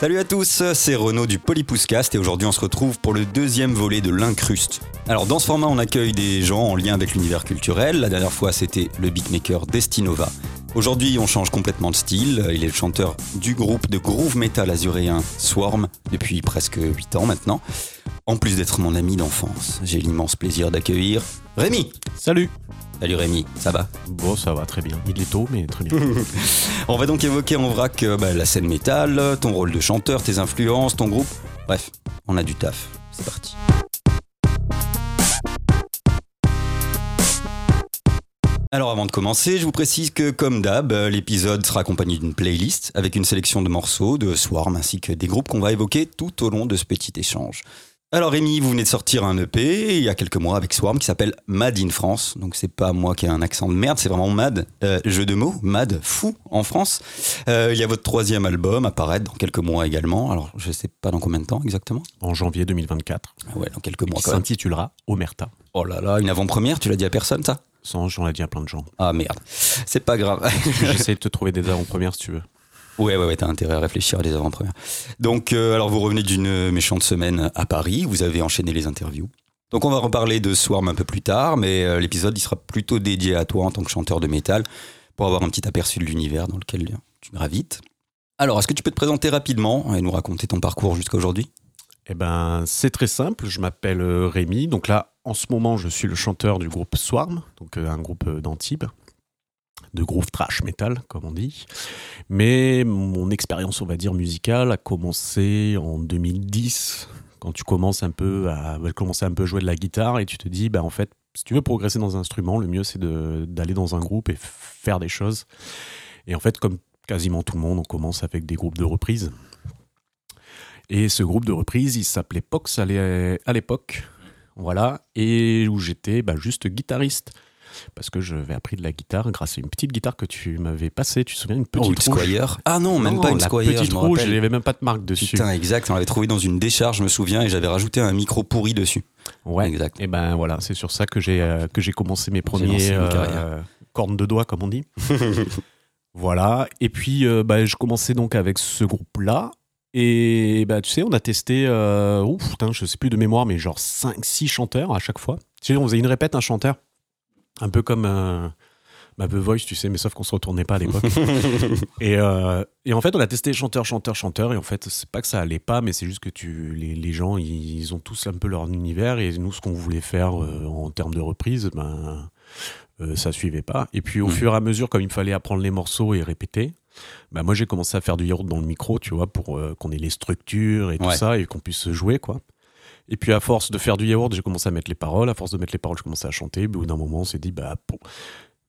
Salut à tous, c'est Renaud du Polypouscast et aujourd'hui on se retrouve pour le deuxième volet de l'Incruste. Alors dans ce format on accueille des gens en lien avec l'univers culturel, la dernière fois c'était le beatmaker Destinova. Aujourd'hui on change complètement de style, il est le chanteur du groupe de groove metal azuréen Swarm depuis presque 8 ans maintenant. En plus d'être mon ami d'enfance, j'ai l'immense plaisir d'accueillir Rémi Salut Salut Rémi, ça va? Bon, ça va très bien. Il est tôt, mais très bien. On va donc évoquer en vrac euh, bah, la scène métal, ton rôle de chanteur, tes influences, ton groupe. Bref, on a du taf. C'est parti. Alors avant de commencer, je vous précise que comme d'hab, l'épisode sera accompagné d'une playlist avec une sélection de morceaux de Swarm ainsi que des groupes qu'on va évoquer tout au long de ce petit échange. Alors Rémi, vous venez de sortir un EP il y a quelques mois avec Swarm qui s'appelle Mad in France. Donc c'est pas moi qui ai un accent de merde, c'est vraiment Mad, euh, jeu de mots, Mad, fou en France. Euh, il y a votre troisième album à paraître dans quelques mois également. Alors je sais pas dans combien de temps exactement. En janvier 2024. Ah ouais, dans quelques mois Qui s'intitulera Omerta. Oh là là, une avant-première, tu l'as dit à personne ça? Sans, j'en ai dit à plein de gens. Ah merde, c'est pas grave. J'essaie de te trouver des avant-premières si tu veux. Ouais, ouais, ouais, t'as intérêt à réfléchir à des avant-premières. Donc, euh, alors vous revenez d'une méchante semaine à Paris, vous avez enchaîné les interviews. Donc on va reparler de Swarm un peu plus tard, mais euh, l'épisode il sera plutôt dédié à toi en tant que chanteur de métal, pour avoir un petit aperçu de l'univers dans lequel tu gravites. Alors, est-ce que tu peux te présenter rapidement et nous raconter ton parcours jusqu'à aujourd'hui? Eh ben, c'est très simple. Je m'appelle euh, Rémi. Donc là, en ce moment, je suis le chanteur du groupe Swarm, donc euh, un groupe euh, d'Antibes, de groove trash metal, comme on dit. Mais mon expérience, on va dire, musicale a commencé en 2010, quand tu commences un peu à commencer un peu à jouer de la guitare et tu te dis, bah en fait, si tu veux progresser dans un instrument, le mieux c'est d'aller dans un groupe et faire des choses. Et en fait, comme quasiment tout le monde, on commence avec des groupes de reprises. Et ce groupe de reprises, il s'appelait Pox à l'époque. Voilà. Et où j'étais bah, juste guitariste. Parce que j'avais appris de la guitare grâce à une petite guitare que tu m'avais passée. Tu te souviens, une Oh, petite une rouge Squire Ah non, même pas une la Squire, petite je rouge, il n'y avait même pas de marque dessus. Putain, exact, on l'avait trouvé dans une décharge, je me souviens, et j'avais rajouté un micro pourri dessus. Ouais. Exact. Et ben voilà, c'est sur ça que j'ai euh, que j'ai commencé mes premiers une euh, cornes de doigts, comme on dit. voilà. Et puis, euh, bah, je commençais donc avec ce groupe-là. Et bah, tu sais, on a testé, euh, ouf, putain, je sais plus de mémoire, mais genre 5-6 chanteurs à chaque fois. Tu sais, on faisait une répète, un chanteur. Un peu comme euh, ma The Voice, tu sais, mais sauf qu'on se retournait pas à l'époque. et, euh, et en fait, on a testé chanteur, chanteur, chanteur. Et en fait, c'est pas que ça allait pas, mais c'est juste que tu, les, les gens, ils ont tous un peu leur univers. Et nous, ce qu'on voulait faire euh, en termes de reprise, ben, euh, ça suivait pas. Et puis, au fur et à mesure, comme il fallait apprendre les morceaux et répéter, ben, moi, j'ai commencé à faire du yaourt dans le micro, tu vois, pour euh, qu'on ait les structures et tout Ouais. ça et qu'on puisse jouer, quoi. Et puis, à force de faire du yaourt, j'ai commencé à mettre les paroles. À force de mettre les paroles, je commençais à chanter. Au bout d'un moment, on s'est dit, bah, bon.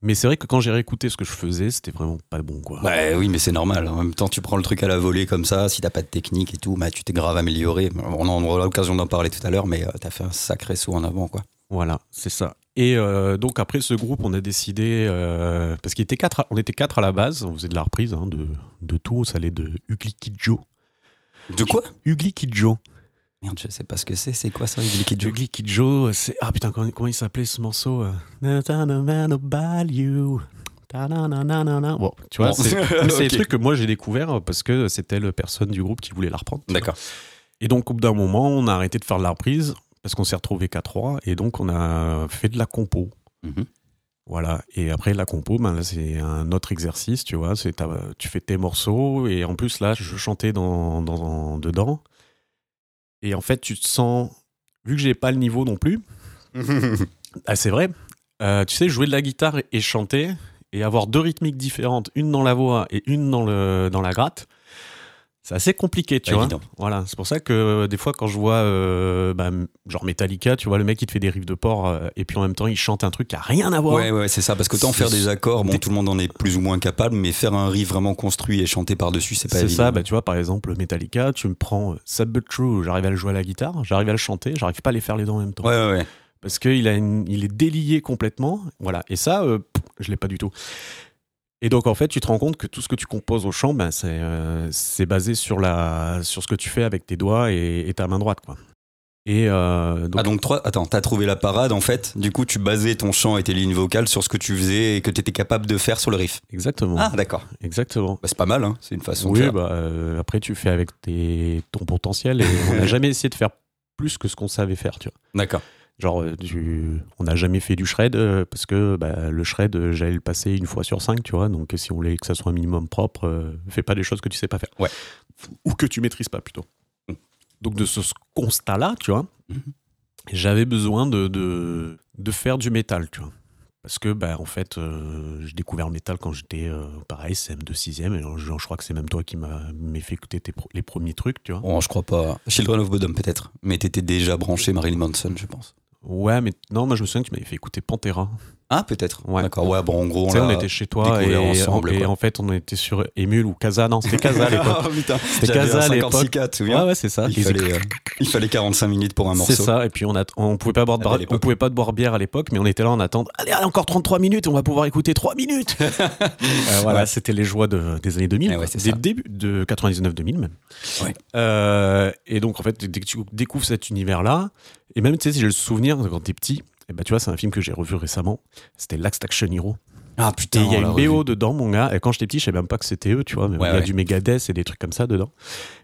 Mais c'est vrai que quand j'ai réécouté ce que je faisais, c'était vraiment pas bon, quoi. Bah oui, mais c'est normal. En même temps, tu prends le truc à la volée comme ça, si t'as pas de technique et tout, bah, tu t'es grave amélioré. On aura l'occasion d'en parler tout à l'heure, mais euh, t'as fait un sacré saut en avant, quoi. Voilà, c'est ça. Et euh, donc après ce groupe, on a décidé euh, parce qu'il était quatre, à- on était quatre à la base, on faisait de la reprise hein, de, de tout, ça allait de Ugly Kid Joe. De quoi? Ugly Kid Joe. Merde, je sais pas ce que c'est. C'est quoi ça, Liquid Joe Joe, c'est ah putain comment, comment il s'appelait ce morceau. Bon, tu vois, Bon. c'est c'est des trucs que moi j'ai découvert parce que c'était la personne du groupe qui voulait la reprendre. D'accord. Et donc, au bout d'un moment, on a arrêté de faire de la reprise parce qu'on s'est retrouvé qu'à trois. Et donc, on a fait de la compo. Mhm. Voilà. Et après, la compo, ben, là, c'est un autre exercice, tu vois. Tu fais tes morceaux. Et en plus, là, je chantais dans, dans- dedans. Et en fait, tu te sens. Vu que j'ai pas le niveau non plus, ah, c'est vrai. euh, tu sais, jouer de la guitare et chanter et avoir deux rythmiques différentes, une dans la voix et une dans, le, dans la gratte, c'est assez compliqué, tu Pas vois. évident. Voilà, c'est pour ça que euh, des fois quand je vois euh, bah, genre Metallica, tu vois le mec il te fait des riffs de porc euh, et puis en même temps il chante un truc qui a rien à voir. Ouais, ouais, c'est ça. Parce que tant C'est- faire des accords, bon, tout le monde en est plus ou moins capable, mais faire un riff vraiment construit et chanter par-dessus, c'est pas C'est évident. ça, bah, tu vois, par exemple, Metallica, tu me prends Sad But True, j'arrive à le jouer à la guitare, j'arrive à le chanter, j'arrive pas à les faire les deux en même temps. Ouais, ouais, ouais. Parce qu'il il est délié complètement. Voilà. Et ça, je l'ai pas du tout. Et donc, en fait, tu te rends compte que tout ce que tu composes au chant, ben, c'est euh, basé sur, la, sur ce que tu fais avec tes doigts et, et ta main droite. Quoi. Et euh, donc, Ah donc toi, attends, t'as trouvé la parade en fait. Du coup, tu basais ton chant et tes lignes vocales sur ce que tu faisais et que t'étais capable de faire sur le riff. exactement, Ah d'accord. exactement. Bah, c'est pas mal, hein. c'est une façon de Oui, faire. bah, euh, après tu fais avec tes, ton potentiel et on n'a jamais essayé de faire plus que ce qu'on savait faire, tu vois. D'accord. Genre, euh, on n'a jamais fait du shred euh, parce que bah, le shred, euh, j'allais le passer une fois sur cinq, tu vois. Donc, si on voulait que ça soit un minimum propre, euh, fais pas des choses que tu sais pas faire. Ouais. Ou que tu maîtrises pas, plutôt. Mm. Donc, de ce constat-là, tu vois, Mhm. j'avais besoin de, de, de faire du métal, tu vois. Parce que, bah, en fait, euh, j'ai découvert le métal quand j'étais, pareil, CM2, 6ème. Et je, je crois que c'est même toi qui m'a m'ait fait écouter tes pro- les premiers trucs, tu vois. Bon, je crois pas. Children of Bodom peut-être. Mais t'étais déjà branché Marilyn Manson, je pense. Ouais, mais non, moi je me souviens que tu m'avais fait écouter Pantera. Ah peut-être. Ouais. D'accord. Ouais, bon en gros Tu sais, on l'a était chez toi et, découvert ensemble, et en fait on était sur Emule ou Casa. Non, c'était Casa à l'époque. Oh, putain. C'était Casa à l'époque. 56K, tu te souviens Ouais, ouais, c'est ça. il, fallait, euh, il fallait 45 minutes pour un morceau. C'est ça. Et puis on a, on pouvait pas boire Ah, on pouvait pas boire bière à l'époque, mais on était là en attente. Allez, allez, encore 33 minutes, on va pouvoir écouter 3 minutes. Euh, voilà, Ouais. c'était les joies de- des années 2000, Eh ouais, des débuts de 99-2000 même. Ouais. Euh, et donc en fait, dès que tu découvres cet univers-là, et même tu sais, si j'ai le souvenir quand t'es petit. Et bah, tu vois, c'est un film que j'ai revu récemment. C'était Last Action Hero. Ah putain. il y a une. BO dedans, mon gars. Et quand j'étais petit, je savais même pas que c'était eux, tu vois. Mais Ouais, il y a ouais. du Megadeth et des trucs comme ça dedans.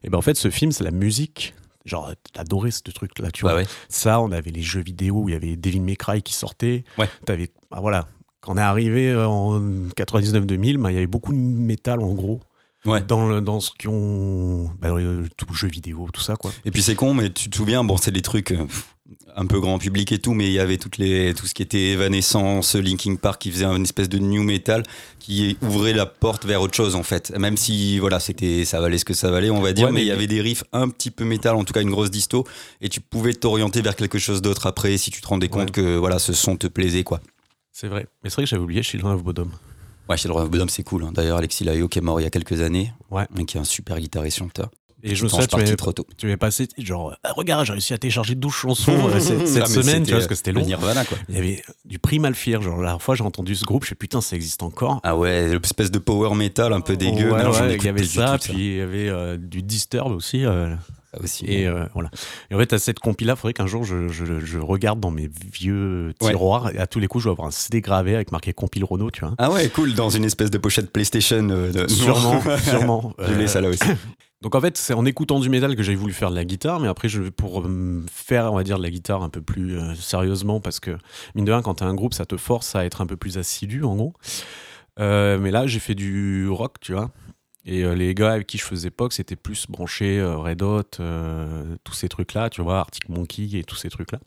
Et ben en fait, ce film, c'est la musique. Genre, t'adorais ce truc-là, tu vois. Ouais. Ça, on avait les jeux vidéo où il y avait Devil May Cry qui sortait. Ouais. T'avais, bah voilà. Quand on est arrivé euh, en 99-2000, bah, il y avait beaucoup de métal en gros. Ouais. Dans, le- dans ce qui ont. Bah, dans le- tout jeu vidéo, tout ça, quoi. Et puis c'est con, mais tu te souviens, bon, c'est des trucs euh, pff, un peu grand public et tout, mais il y avait toutes les, tout ce qui était Evanescence, Linkin Park, qui faisait une espèce de new metal qui ouvrait la porte vers autre chose en fait. Même si voilà, c'était, ça valait ce que ça valait, on va dire, Ouais, mais mais- il y avait des riffs un petit peu métal, en tout cas une grosse disto, et tu pouvais t'orienter vers quelque chose d'autre après si tu te rendais compte Ouais. que voilà, ce son te plaisait quoi. C'est vrai. Mais c'est vrai que j'avais oublié Children of Bodom. Ouais, chez le Roi Bodom, c'est cool. hein. D'ailleurs, Alexis Layo qui est mort il y a quelques années, Ouais. qui est un super guitariste chanteur. Et je me souviens, tu trop tôt. tu m'avais passé, genre, Ah, regarde, j'ai réussi à télécharger 12 chansons euh, cette, Ah, semaine, tu vois, parce que c'était le long. Nirvana quoi. Il y avait du Primal Fear, genre la dernière fois j'ai entendu ce groupe, je sais putain ça existe encore. Ah ouais, l'espèce de power metal un peu dégueu. Ouais, il y avait ça, tout, puis il y avait euh, du Disturb aussi. euh, Ça aussi. et euh, voilà. Et en fait, à cette compil-là, il faudrait qu'un jour je, je- je regarde dans mes vieux Ouais. tiroirs. Et à tous les coups, je vais avoir un CD gravé avec marqué compil Renault, tu vois. Ah ouais, cool, dans une espèce de pochette PlayStation. euh, de- Sûrement, sûrement. Je l'ai Euh, ça là aussi. Donc en fait, c'est en écoutant du métal que j'ai voulu faire de la guitare, mais après, je, pour me faire, de la guitare un peu plus euh, sérieusement, parce que mine de rien, quand t'as un groupe, ça te force à être un peu plus assidu, en gros. Euh, mais là, j'ai fait du rock, tu vois. Et euh, les gars avec qui je faisais POC, c'était plus branché euh, Red Hot, euh, tous ces trucs-là, tu vois, Arctic Monkey et tous ces trucs-là.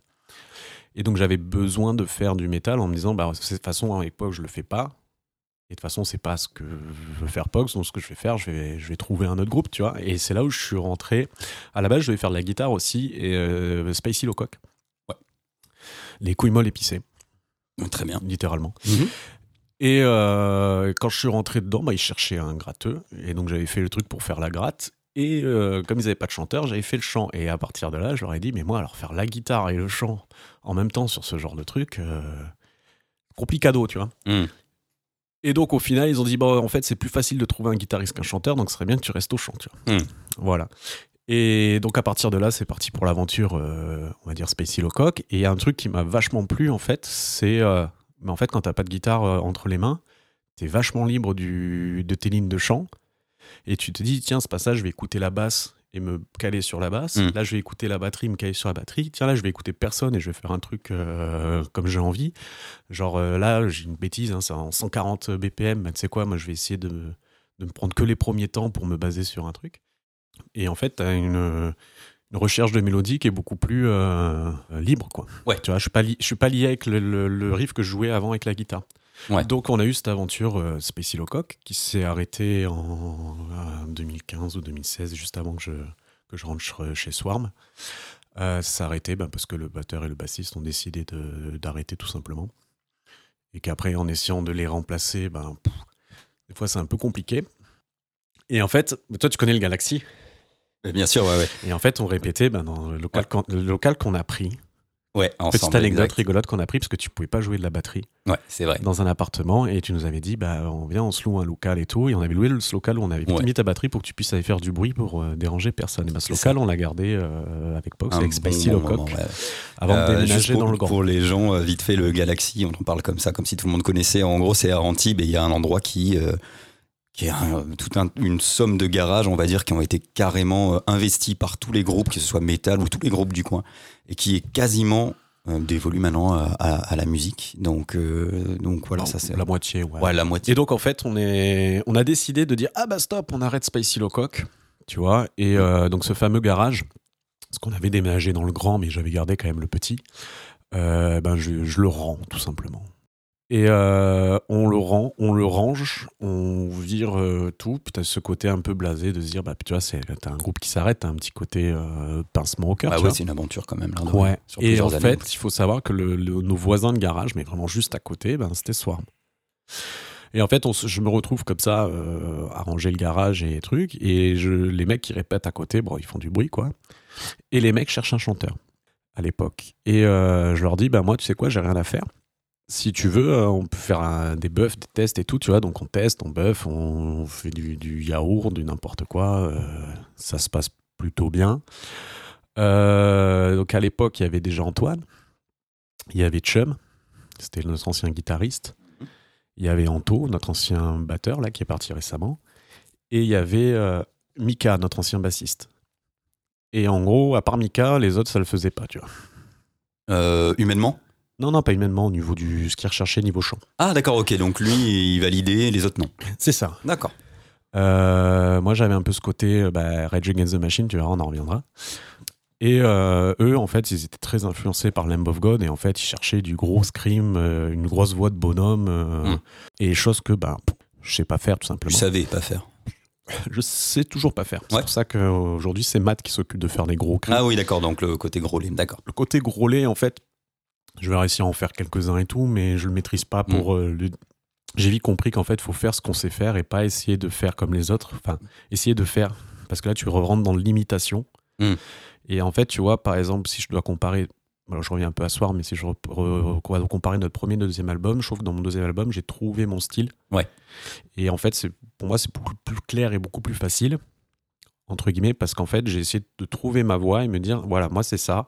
Et donc j'avais besoin de faire du métal en me disant, bah, de toute façon, à l'époque, je le fais pas. Et de toute façon, c'est pas ce que je veux faire POX, donc ce que je vais faire, je vais, je vais trouver un autre groupe, tu vois. Et c'est là où je suis rentré. À la base, je devais faire de la guitare aussi, et euh, Spacey Locock. Ouais. Les couilles molles épicées, Très bien. littéralement. Et euh, quand je suis rentré dedans, bah, ils cherchaient un gratteux. Et donc j'avais fait le truc pour faire la gratte. Et euh, comme ils n'avaient pas de chanteur, j'avais fait le chant. Et à partir de là, je leur ai dit, mais moi, alors faire la guitare et le chant en même temps sur ce genre de truc, euh, complicado, tu vois. Mm. Et donc au final, ils ont dit, bon, en fait, c'est plus facile de trouver un guitariste qu'un chanteur, donc ce serait bien que tu restes au chant, tu vois. Mm. Voilà. Et donc à partir de là, c'est parti pour l'aventure, euh, on va dire Spacey Locock. Et il y a un truc qui m'a vachement plu, en fait, c'est... euh, mais en fait, quand t'as pas de guitare euh, entre les mains, t'es vachement libre du, de tes lignes de chant. Et tu te dis, tiens, ce passage, je vais écouter la basse et me caler sur la basse. Mm. Là, je vais écouter la batterie, me caler sur la batterie. Tiens, là, je vais écouter personne et je vais faire un truc euh, comme j'ai envie. Genre, euh, là, j'ai une bêtise, hein, c'est en 140 BPM. mais Tu sais quoi, moi, je vais essayer de, de me prendre que les premiers temps pour me baser sur un truc. Et en fait, t'as une, une recherche de mélodie qui est beaucoup plus euh, libre, quoi. Ouais. Tu vois, je je suis pas lié avec le, le- le riff que je jouais avant avec la guitare. Ouais. Donc, on a eu cette aventure euh, Spacey Locock qui s'est arrêtée en euh, 2015 ou 2016, juste avant que je, que je rentre ch- chez Swarm. Euh, ça s'est arrêté ben, parce que le batteur et le bassiste ont décidé d'arrêter tout simplement. Et qu'après, en essayant de les remplacer, ben, pff, des fois c'est un peu compliqué. Et en fait, toi tu connais le Galaxy? Bien sûr, ouais, ouais. Et en fait, on répétait ben, dans le local, qu'on- le local qu'on a pris. Ouais, ensemble. Petite anecdote exact. rigolote qu'on a pris parce que tu pouvais pas jouer de la batterie Ouais, c'est vrai. dans un appartement et tu nous avais dit bah on vient on se loue un local et tout et on avait loué ce local où on avait Ouais. mis ta batterie pour que tu puisses aller faire du bruit pour euh, déranger personne et bah ce local on l'a gardé euh, avec Pox avec bon Spicy moment, Lecoq ouais. avant de Euh, déménager pour, dans le Grand. Pour les gens, vite fait, le Galaxy, on en parle comme ça, comme si tout le monde connaissait. En gros, c'est à Antibes et il y a un endroit qui, qui est un- toute un- une somme de garages, on va dire, qui ont été carrément euh, investis par tous les groupes, que ce soit métal ou tous les groupes du coin, et qui est quasiment euh, dévolu maintenant à, à- à la musique. Donc, euh, donc voilà, ça c'est la moitié ouais. ouais, la moitié. Et donc en fait, on, est, on a décidé de dire ah bah stop, on arrête Spicy Lecoq, tu vois. Et euh, donc ce fameux garage, parce qu'on avait déménagé dans le grand, mais j'avais gardé quand même le petit, euh, ben je, je le rends tout simplement. Et euh, on le rend, on le range, on vire euh, tout. Puis t'as ce côté un peu blasé de se dire bah tu vois, c'est t'as un groupe qui s'arrête, t'as un petit côté euh, pincement au cœur. Ah tu ouais, c'est une aventure quand même. là, Ouais. sur Et en années, fait, il faut savoir que le- le- nos voisins de garage, mais vraiment juste à côté, ben, c'était Swarm. Et en fait, on je me retrouve comme ça euh, à ranger le garage et trucs. Et je, les mecs qui répètent à côté, bon, ils font du bruit, quoi. Et les mecs cherchent un chanteur à l'époque. Et je leur dis, bah moi, tu sais quoi, j'ai rien à faire. Si tu veux, euh, on peut faire un- des buffs, des tests et tout, tu vois. Donc on teste, on buff, on fait du, yaourt, du n'importe quoi. euh, ça se passe plutôt bien. Euh, donc à l'époque, il y avait déjà Antoine, il y avait Chum, c'était notre ancien guitariste, il y avait Anto, notre ancien batteur là qui est parti récemment, et il y avait Mika, notre ancien bassiste. Et en gros, à part Mika, les autres ça le faisait pas, tu vois. Humainement? Non, non, pas humainement au niveau du ce qu'il recherchait niveau chant. Ah d'accord, ok. Donc lui, il validait, les autres non. C'est ça. D'accord. Euh, moi, j'avais un peu ce côté euh, bah, Rage Against the Machine, tu verras, on en reviendra. Et euh, eux, en fait, ils étaient très influencés par Lamb of God et en fait, ils cherchaient du gros scream, euh, une grosse voix de bonhomme Mm. et choses que bah, je sais pas faire tout Je simplement. savais pas faire. Je sais toujours pas faire. C'est Ouais. pour ça qu'aujourd'hui, c'est Matt qui s'occupe de faire les gros cris. Ah oui, d'accord. Donc le côté gros lait, d'accord. Le côté gros lait, en fait, je vais réussir à en faire quelques-uns et tout, mais je le maîtrise pas pour. Mm. euh, le- J'ai vite compris qu'en fait, il faut faire ce qu'on sait faire et pas essayer de faire comme les autres. Enfin, essayer de faire. Parce que là, tu rentres dans l'imitation. Mm. Et en fait, tu vois, par exemple, si je dois comparer. Alors, je reviens un peu à soir, mais si je va comparer notre premier et notre deuxième album, je trouve que dans mon deuxième album, j'ai trouvé mon style. Ouais. Et en fait, pour moi, c'est beaucoup plus clair et beaucoup plus facile, entre guillemets, parce qu'en fait, j'ai essayé de trouver ma voix et me dire, voilà, moi, c'est ça.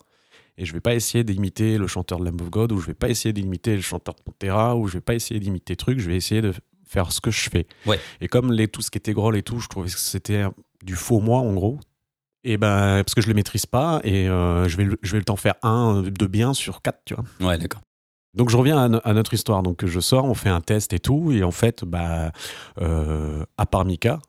Et je vais pas essayer d'imiter le chanteur de Lamb of God, ou je vais pas essayer d'imiter le chanteur de Pantera, ou je vais pas essayer d'imiter truc, je vais essayer de faire ce que je fais. Ouais. Et comme les, tout ce qui était groll et tout, je trouvais que c'était du faux moi, en gros. Et ben, parce que je le maîtrise pas, et euh, je vais, le- je vais le t'en faire un de bien sur quatre, tu vois. Ouais, d'accord. Donc je reviens à, no- à notre histoire. Donc je sors, on fait un test et tout, et en fait, bah, euh, à part Mika,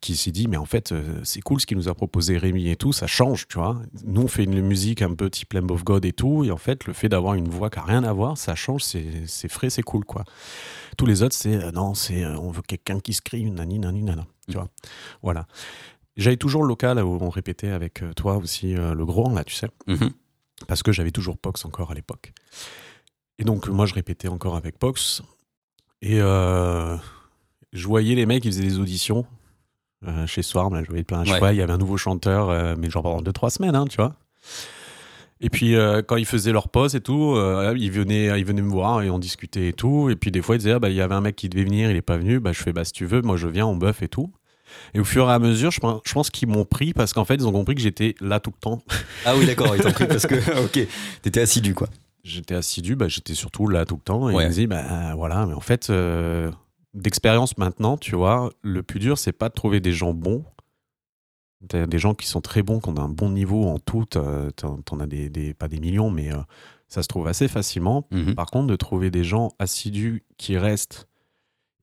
qui, s'est dit, mais en fait, euh, c'est cool ce qu'il nous a proposé Rémi et tout, ça change, tu vois. Nous, on fait une musique un peu type Lamb of God et tout, et en fait, le fait d'avoir une voix qui a rien à voir, ça change, c'est frais, c'est cool, quoi. Tous les autres, c'est euh, non, c'est euh, on veut quelqu'un qui se crie, nani, nani, nana, tu vois. Voilà. J'avais toujours le local où on répétait avec toi aussi, euh, le gros, là, tu sais Mhm. parce que j'avais toujours Pox encore à l'époque. Et donc moi je répétais encore avec Pox et je voyais les mecs qui faisaient des auditions euh, chez Swarm, là, je voyais plein. Je Ouais. vois, il y avait un nouveau chanteur, euh, mais genre pendant deux trois semaines, hein, tu vois. Et puis euh, quand ils faisaient leur pause et tout, ils venaient, ils venaient me voir et on discutait et tout. Et puis des fois ils disaient ah, bah il y avait un mec qui devait venir, il est pas venu. Bah je fais bah si tu veux, moi je viens, on buff et tout. Et au fur et à mesure, je pense, je pense qu'ils m'ont pris parce qu'en fait ils ont compris que j'étais là tout le temps. Ah oui, d'accord. Ils t'ont pris parce que, ok, t'étais assidu, quoi. j'étais assidu, bah, j'étais surtout là tout le temps. Et Ouais. il me dit, bah, voilà, mais en fait, d'expérience maintenant, tu vois, le plus dur, c'est pas de trouver des gens bons. T'as des gens qui sont très bons, qui ont un bon niveau en tout. T'en t'en as des, des- pas des millions, mais euh, ça se trouve assez facilement. Mhm. Par contre, de trouver des gens assidus qui restent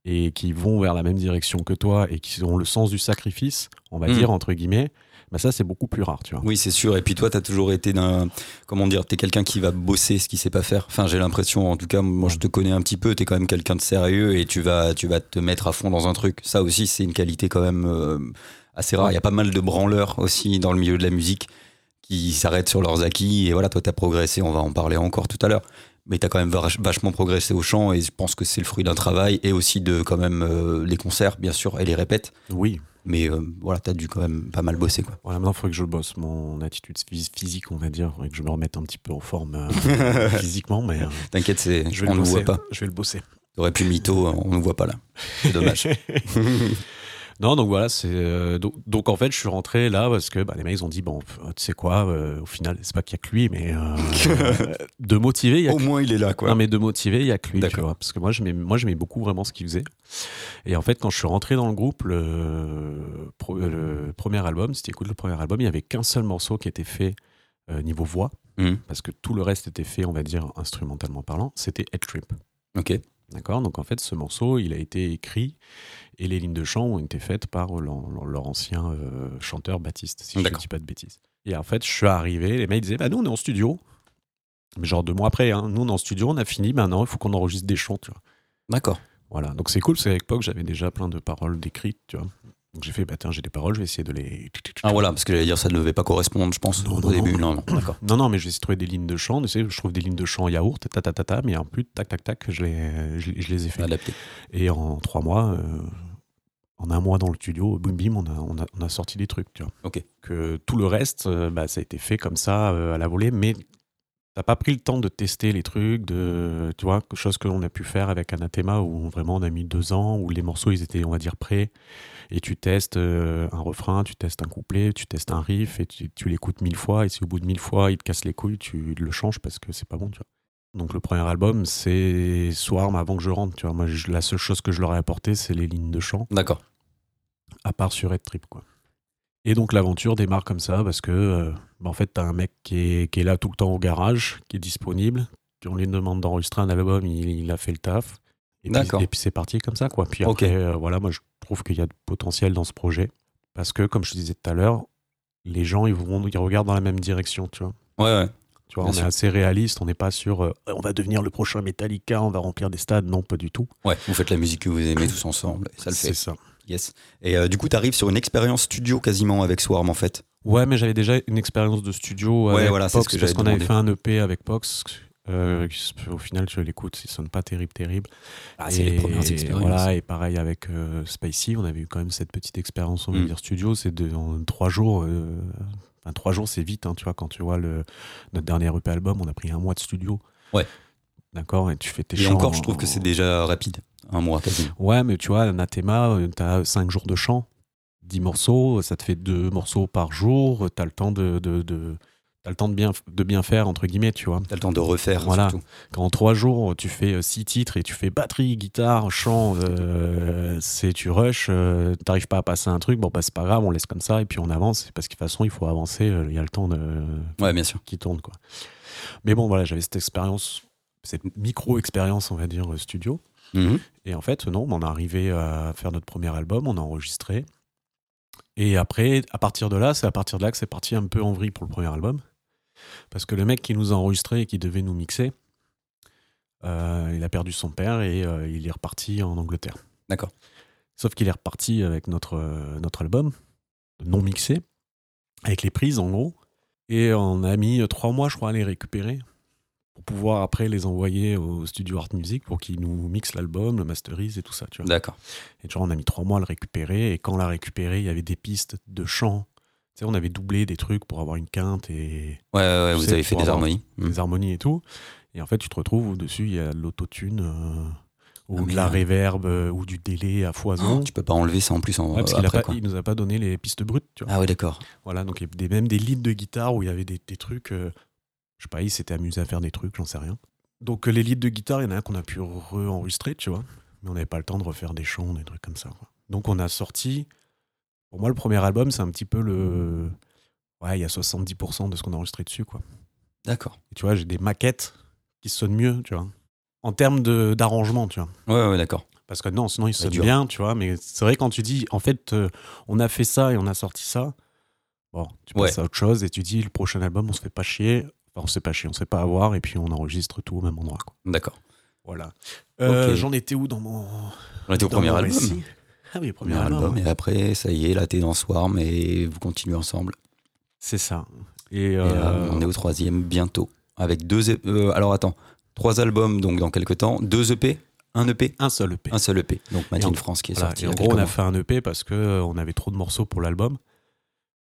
et qui vont vers la même direction que toi et qui ont le sens du sacrifice, on va Mhm. dire, entre guillemets, bah ça, c'est beaucoup plus rare, tu vois. Oui, c'est sûr. Et puis toi, t'as toujours été d'un. Comment dire T'es quelqu'un qui va bosser ce qu'il sait pas faire. Enfin, j'ai l'impression, en tout cas, moi, je te connais un petit peu. T'es quand même quelqu'un de sérieux et tu vas, tu vas te mettre à fond dans un truc. Ça aussi, c'est une qualité quand même euh, assez rare. Il y a pas mal de branleurs aussi dans le milieu de la musique qui s'arrêtent sur leurs acquis. Et voilà, toi, t'as progressé. On va en parler encore tout à l'heure. Mais t'as quand même vach- vachement progressé au chant et je pense que c'est le fruit d'un travail et aussi de quand même euh, les concerts, bien sûr, et les répètes. Oui. Mais euh, voilà, t'as dû quand même pas mal bosser, quoi. Voilà, maintenant, il faudrait que je bosse mon attitude phys- physique, on va dire. Il faudrait que je me remette un petit peu en forme euh, physiquement, mais euh, T'inquiète, c'est, on le ne bosser. voit pas. Je vais le bosser. T'aurais pu mytho, on ne voit pas là. C'est dommage. Non, donc voilà, c'est euh, donc, donc, en fait, je suis rentré là parce que bah, les mecs ils ont dit bon, tu sais quoi, euh, au final, c'est pas qu'il y a que lui, mais euh, de motiver, il y a Au que moins, il est là, quoi. Non, mais de motiver, il y a que lui, tu vois. Parce que moi, j'aimais, moi, j'aimais beaucoup vraiment ce qu'il faisait. Et en fait, quand je suis rentré dans le groupe, le, premier album, si tu écoutes le premier album, il n'y avait qu'un seul morceau qui était fait niveau voix, Mhm. parce que tout le reste était fait, on va dire, instrumentalement parlant. C'était Head Trip. Ok. D'accord? Donc en fait, ce morceau, il a été écrit et les lignes de chant ont été faites par leur, ancien euh, chanteur Baptiste, si je ne dis pas de bêtises. Et en fait, je suis arrivé, les mecs disaient Bah, nous, on est en studio. Mais genre deux mois après, hein, nous, on est en studio, on a fini, maintenant, il faut qu'on enregistre des chants, tu vois. D'accord. Voilà, donc c'est cool, parce qu'à l'époque, j'avais déjà plein de paroles décrites, tu vois. Donc j'ai fait Bah, tiens, j'ai des paroles, je vais essayer de les. Ah voilà, parce que j'allais dire ça ne devait pas correspondre, je pense, Non, au non, début. non. Non, d'accord. Non, non, mais je vais essayer de trouver des lignes de chant. Tu sais, je trouve des lignes de chant yaourt, ta ta ta ta, mais en plus, tac, tac, tac, je les, je, les- je les ai fait. Adapté. Et en trois mois, euh, en un mois dans le studio, boum bim, on a, on a, on a sorti des trucs, tu vois. Ok. Que tout le reste, euh, bah, ça a été fait comme ça, euh, à la volée, mais t'as pas pris le temps de tester les trucs, de, tu vois, chose que l'on a pu faire avec Anathema, où vraiment on a mis deux ans, où les morceaux, ils étaient, on va dire, prêts, et tu testes euh, un refrain, tu testes un couplet, tu testes un riff, et tu, tu l'écoutes mille fois, et si au bout de mille fois, il te casse les couilles, tu le changes parce que c'est pas bon, tu vois. Donc le premier album, c'est Swarm avant que je rentre. Tu vois, moi, je- la seule chose que je leur ai apporté, c'est les lignes de chant, D'accord. à part sur Red Trip, quoi. Et donc l'aventure démarre comme ça parce que, euh, bah, en fait, t'as un mec qui est, qui est là tout le temps au garage, qui est disponible. On lui demande d'enregistrer un album, il, il a fait le taf. Et puis, et puis c'est parti comme ça, quoi. Puis Ok. après, euh, voilà, moi je trouve qu'il y a de potentiel dans ce projet parce que, comme je te disais tout à l'heure, les gens ils vont, ils regardent dans la même direction, tu vois. Ouais, ouais. Tu vois, Bien on sûr. est assez réaliste, on n'est pas sur euh, on va devenir le prochain Metallica, on va remplir des stades. Non, pas du tout. Ouais, vous faites la musique que vous aimez tous ensemble, et ça le C'est fait. ça. Yes. Et euh, du coup, tu arrives sur une expérience studio quasiment avec Swarm en fait. Ouais, mais j'avais déjà une expérience de studio Ouais, avec voilà, c'est Pox ce que parce qu'on avait fait un EP avec Pox. Euh, au final, je l'écoute, il sonne pas terrible, terrible. Ah, c'est les Et- premières expériences. Voilà, et pareil avec euh, Spicy, on avait eu quand même cette petite expérience, va Mm. dire studio. C'est de en trois jours. euh, enfin, trois jours, c'est vite, hein, tu vois. Quand tu vois le, notre dernier EP album, on a pris un mois de studio. Ouais. D'accord, et tu fais tes Et chants encore, je trouve en- que c'est déjà rapide. Un mois quasiment. Ouais, mais tu vois, Anathema, euh, t'as 5 jours de chant, 10 morceaux, ça te fait 2 morceaux par jour, t'as le temps de, de, de- t'as le temps de bien, de bien faire, entre guillemets, tu vois. T'as le temps de refaire Voilà. surtout. Quand en 3 jours, tu fais 6 titres et tu fais batterie, guitare, chant, euh, c'est tu rush, euh, t'arrives pas à passer un truc, bon, bah c'est pas grave, on laisse comme ça et puis on avance, parce que de toute façon, il faut avancer, euh, il y a le temps de, Ouais, bien sûr. qui tourne, quoi. Mais bon, voilà, j'avais cette expérience, cette micro-expérience, on va dire, euh, studio. Mhm. Et en fait, non, on est arrivé à faire notre premier album, on a enregistré. Et après, à partir de là, c'est à partir de là que c'est parti un peu en vrille pour le premier album. Parce que le mec qui nous a enregistré et qui devait nous mixer, euh, il a perdu son père et euh, il est reparti en Angleterre. D'accord. Sauf qu'il est reparti avec notre, euh, notre album, non mixé, avec les prises en gros. Et on a mis trois mois, je crois, à les récupérer pour pouvoir après les envoyer au studio Art Music pour qu'ils nous mixent l'album, le masterise et tout ça. Tu vois. D'accord. Et genre, on a mis trois mois à le récupérer. Et quand on l'a récupéré, il y avait des pistes de chant. Sais, on avait doublé des trucs pour avoir une quinte et Ouais, vous sais, avez fait des harmonies. Des harmonies et tout. Et en fait, tu te retrouves au-dessus, il y a de l'autotune euh, ou Ah, de la reverb euh, ou du délai à foison. Oh, tu peux pas enlever ça en plus en, Ouais, parce qu'il a après, pas- quoi. il nous a pas donné les pistes brutes. Tu vois. Ah ouais, d'accord. Voilà, donc il y a des, même des leads de guitare où il y avait des, des trucs. euh, je sais pas, il s'était amusé à faire des trucs, j'en sais rien. Donc euh, les leads de guitare, il y en a un qu'on a pu re-enregistrer, tu vois. Mais on n'avait pas le temps de refaire des chants, des trucs comme ça. quoi. Donc on a sorti. Pour moi, le premier album, c'est un petit peu le. Ouais, il y a 70% de ce qu'on a enregistré dessus, quoi. D'accord. Tu vois, j'ai des maquettes qui sonnent mieux, tu vois. En termes d'arrangement, tu vois. Ouais, ouais, d'accord. Parce que non, sinon ils sonnent bien, tu vois. Mais c'est vrai quand tu dis, en fait, euh, on a fait ça et on a sorti ça. Bon, tu passes Ouais. à autre chose et tu dis, le prochain album, on se fait pas chier. Enfin, on se fait pas chier, on se fait pas avoir et puis on enregistre tout au même endroit. Quoi. D'accord. Voilà. Euh. J'en étais où dans mon. On était au premier album. Ah oui, premier, Premier album. album. ouais. Et après, ça y est, là, t'es dans Swarm et vous continuez ensemble. C'est ça. Et, Et là, euh, on est au troisième bientôt. Avec deux. euh, alors attends, trois albums donc dans quelques temps, deux EP, Un EP Un seul EP. Un seul EP. Donc Matin en- France qui est Voilà. sorti. En gros, on a fait un EP parce que euh, avait trop de morceaux pour l'album.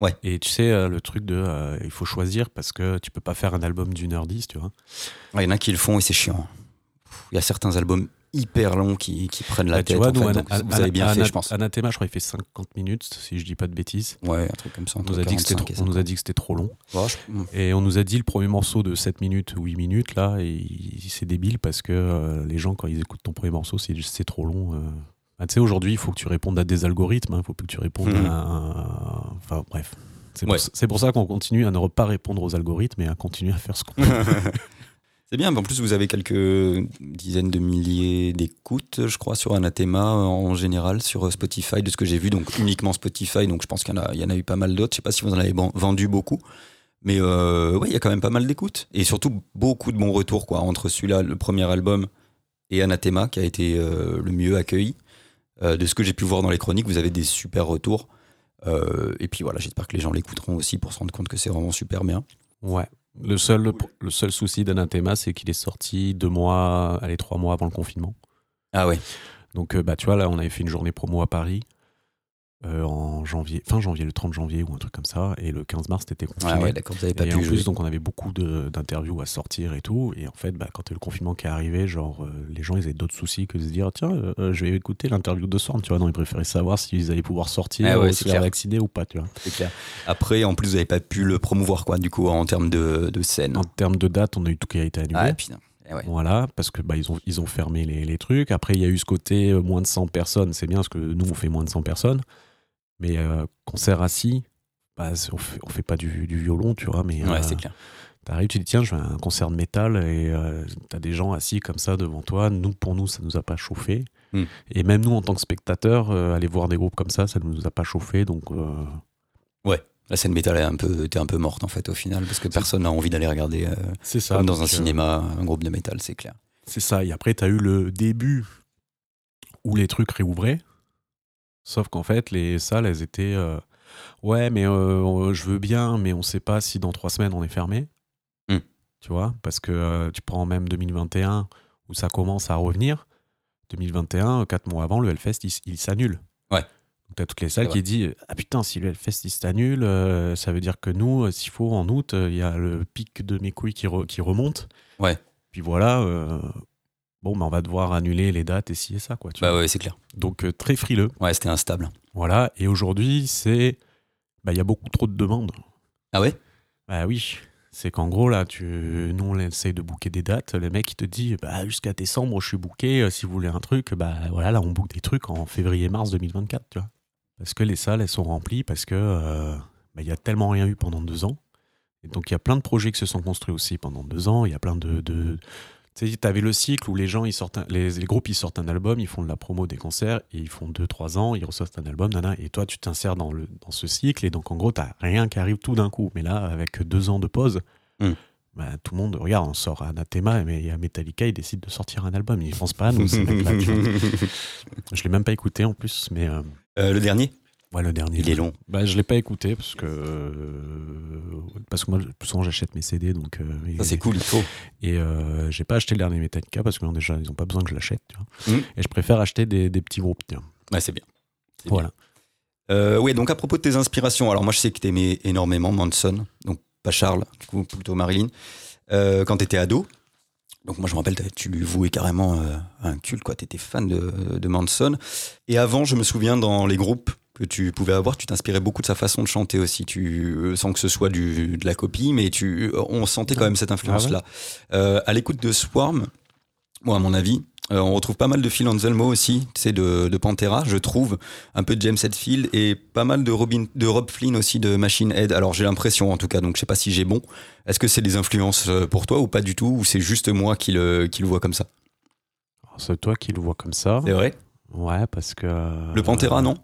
Ouais. Et tu sais, euh, le truc de euh, il faut choisir parce que tu peux pas faire un album d'une heure dix, tu vois. Ouais, Il y en a qui le font et c'est chiant. Il y a certains albums hyper longs qui, qui prennent la Bah, tête. tu vois, en nous, fait, donc vous avez bien fait, je pense. Anathema, je crois, il fait 50 minutes, si je dis pas de bêtises. Ouais, un truc comme ça. On nous, a dit que c'était 45 et trop- on nous a 50. dit que c'était trop long. Ouais, je- hmm. Et on nous a dit le premier morceau de 7 minutes ou 8 minutes, là, et c'est débile parce que euh, les gens, quand ils écoutent ton premier morceau, c'est c'est trop long. euh. Ah, tu sais, aujourd'hui, il faut que tu répondes à des algorithmes, il faut plus que tu répondes Mhm. à. un- Enfin, bref. C'est pour, ça qu'on continue à ne pas répondre aux algorithmes et à continuer à faire ce qu'on. C'est bien, en plus vous avez quelques dizaines de milliers d'écoutes, je crois, sur Anathema euh, en général, sur euh, Spotify, de ce que j'ai vu, donc uniquement Spotify, donc je pense qu'il y, en a- eu pas mal d'autres, je sais pas si vous en avez vendu beaucoup, mais euh, il y a quand même pas mal d'écoutes, et surtout beaucoup de bons retours, quoi, entre celui-là, le premier album, et Anathema, qui a été euh, le mieux accueilli. De ce que j'ai pu voir dans les chroniques, vous avez des super retours, et puis voilà, j'espère que les gens l'écouteront aussi pour se rendre compte que c'est vraiment super bien. Ouais. Le seul, le seul souci d'Anathema, c'est qu'il est sorti deux mois, allez, trois mois avant le confinement. Ah ouais, Donc, euh, bah, tu vois, là, on avait fait une journée promo à Paris euh, en janvier, fin janvier, le 30 janvier ou un truc comme ça. Et le 15 mars, c'était confiné. ah ouais d'accord, pas et pu en jouer. plus, donc, on avait beaucoup d'interviews à sortir et tout. Et en fait, bah, quand le confinement qui est arrivé, genre, euh, les gens, ils avaient d'autres soucis que de se dire, tiens, euh, je vais écouter l'interview de Swarm, tu vois. Non, ils préféraient savoir s'ils allaient pouvoir sortir, Ah ouais, ou se faire vacciner ou pas, tu vois. C'est clair. Après, en plus, vous n'avez pas pu le promouvoir, quoi, du coup, en termes de, de scène. En termes de date, on a eu tout qui a été annulé. Ah. Eh ouais. Voilà, parce que bah, ils, ont, ils ont fermé les, les trucs. Après, il y a eu ce côté euh, moins de 100 personnes. C'est bien parce que nous, on fait moins de 100 personnes. Mais euh, concert assis, bah, on fait, on fait pas du, du violon, tu vois. Mais Ouais, euh, c'est clair. t'arrives, tu dis, tiens, je vais à un concert de métal et euh, t'as des gens assis comme ça devant toi. Nous, pour nous, ça nous a pas chauffé. Hmm. Et même nous, en tant que spectateurs, aller voir des groupes comme ça, ça nous a pas chauffé. Donc, euh, La scène métal est un peu, était un peu morte, en fait, au final, parce que personne n'a envie d'aller regarder, euh, c'est ça. comme dans un euh, cinéma, un groupe de métal, c'est clair. C'est ça. Et après, tu as eu le début où les trucs réouvraient. Sauf qu'en fait, les salles, elles étaient. euh, ouais, mais euh, je veux bien, mais on sait pas si dans trois semaines on est fermé. Hmm. Tu vois Parce que euh, tu prends même 2021 où ça commence à revenir. 2021, quatre mois avant, le Hellfest, il, s'annule. Ouais. Donc, tu as toutes les salles qui disent Ah putain, si le Hellfest il s'annule, ça veut dire que nous, s'il faut, en août, il y a le pic de mes couilles qui, re- qui remonte. Ouais. Puis voilà, bon, bah, on va devoir annuler les dates et ci et ça. Quoi, tu Bah vois. ouais, c'est clair. Donc euh, très frileux. Ouais, c'était instable. Voilà. Et aujourd'hui, c'est. bah, Il y a beaucoup trop de demandes. Ah ouais? Bah oui. C'est qu'en gros, là, tu... nous, on essaye de booker des dates. Le mec, il te dit, bah, jusqu'à décembre, je suis booké. Euh, Si vous voulez un truc, bah voilà, là, on book des trucs en février-mars 2024, tu vois. Parce que les salles, elles sont remplies, parce que euh, bah, il y a tellement rien eu pendant deux ans. Et donc, il y a plein de projets qui se sont construits aussi pendant deux ans. Il y a plein de. de... Tu avais le cycle où les gens, ils sortent un- les, les groupes, ils sortent un album, ils font de la promo des concerts, et ils font deux, trois ans, ils ressortent un album, nana, et toi, tu t'insères dans, le, dans ce cycle, et donc, en gros, t'as rien qui arrive tout d'un coup. Mais là, avec deux ans de pause, Hmm. bah, tout le monde, regarde, on sort Anathema, mais il y a Metallica, ils décident de sortir un album. Ils pensent pas à nous, ces mecs-là, tu vois. Je l'ai même pas écouté en plus, mais euh, Euh, le dernier? Ouais, le dernier. Il est long. Bah, je l'ai pas écouté parce que euh, parce que moi plus souvent j'achète mes CD donc euh, Ça, c'est cool, il faut. et euh, j'ai pas acheté le dernier Metallica parce que non, déjà ils ont pas besoin que je l'achète. Mhm. et je préfère acheter des, des petits groupes tiens. Ouais, c'est bien. Voilà Euh, ouais, donc à propos de tes inspirations, alors moi je sais que t'aimais énormément Manson, donc pas Charles, du coup plutôt Marilyn, euh, quand t'étais ado. Donc moi je me rappelle, tu lui vouais carrément euh, un culte, quoi. T'étais fan de, de Manson. Et avant, je me souviens dans les groupes que tu pouvais avoir, tu t'inspirais beaucoup de sa façon de chanter aussi. Tu, euh, sans que ce soit du, de la copie, mais tu, on sentait quand même cette influence-là. Euh, à l'écoute de Swarm, moi à mon avis, euh, on retrouve pas mal de Phil Anselmo aussi, sais, de, de Pantera, je trouve, un peu de James Hetfield et pas mal de, Robin, de Rob Flynn aussi de Machine Head. Alors j'ai l'impression en tout cas, donc je sais pas si j'ai bon. Est-ce que c'est des influences euh, pour toi ou pas du tout, ou c'est juste moi qui le, qui le vois comme ça? Alors, c'est toi qui le vois comme ça C'est vrai? Ouais parce que Le Pantera, non?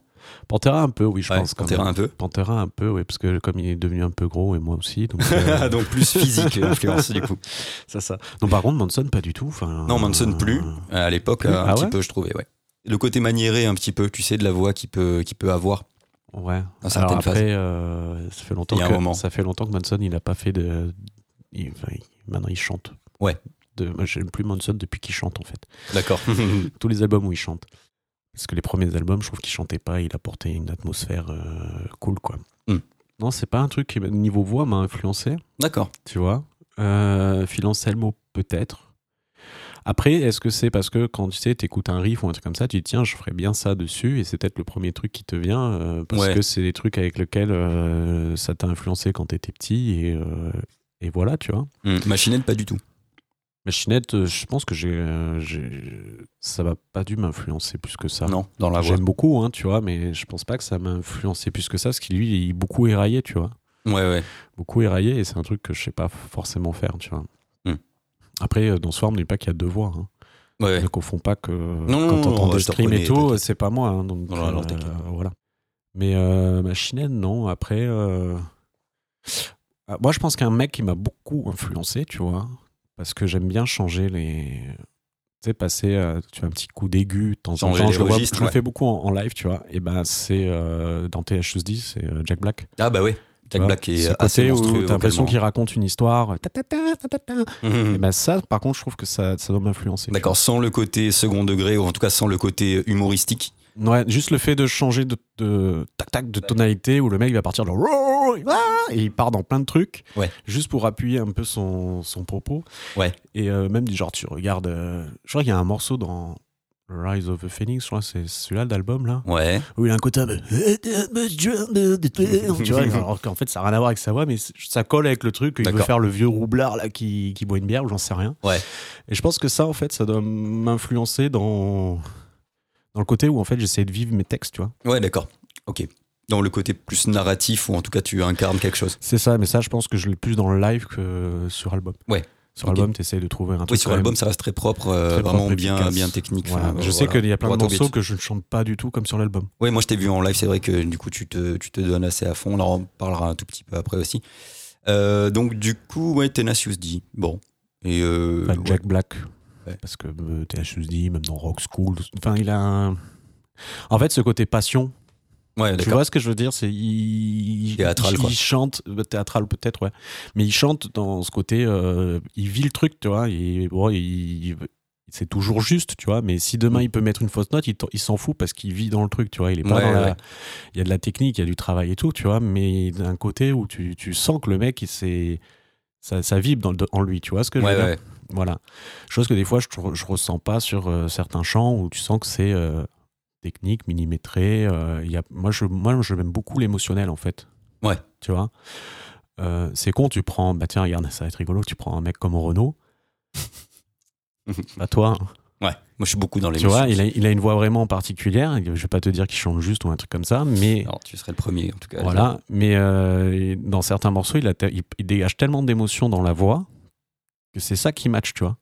Pantera un peu oui je Ouais, pense Pantera un peu. Pantera un peu oui parce que comme il est devenu un peu gros et moi aussi donc euh, donc plus physique l'influence du coup. c'est ça non par contre Manson pas du tout enfin Non, Manson plus. euh, À l'époque, Plus un Ah petit ouais peu, je trouvais, ouais. Le côté maniéré un petit peu, tu sais, de la voix qu'il peut, qu'il peut avoir. Ouais. Dans certaines Alors après, euh, ça fait longtemps Il y a un que moment. ça fait longtemps que Manson il a pas fait de. il- enfin, il- maintenant il chante. Ouais. de. Moi, j'aime plus Manson depuis qu'il chante, en fait. D'accord. Tous les albums où il chante. Parce que les premiers albums, je trouve qu'il chantait pas, il apportait une atmosphère euh, cool, quoi. Hmm. Non, c'est pas un truc qui, niveau voix, m'a influencé, D'accord. tu vois. Euh, Phil Anselmo, peut-être. Après, est-ce que c'est parce que quand tu sais, t'écoutes un riff ou un truc comme ça, tu dis tiens, je ferais bien ça dessus, et c'est peut-être le premier truc qui te vient, euh, parce Ouais. que c'est des trucs avec lesquels euh, ça t'a influencé quand t'étais petit, et, et voilà, tu vois. Hmm. Machinette, pas du tout. Machinette, euh, je pense que j'ai, euh, j'ai- ça va pas dû m'influencer plus que ça. Non, dans la voix. J'aime beaucoup, hein, tu vois, mais je pense pas que ça m'a influencé plus que ça, parce qu'il lui, il est beaucoup éraillé, tu vois. Ouais, ouais. Beaucoup éraillé, et c'est un truc que je sais pas forcément faire, tu vois. Hmm. Après, euh, dans Swarm, n'oublie pas qu'il y a deux voix. Hein. Ouais. Ne confonds pas que non, quand t'entends des streams et tout, c'est pas moi. hein, donc, Non, non, voilà. Mais euh, Machinette, non. Après, euh, ah, moi, je pense qu'un mec qui m'a beaucoup influencé, tu vois, parce que j'aime bien changer les. Tu sais, passer euh, tu vois, un petit coup d'aigu de temps en temps. Je, le, vois- je le fais beaucoup en, en live, tu vois. Et ben, c'est euh, dans THSD, c'est euh, Jack Black. Ah, bah tu Jack. Black est Ce assez côté monstrueux. t'as l'impression qu'il raconte une histoire. ta, ta, ta, ta, ta, ta. Mhm. Et ben ça, par contre, je trouve que ça, ça doit m'influencer. D'accord, sans le côté second degré, ou en tout cas sans le côté humoristique. Ouais, juste le fait de changer de, de tac tac de tonalité où le mec il va partir genre et il part dans plein de trucs Ouais. juste pour appuyer un peu son, son propos. Ouais. Et euh, même du genre tu regardes euh, je crois qu'il y a un morceau dans Rise of the Phoenix, je crois c'est celui-là d'album là Ouais. où il a un côté peu tu vois alors qu'en fait ça n'a rien à voir avec sa voix mais ça colle avec le truc il veut faire le vieux roublard là qui, qui boit une bière ou j'en sais rien. Ouais. Et je pense que ça en fait ça doit m'influencer dans dans le côté où en fait j'essaie de vivre mes textes, tu vois. Ouais, d'accord. Ok. Dans le côté plus narratif, ou en tout cas tu incarnes quelque chose. C'est ça, mais ça, je pense que je l'ai plus dans le live que sur album. Ouais. Sur album, tu essaies de trouver un truc. Oui, sur album, ça reste très propre, euh, Très vraiment propre, bien, efficace. bien technique. Voilà. Enfin, Je sais qu'il y a plein de Droit morceaux que je ne chante pas du tout comme sur l'album. Oui, moi je t'ai vu en live, c'est vrai que du coup tu te, tu te donnes assez à fond. On en parlera un tout petit peu après aussi. Euh, donc du coup, ouais, Tenacious D. Bon. Et euh, ouais. Jack Black. Ouais. Parce que euh, THSD, même dans Rock School. Enfin, il a un. En fait, ce côté passion, Ouais, tu vois ce que je veux dire? C'est il, Théâtral, il, quoi. il chante euh, théâtral peut-être, ouais. Mais il chante dans ce côté, euh, il vit le truc, tu vois. Et, bon, il- c'est toujours juste, tu vois. Mais si demain Mm. il peut mettre une fausse note, il, s'en fout parce qu'il vit dans le truc, tu vois. Il est pas Ouais, dans la- ouais. Il y a de la technique, il y a du travail et tout, tu vois. Mais d'un côté où tu, tu sens que le mec, il s'est- ça, ça vibre dans en lui, tu vois ce que je Ouais, veux dire? Voilà. Chose que des fois, je, je ressens pas sur euh, certains chants où tu sens que c'est euh, technique, millimétré. euh, y a, moi, je, moi, je beaucoup l'émotionnel, en fait. Ouais. Tu vois? C'est con, tu prends. Bah tiens, regarde, ça va être rigolo. Tu prends un mec comme Renault. bah toi, Ouais. Moi je suis beaucoup dans les tu vois, il a, il a une voix vraiment particulière. Je vais pas te dire qu'il chante juste ou un truc comme ça, mais. Tu serais le premier en tout cas. Voilà, mais dans certains morceaux, il, a il- il dégage tellement d'émotion dans la voix que c'est ça qui match, tu vois.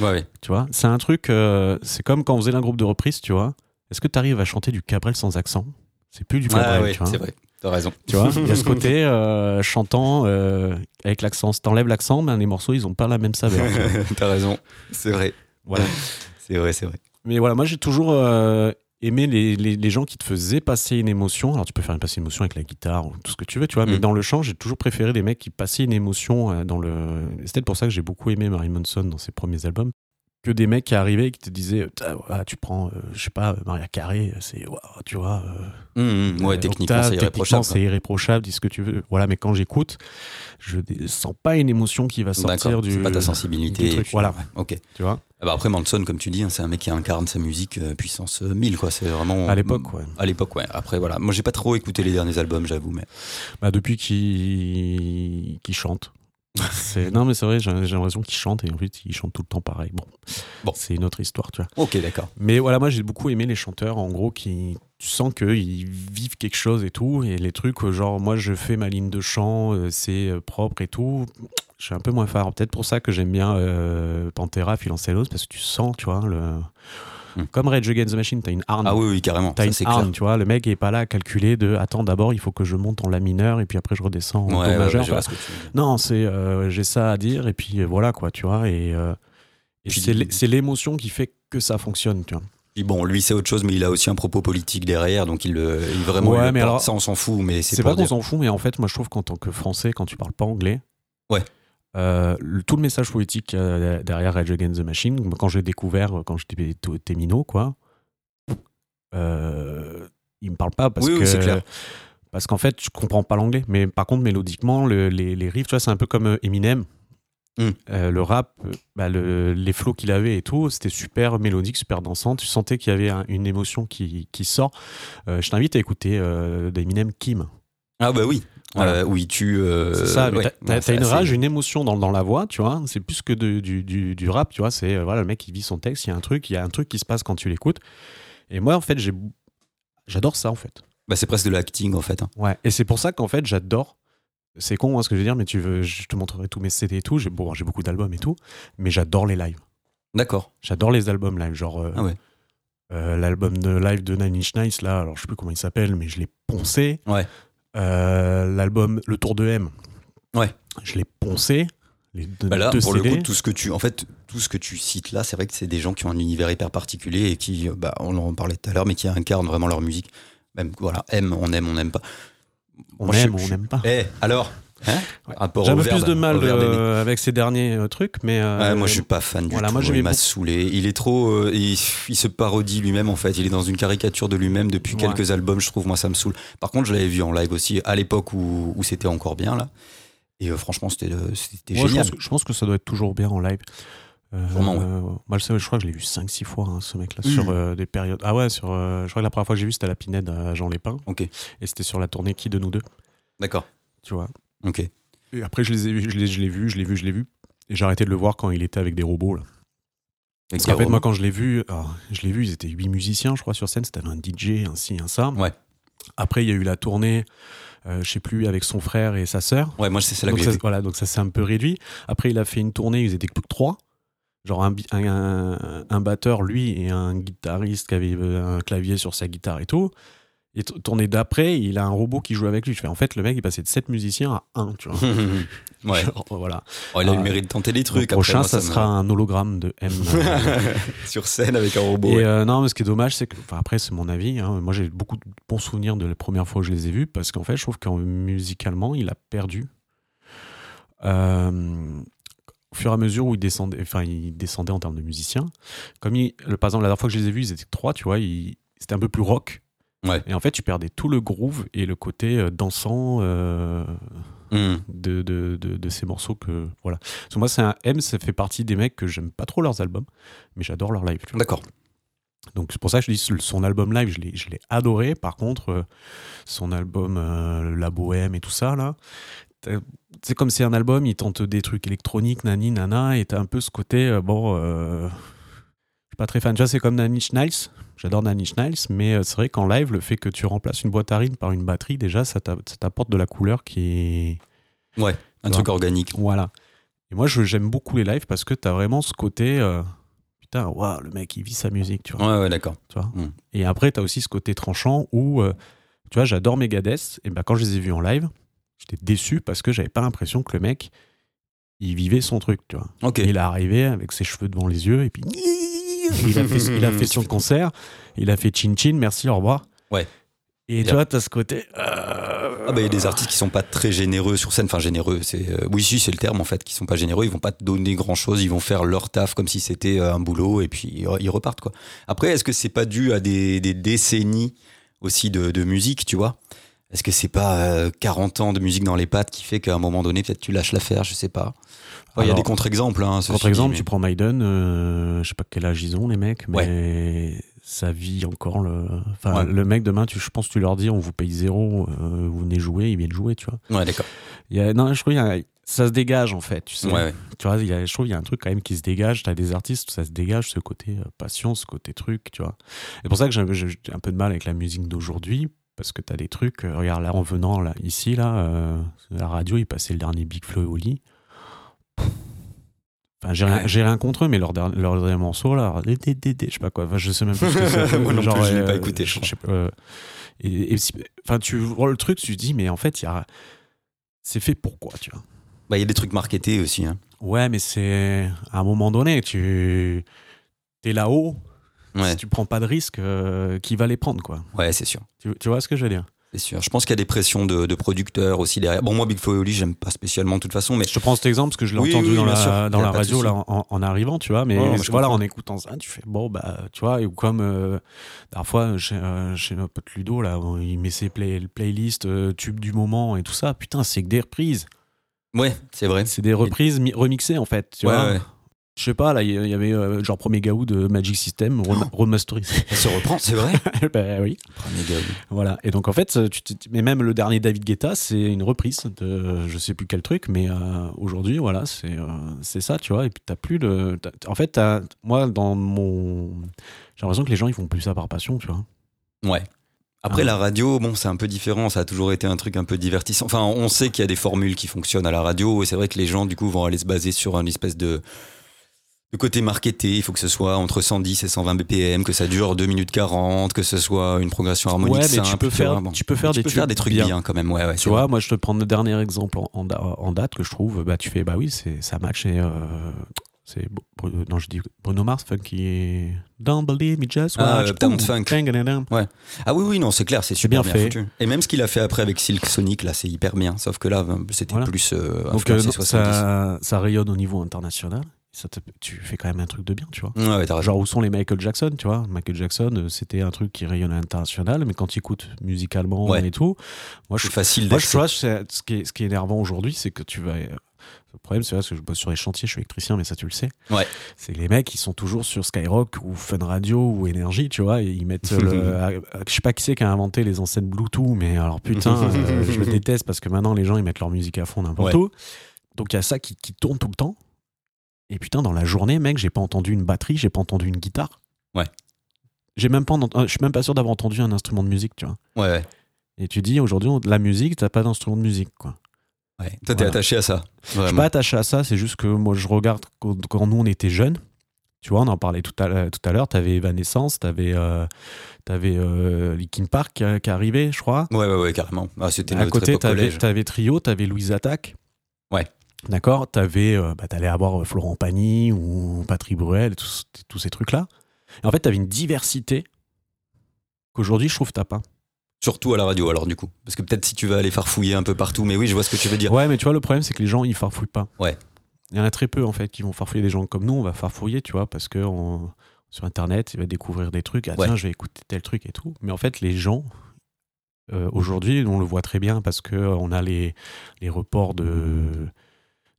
Ouais, ouais. Tu vois, c'est un truc, euh, c'est comme quand on faisait un groupe de reprise, tu vois. Est-ce que tu arrives à chanter du Cabrel sans accent? C'est plus du Cabrel, Ah, ouais, tu vois. c'est vrai. T'as raison. Tu vois, il y a ce côté euh, chantant euh, avec l'accent. Si t'enlèves l'accent, ben, les morceaux, ils ont pas la même saveur. T'as raison. C'est vrai. voilà. C'est vrai, c'est vrai. Mais voilà, moi j'ai toujours euh, aimé les, les- les gens qui te faisaient passer une émotion. Alors tu peux faire passer une émotion avec la guitare ou tout ce que tu veux, tu vois. Mais Mm. dans le chant, j'ai toujours préféré les mecs qui passaient une émotion euh, dans le. C'est peut-être pour ça que j'ai beaucoup aimé Mary Manson dans ses premiers albums. Que des mecs qui arrivaient et qui te disaient, Putain, voilà, tu prends, euh, je sais pas, Maria Carré, c'est, waouh, tu vois. euh, Hum, hum, ouais, euh, techniquement, c'est irréprochable. c'est irréprochable, dis ce que tu veux. Voilà, mais quand j'écoute, je sens pas une émotion qui va sortir du. c'est pas ta sensibilité. truc, voilà. ok. Tu vois? Ah bah après Manson, comme tu dis, hein, c'est un mec qui incarne sa musique euh, puissance euh, 1000, quoi. C'est vraiment. À l'époque, ouais. À l'époque, ouais. Après, voilà. Moi, j'ai pas trop écouté les derniers albums, j'avoue, mais. Bah, depuis qu'il chante. Non, mais c'est vrai, j'ai l'impression qu'il chante et en fait, il chante tout le temps pareil. Bon, Bon. c'est une autre histoire, tu vois. Ok, d'accord. Mais voilà, moi, j'ai beaucoup aimé les chanteurs, en gros, qui. Tu sens qu'ils vivent quelque chose et tout. Et les trucs, euh, genre, moi, je fais ma ligne de chant, euh, c'est euh, propre et tout. Je suis un peu moins phare. Peut-être pour ça que j'aime bien euh, Pantera, Philancelos, parce que tu sens, tu vois, le. Hmm. Comme Rage Against the Machine, t'as une arme. Ah oui, oui, carrément. T'as une arme, clair. tu vois. Le mec est pas là à calculer de attends, d'abord, il faut que je monte en la mineur et puis après je redescends en Ouais, ouais, majeur. ce. Non, c'est euh, j'ai ça à dire et puis euh, voilà quoi, tu vois. Et, euh, et c'est l'é- c'est l'émotion qui fait que ça fonctionne, tu vois. Bon, lui, c'est autre chose, mais il a aussi un propos politique derrière, donc il, le- il vraiment. Ouais, il mais porte. alors, ça, on s'en fout, mais c'est pas qu'on s'en fout, mais en fait, moi je trouve qu'en tant que français, quand tu parles pas anglais, Ouais. Euh, le- tout le message politique euh, derrière Rage Against the Machine, quand j'ai découvert, euh, quand j'étais t- Témino, quoi, euh, il me parle pas parce Oui, oui, que. c'est clair. Parce qu'en fait, je comprends pas l'anglais. Mais par contre, mélodiquement, le- les, les riffs, tu vois, c'est un peu comme Eminem. Mm. Le rap, bah, le- les flots qu'il avait et tout, c'était super mélodique, super dansant. Tu sentais qu'il y avait un- une émotion qui, qui sort. Je t'invite à écouter d'Eminem Kim. Ah bah oui. Voilà. Euh, oui, tu. euh, C'est ça, ouais. t'as- une rage, une émotion dans, dans la voix, tu vois. C'est plus que du, du, du rap, tu vois. C'est euh, voilà, le mec qui vit son texte, il y a un truc, il y a un truc qui se passe quand tu l'écoutes. Et moi, en fait, j'adore ça, en fait. Bah, c'est presque de l'acting en fait. hein. Ouais. Et c'est pour ça qu'en fait, j'adore. C'est con hein, ce que je veux dire, mais tu veux, je te montrerai tous mes CD et tout. J'ai bon, j'ai beaucoup d'albums et tout, mais j'adore les lives. D'accord. J'adore les albums live, genre euh, Ah ouais. euh, l'album de live de Nine Inch Nails là. Alors je sais plus comment il s'appelle, mais je l'ai poncé. Ouais. Euh, L'album Le Tour de M. Ouais. Je l'ai poncé. Les deux, Bah là, deux pour le coup, tout ce que tu, en fait, tout ce que tu cites là, c'est vrai que c'est des gens qui ont un univers hyper particulier et qui, euh, bah, on en parlait tout à l'heure, mais qui incarnent vraiment leur musique. Même, voilà, aime, on aime, on n'aime pas. on Moi, aime, je- on n'aime pas. Eh, alors, hein Ouais. J'ai un peu plus de mal euh, avec ces derniers euh, trucs, mais euh, Ouais, moi, je suis pas fan du voilà, tout. moi, il m'a saoulé. Il est trop, il, il se parodie lui-même en fait. Il est dans une caricature de lui-même depuis Ouais. quelques albums. Je trouve, moi, ça me saoule. Par contre, je l'avais vu en live aussi à l'époque où, où c'était encore bien là. Et franchement, c'était, je, génial. pense que, je pense que ça doit être toujours bien en live. Euh, moi, je, crois que je l'ai vu 5-6 fois, hein, ce mec-là, Mhm. sur des périodes. Ah ouais, sur, je crois que la première fois que j'ai vu, c'était à la Pinède à Jean Lépin. Ok, Et c'était sur la tournée Qui de nous deux, d'accord. tu vois. Ok. Et après, je les ai vus, je l'ai, je l'ai vu, je l'ai vu, je l'ai vu. Et j'ai arrêté de le voir quand il était avec des robots. Là. Parce qu'en fait, moi, quand je l'ai vu, alors, je l'ai vu, ils étaient 8 musiciens, je crois, sur scène. C'était un DJ, un ci, un ça. Ouais. Après, il y a eu la tournée, euh, je sais plus, avec son frère et sa sœur. Ouais, moi, c'est c'est là donc que ça, voilà, donc ça s'est un peu réduit. Après, il a fait une tournée, ils étaient plus que trois. Genre un, bi- un, un- un batteur, lui, et un guitariste qui avait euh, un clavier sur sa guitare et tout. Et tournée d'après, il a un robot qui joue avec lui. Je fais, en fait, le mec, il passait de 7 musiciens à 1, tu vois. ouais. Genre, voilà. Oh, il a eu le mérite de tenter des Le trucs. prochain, Après, moi, ça, me- sera un hologramme de M. sur scène avec un robot. Et ouais. euh, non, mais ce qui est dommage, c'est que, enfin, après, c'est mon avis. hein, moi, j'ai beaucoup de bons souvenirs de la première fois que je les ai vus parce qu'en fait, je trouve qu'en musicalement, il a perdu. Euh, au fur et à mesure où il descendait, enfin, il descendait en termes de musiciens. Comme il, le, par exemple, la dernière fois que je les ai vus, ils étaient trois, tu vois, c'était un peu plus rock. Ouais. Et en fait, tu perdais tout le groove et le côté euh, dansant euh, Hmm. de, de, de, de ces morceaux que voilà. Parce que moi, c'est un M, ça fait partie des mecs que j'aime pas trop leurs albums, mais j'adore leur live. D'accord. Donc c'est pour ça que je dis son album live, je l'ai, je l'ai adoré. Par contre, euh, son album euh, La Bohème et tout ça là, c'est comme c'est un album, il tente des trucs électroniques, nani nana, et t'as un peu ce côté euh, bon. Pas très fan. Vois, c'est comme Nanny Schnalls. J'adore Nanny Schnalls, mais euh, c'est vrai qu'en live, le fait que tu remplaces une boîte à rythme par une batterie, déjà, ça t'a- ça t'apporte de la couleur qui est Ouais, un truc organique. voilà. Et moi, je- j'aime beaucoup les lives parce que t'as vraiment ce côté. euh, putain, waouh, le mec, il vit sa musique, tu vois. Ouais, ouais, d'accord. Mm. Et après, t'as aussi ce côté tranchant où, euh, tu vois, j'adore Megadeth. Et ben, quand je les ai vus en live, j'étais déçu parce que j'avais pas l'impression que le mec, il vivait son truc, tu vois. Il est arrivé avec ses cheveux devant les yeux et puis. Il a fait, il a fait son concert, il a fait chin chin, merci, au revoir. Ouais. Et vois, t'as ce côté. euh, Ah bah il y a des artistes qui sont pas très généreux sur scène, enfin généreux, c'est euh, oui si c'est le terme en fait, qui sont pas généreux, ils vont pas te donner grand chose, ils vont faire leur taf comme si c'était euh, un boulot et puis ils ils repartent quoi. Après est-ce que c'est pas dû à des, des décennies aussi de, de musique, tu vois? Est-ce que c'est pas euh, 40 ans de musique dans les pattes qui fait qu'à un moment donné peut-être tu lâches l'affaire, je sais pas. Il y a des contre-exemples. Hein, Contre-exemple, tu prends Maiden, euh, je sais pas quel âge ils ont, les mecs, mais ça vit encore le. Enfin, Ouais. le mec demain, tu, je pense que tu leur dis, on vous paye zéro, euh, vous venez jouer, ils viennent jouer, tu vois. Ouais d'accord. Il y a, non, je trouve y a- ça se dégage en fait, tu sais. Tu vois, il y a, je trouve qu'il y a un truc quand même qui se dégage. T'as des artistes, ça se dégage, ce côté euh, passion, ce côté truc, tu vois. C'est pour ça que j'ai un peu de mal avec la musique d'aujourd'hui, parce que t'as des trucs. euh, regarde, là, en venant là, ici, là, euh, la radio, il passait le dernier Big Flo et Oli. Enfin, j'ai rien, Ouais. j'ai rien contre eux, mais leur, dernier- leur dernier morceau, là, je sais pas quoi, enfin, je sais même plus ce que c'est. Moi non plus, je l'ai pas euh, écouté, je sais pas, euh, et, et si- enfin, tu vois le truc, tu te dis, mais en fait, il y a. C'est fait pourquoi, tu vois? Bah il y a des trucs marketés aussi. Hein. Ouais, mais c'est à un moment donné, tu es là-haut. Ouais. Si tu prends pas de risque, euh, qui va les prendre, quoi Ouais c'est sûr. tu, tu vois ce que je veux dire? C'est sûr. Je pense qu'il y a des pressions de, de producteurs aussi derrière. Bon, moi, Big Oli, j'aime pas spécialement de toute façon, mais Je te prends cet exemple parce que je l'ai Oui, entendu oui, dans, la, dans radio là, en, en arrivant, tu vois. Mais je voilà, en écoutant ça, tu fais bon, bah, tu vois. Ou comme euh, parfois chez, euh, chez notre pote Ludo, là, il met ses play, playlists euh, tubes du moment et tout ça. Putain, c'est que des reprises. ouais, c'est vrai. C'est des reprises mi- remixées en fait. Tu Ouais, vois. ouais. Je sais pas, là, il y avait euh, genre premier gaou de Magic System rem- remasterisé. Ça se reprend, c'est vrai. bah oui. Premier. Voilà. Et donc en fait, tu te- mais même le dernier David Guetta, c'est une reprise de je sais plus quel truc, mais euh, aujourd'hui, voilà, c'est euh, c'est ça, tu vois. Et puis t'as plus de. t'as- En fait, moi, dans mon, j'ai l'impression que les gens ils font plus ça par passion, tu vois. Ouais. Après, Ah. la radio, bon, c'est un peu différent. Ça a toujours été un truc un peu divertissant. Enfin, on sait qu'il y a des formules qui fonctionnent à la radio. Et c'est vrai que les gens, du coup, vont aller se baser sur une espèce de, de côté marketé. Il faut que ce soit entre 110 et 120 BPM, que ça dure 2 minutes 40, que ce soit une progression harmonique Ouais, mais simple. tu peux faire- vois, bon. tu peux faire tu des peux faire tubes des trucs bien. bien. quand même. Ouais, ouais, Tu vois, vrai. moi, je te prends le dernier exemple en, en da- en date que je trouve. Bah, tu fais, bah oui, ça match et euh, c'est Bru- non, je dis Bruno Mars, qui est Don't believe me, just Ah, watch. Ouh, Funk. Ah oui, oui, non, c'est clair, c'est super bien bien, fait. foutu. Et même ce qu'il a fait après avec Silk Sonic, là, c'est hyper bien. Sauf que là, c'était Voilà. plus euh, Donc euh, influencé non, 70. ça, ça rayonne au niveau international. Ça te- tu fais quand même un truc de bien, tu vois. Ouais, ouais. Genre où sont les Michael Jackson, tu vois? Michael Jackson, euh, c'était un truc qui rayonne à l'international, mais quand tu écoutes musicalement Ouais. et tout, moi je, facile moi, je, vois, ce qui est, ce qui est énervant aujourd'hui, c'est que tu vas. euh, Le problème, c'est parce que je bosse sur les chantiers, je suis électricien, mais ça tu le sais. Ouais. C'est les mecs, ils sont toujours sur Skyrock ou Fun Radio ou Énergie, tu vois, et ils mettent le. euh, je sais pas qui c'est qui a inventé les enceintes Bluetooth, mais alors putain, euh, je le déteste parce que maintenant les gens ils mettent leur musique à fond n'importe Ouais. où. Donc il y a ça qui, qui tourne tout le temps. Et putain, dans la journée, mec, j'ai pas entendu une batterie, j'ai pas entendu une guitare. Ouais. J'ai même pas, ent- je suis même pas sûr d'avoir entendu un instrument de musique, tu vois. Ouais, ouais. Et tu dis aujourd'hui, la musique, t'as pas d'instrument de musique, quoi. ouais. Toi, t'es Voilà. attaché à ça. Je suis pas attaché à ça, c'est juste que moi je regarde quand, quand nous on était jeunes. Tu vois, on en parlait tout à, l'heure- tout à l'heure. T'avais Evanescence, t'avais euh, t'avais euh, Linkin Park qui, qui arrivait, je crois. Ouais, ouais, ouais, carrément. Ah, c'était À côté, t'avais Trio, t'avais Louise Attaque. Ouais. D'accord T'avais, euh, bah, t'allais avoir Florent Pagny ou Patrick Bruel, tous, ces trucs-là. Et en fait, t'avais une diversité qu'aujourd'hui, je trouve, t'as pas. Surtout à la radio, alors, du coup. Parce que peut-être si tu vas aller farfouiller un peu partout, mais oui, je vois ce que tu veux dire. Ouais, mais tu vois, le problème, c'est que les gens, ils farfouillent pas. Ouais. Il y en a très peu, en fait, qui vont farfouiller. Des gens comme nous, on va farfouiller, tu vois, parce que on- sur Internet, il va découvrir des trucs. Ah, Ouais. tiens, je vais écouter tel truc et tout. Mais en fait, les gens, euh, aujourd'hui, on le voit très bien parce que euh, on a les, les reports de,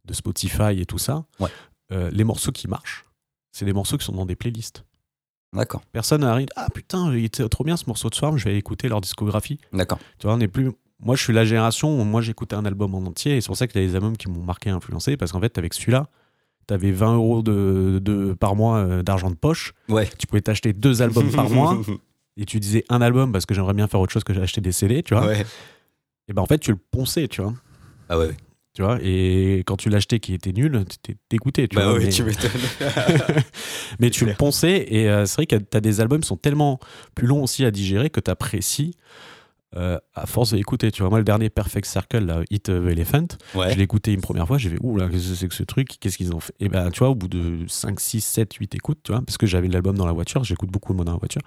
de Spotify et tout ça. Ouais. Euh, les morceaux qui marchent, c'est des morceaux qui sont dans des playlists. D'accord, Personne n'arrive, ah putain, il était trop bien ce morceau de soir, je vais écouter leur discographie. d'accord. Tu vois, on n'est plus. Moi, je suis la génération où moi j'écoutais un album en entier et c'est pour ça qu'il y a des albums qui m'ont marqué, influencé parce qu'en fait, avec celui-là, t'avais 20 euros de, de- par mois euh, d'argent de poche. Ouais. Tu pouvais t'acheter deux albums par mois et tu disais un album parce que j'aimerais bien faire autre chose que acheter des CD, tu vois. ouais. Et ben en fait, tu le ponçais, tu vois. Ah ouais. Tu vois, et quand tu l'achetais qui était nul, t'étais dégoûté, tu bah vois. ouais, mais tu m'étonnes. mais tu le ponçais et euh, c'est vrai que t'as des albums qui sont tellement plus longs aussi à digérer que t'apprécies euh, à force d'écouter. Tu vois, moi, le dernier Perfect Circle, là, Hit the Elephant, ouais. je l'ai écouté une première fois, j'ai fait, ouh là, qu'est-ce que c'est que ce truc Qu'est-ce qu'ils ont fait? Et ben, tu vois, au bout de 5, 6, 7, 8 écoutes, tu vois, parce que j'avais l'album dans la voiture, j'écoute beaucoup moi dans la voiture,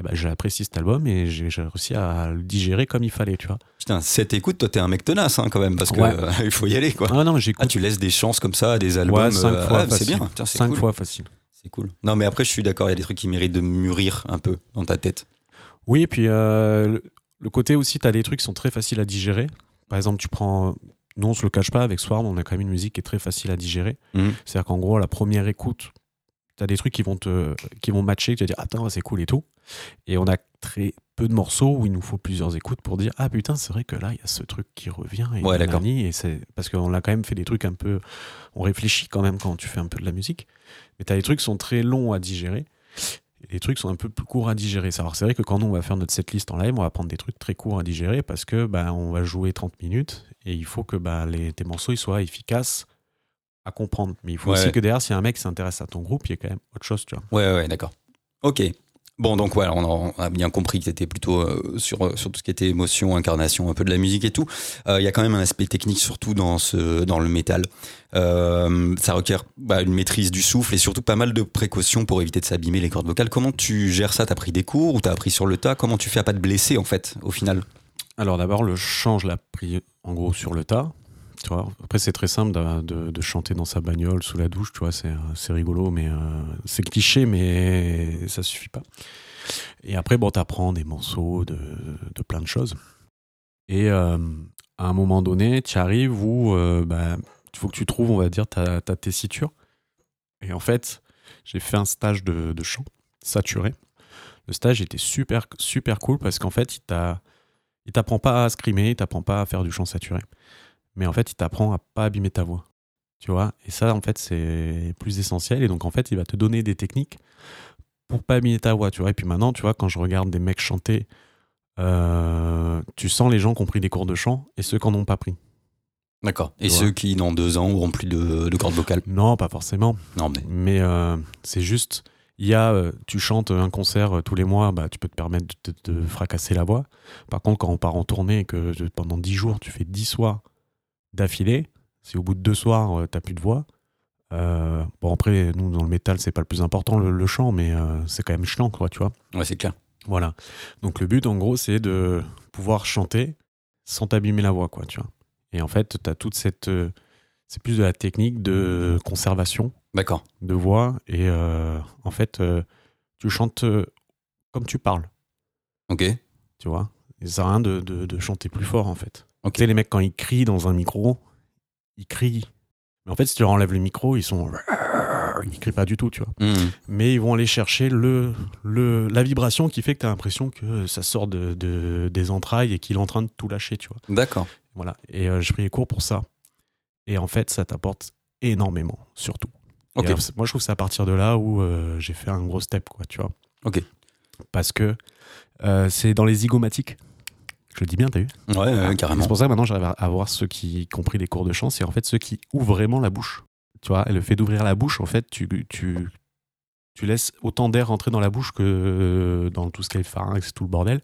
et ben, j'ai apprécié cet album et j'ai j'ai réussi à le digérer comme il fallait, tu vois. Putain, cette écoute, toi, t'es un mec tenace, hein, quand même, parce que Ouais. euh, il faut y aller, quoi. Ah non, Ah, tu laisses des chances comme ça à des albums. ouais, 5 euh, fois ah, c'est facile. bien. C'est 5 cool. fois facile. C'est cool. Non, mais après, je suis d'accord, il y a des trucs qui méritent de mûrir un peu dans ta tête. Oui, et puis euh, le, côté aussi, tu as des trucs qui sont très faciles à digérer. Par exemple, tu prends. Nous, on se le cache pas, avec Swarm, on a quand même une musique qui est très facile à digérer. Mhm. C'est-à-dire qu'en gros, la première écoute, tu as des trucs qui vont, te, qui vont matcher, tu vas dire, attends, c'est cool et tout. Et on a très peu de morceaux où il nous faut plusieurs écoutes pour dire, ah putain, c'est vrai que là, il y a ce truc qui revient. Et Ouais, d'accord. Et c'est parce qu'on a quand même fait des trucs un peu. On réfléchit quand même quand tu fais un peu de la musique. Mais tu as des trucs qui sont très longs à digérer. Et les trucs sont un peu plus courts à digérer. Alors c'est vrai que quand nous on va faire notre setlist en live, on va prendre des trucs très courts à digérer parce que bah, on va jouer 30 minutes et il faut que bah, les, tes morceaux ils soient efficaces à comprendre. Mais il faut Ouais, aussi ouais. que derrière, si un mec s'intéresse à ton groupe, il y a quand même autre chose, tu vois. Ouais, ouais, d'accord. Ok. Bon, donc voilà, on a, on a bien compris que c'était plutôt euh, sur, euh, sur tout ce qui était émotion, incarnation, un peu de la musique et tout. Euh, Il y a quand même un aspect technique, surtout dans, ce, dans le métal. Euh, ça requiert bah, une maîtrise du souffle et surtout pas mal de précautions pour éviter de s'abîmer les cordes vocales. Comment tu gères ça? T'as pris des cours ou t'as appris sur le tas? Comment tu fais à pas te blesser en fait, au final? Alors d'abord, le chant, je l'ai appris en gros sur le tas. Après, c'est très simple de, de- chanter dans sa bagnole, sous la douche, tu vois, c'est, c'est rigolo, mais euh, c'est cliché, mais ça suffit pas. Et après, bon, t'apprends des morceaux de, de plein de choses. Et euh, à un moment donné, tu arrives où euh, bah, il faut que tu trouves, on va dire, ta, ta tessiture. Et en fait, j'ai fait un stage de, de chant saturé. Le stage était super, super cool parce qu'en fait, il t'apprend pas à scrimer, il t'apprend pas à faire du chant saturé. Mais en fait, il t'apprend à pas abîmer ta voix. Tu vois? Et ça, en fait, c'est plus essentiel. Et donc, en fait, il va te donner des techniques pour pas abîmer ta voix. Tu vois? Et puis maintenant, tu vois, quand je regarde des mecs chanter, euh, tu sens les gens qui ont pris des cours de chant et ceux qui n'en ont pas pris. D'accord. Et ceux qui, dans deux ans, auront plus de, de cordes vocales Non, pas forcément. Non, mais. Mais euh, c'est juste, il y a, euh, tu chantes un concert euh, tous les mois, bah, tu peux te permettre de de fracasser la voix. Par contre, quand on part en tournée et que pendant 10 jours, tu fais 10 soirs d'affilée, si au bout de deux soirs, euh, t'as plus de voix, euh, bon après, nous, dans le métal, c'est pas le plus important, le, le chant, mais euh, c'est quand même chiant, quoi, tu vois. Ouais, c'est clair. Voilà. Donc le but, en gros, c'est de pouvoir chanter sans t'abîmer la voix, quoi, tu vois. Et en fait, tu as toute cette... euh, c'est plus de la technique de conservation D'accord. de voix et en fait tu chantes comme tu parles Ok. tu vois ça sert à rien de, de- de chanter plus fort en fait Ok. tu sais les mecs quand ils crient dans un micro ils crient mais en fait si tu leur enlèves le micro ils sont ils crient pas du tout tu vois Mhm. mais ils vont aller chercher le, le la vibration qui fait que tu as l'impression que ça sort de, de- des entrailles et qu'il est en train de tout lâcher tu vois D'accord. voilà et euh, j'ai pris les cours pour ça et en fait ça t'apporte énormément surtout alors, moi, je trouve que c'est à partir de là où euh, j'ai fait un gros step, quoi, tu vois. Ok. Parce que euh, c'est dans les zygomatiques. Je le dis bien, t'as vu Ouais, carrément. C'est pour ça que maintenant, j'arrive à avoir ceux qui qui ont pris des cours de chant, c'est en fait ceux qui ouvrent vraiment la bouche. Tu vois, et le fait d'ouvrir la bouche, en fait, tu, tu, tu laisses autant d'air rentrer dans la bouche que euh, dans tout ce qui est pharynx, tout le bordel.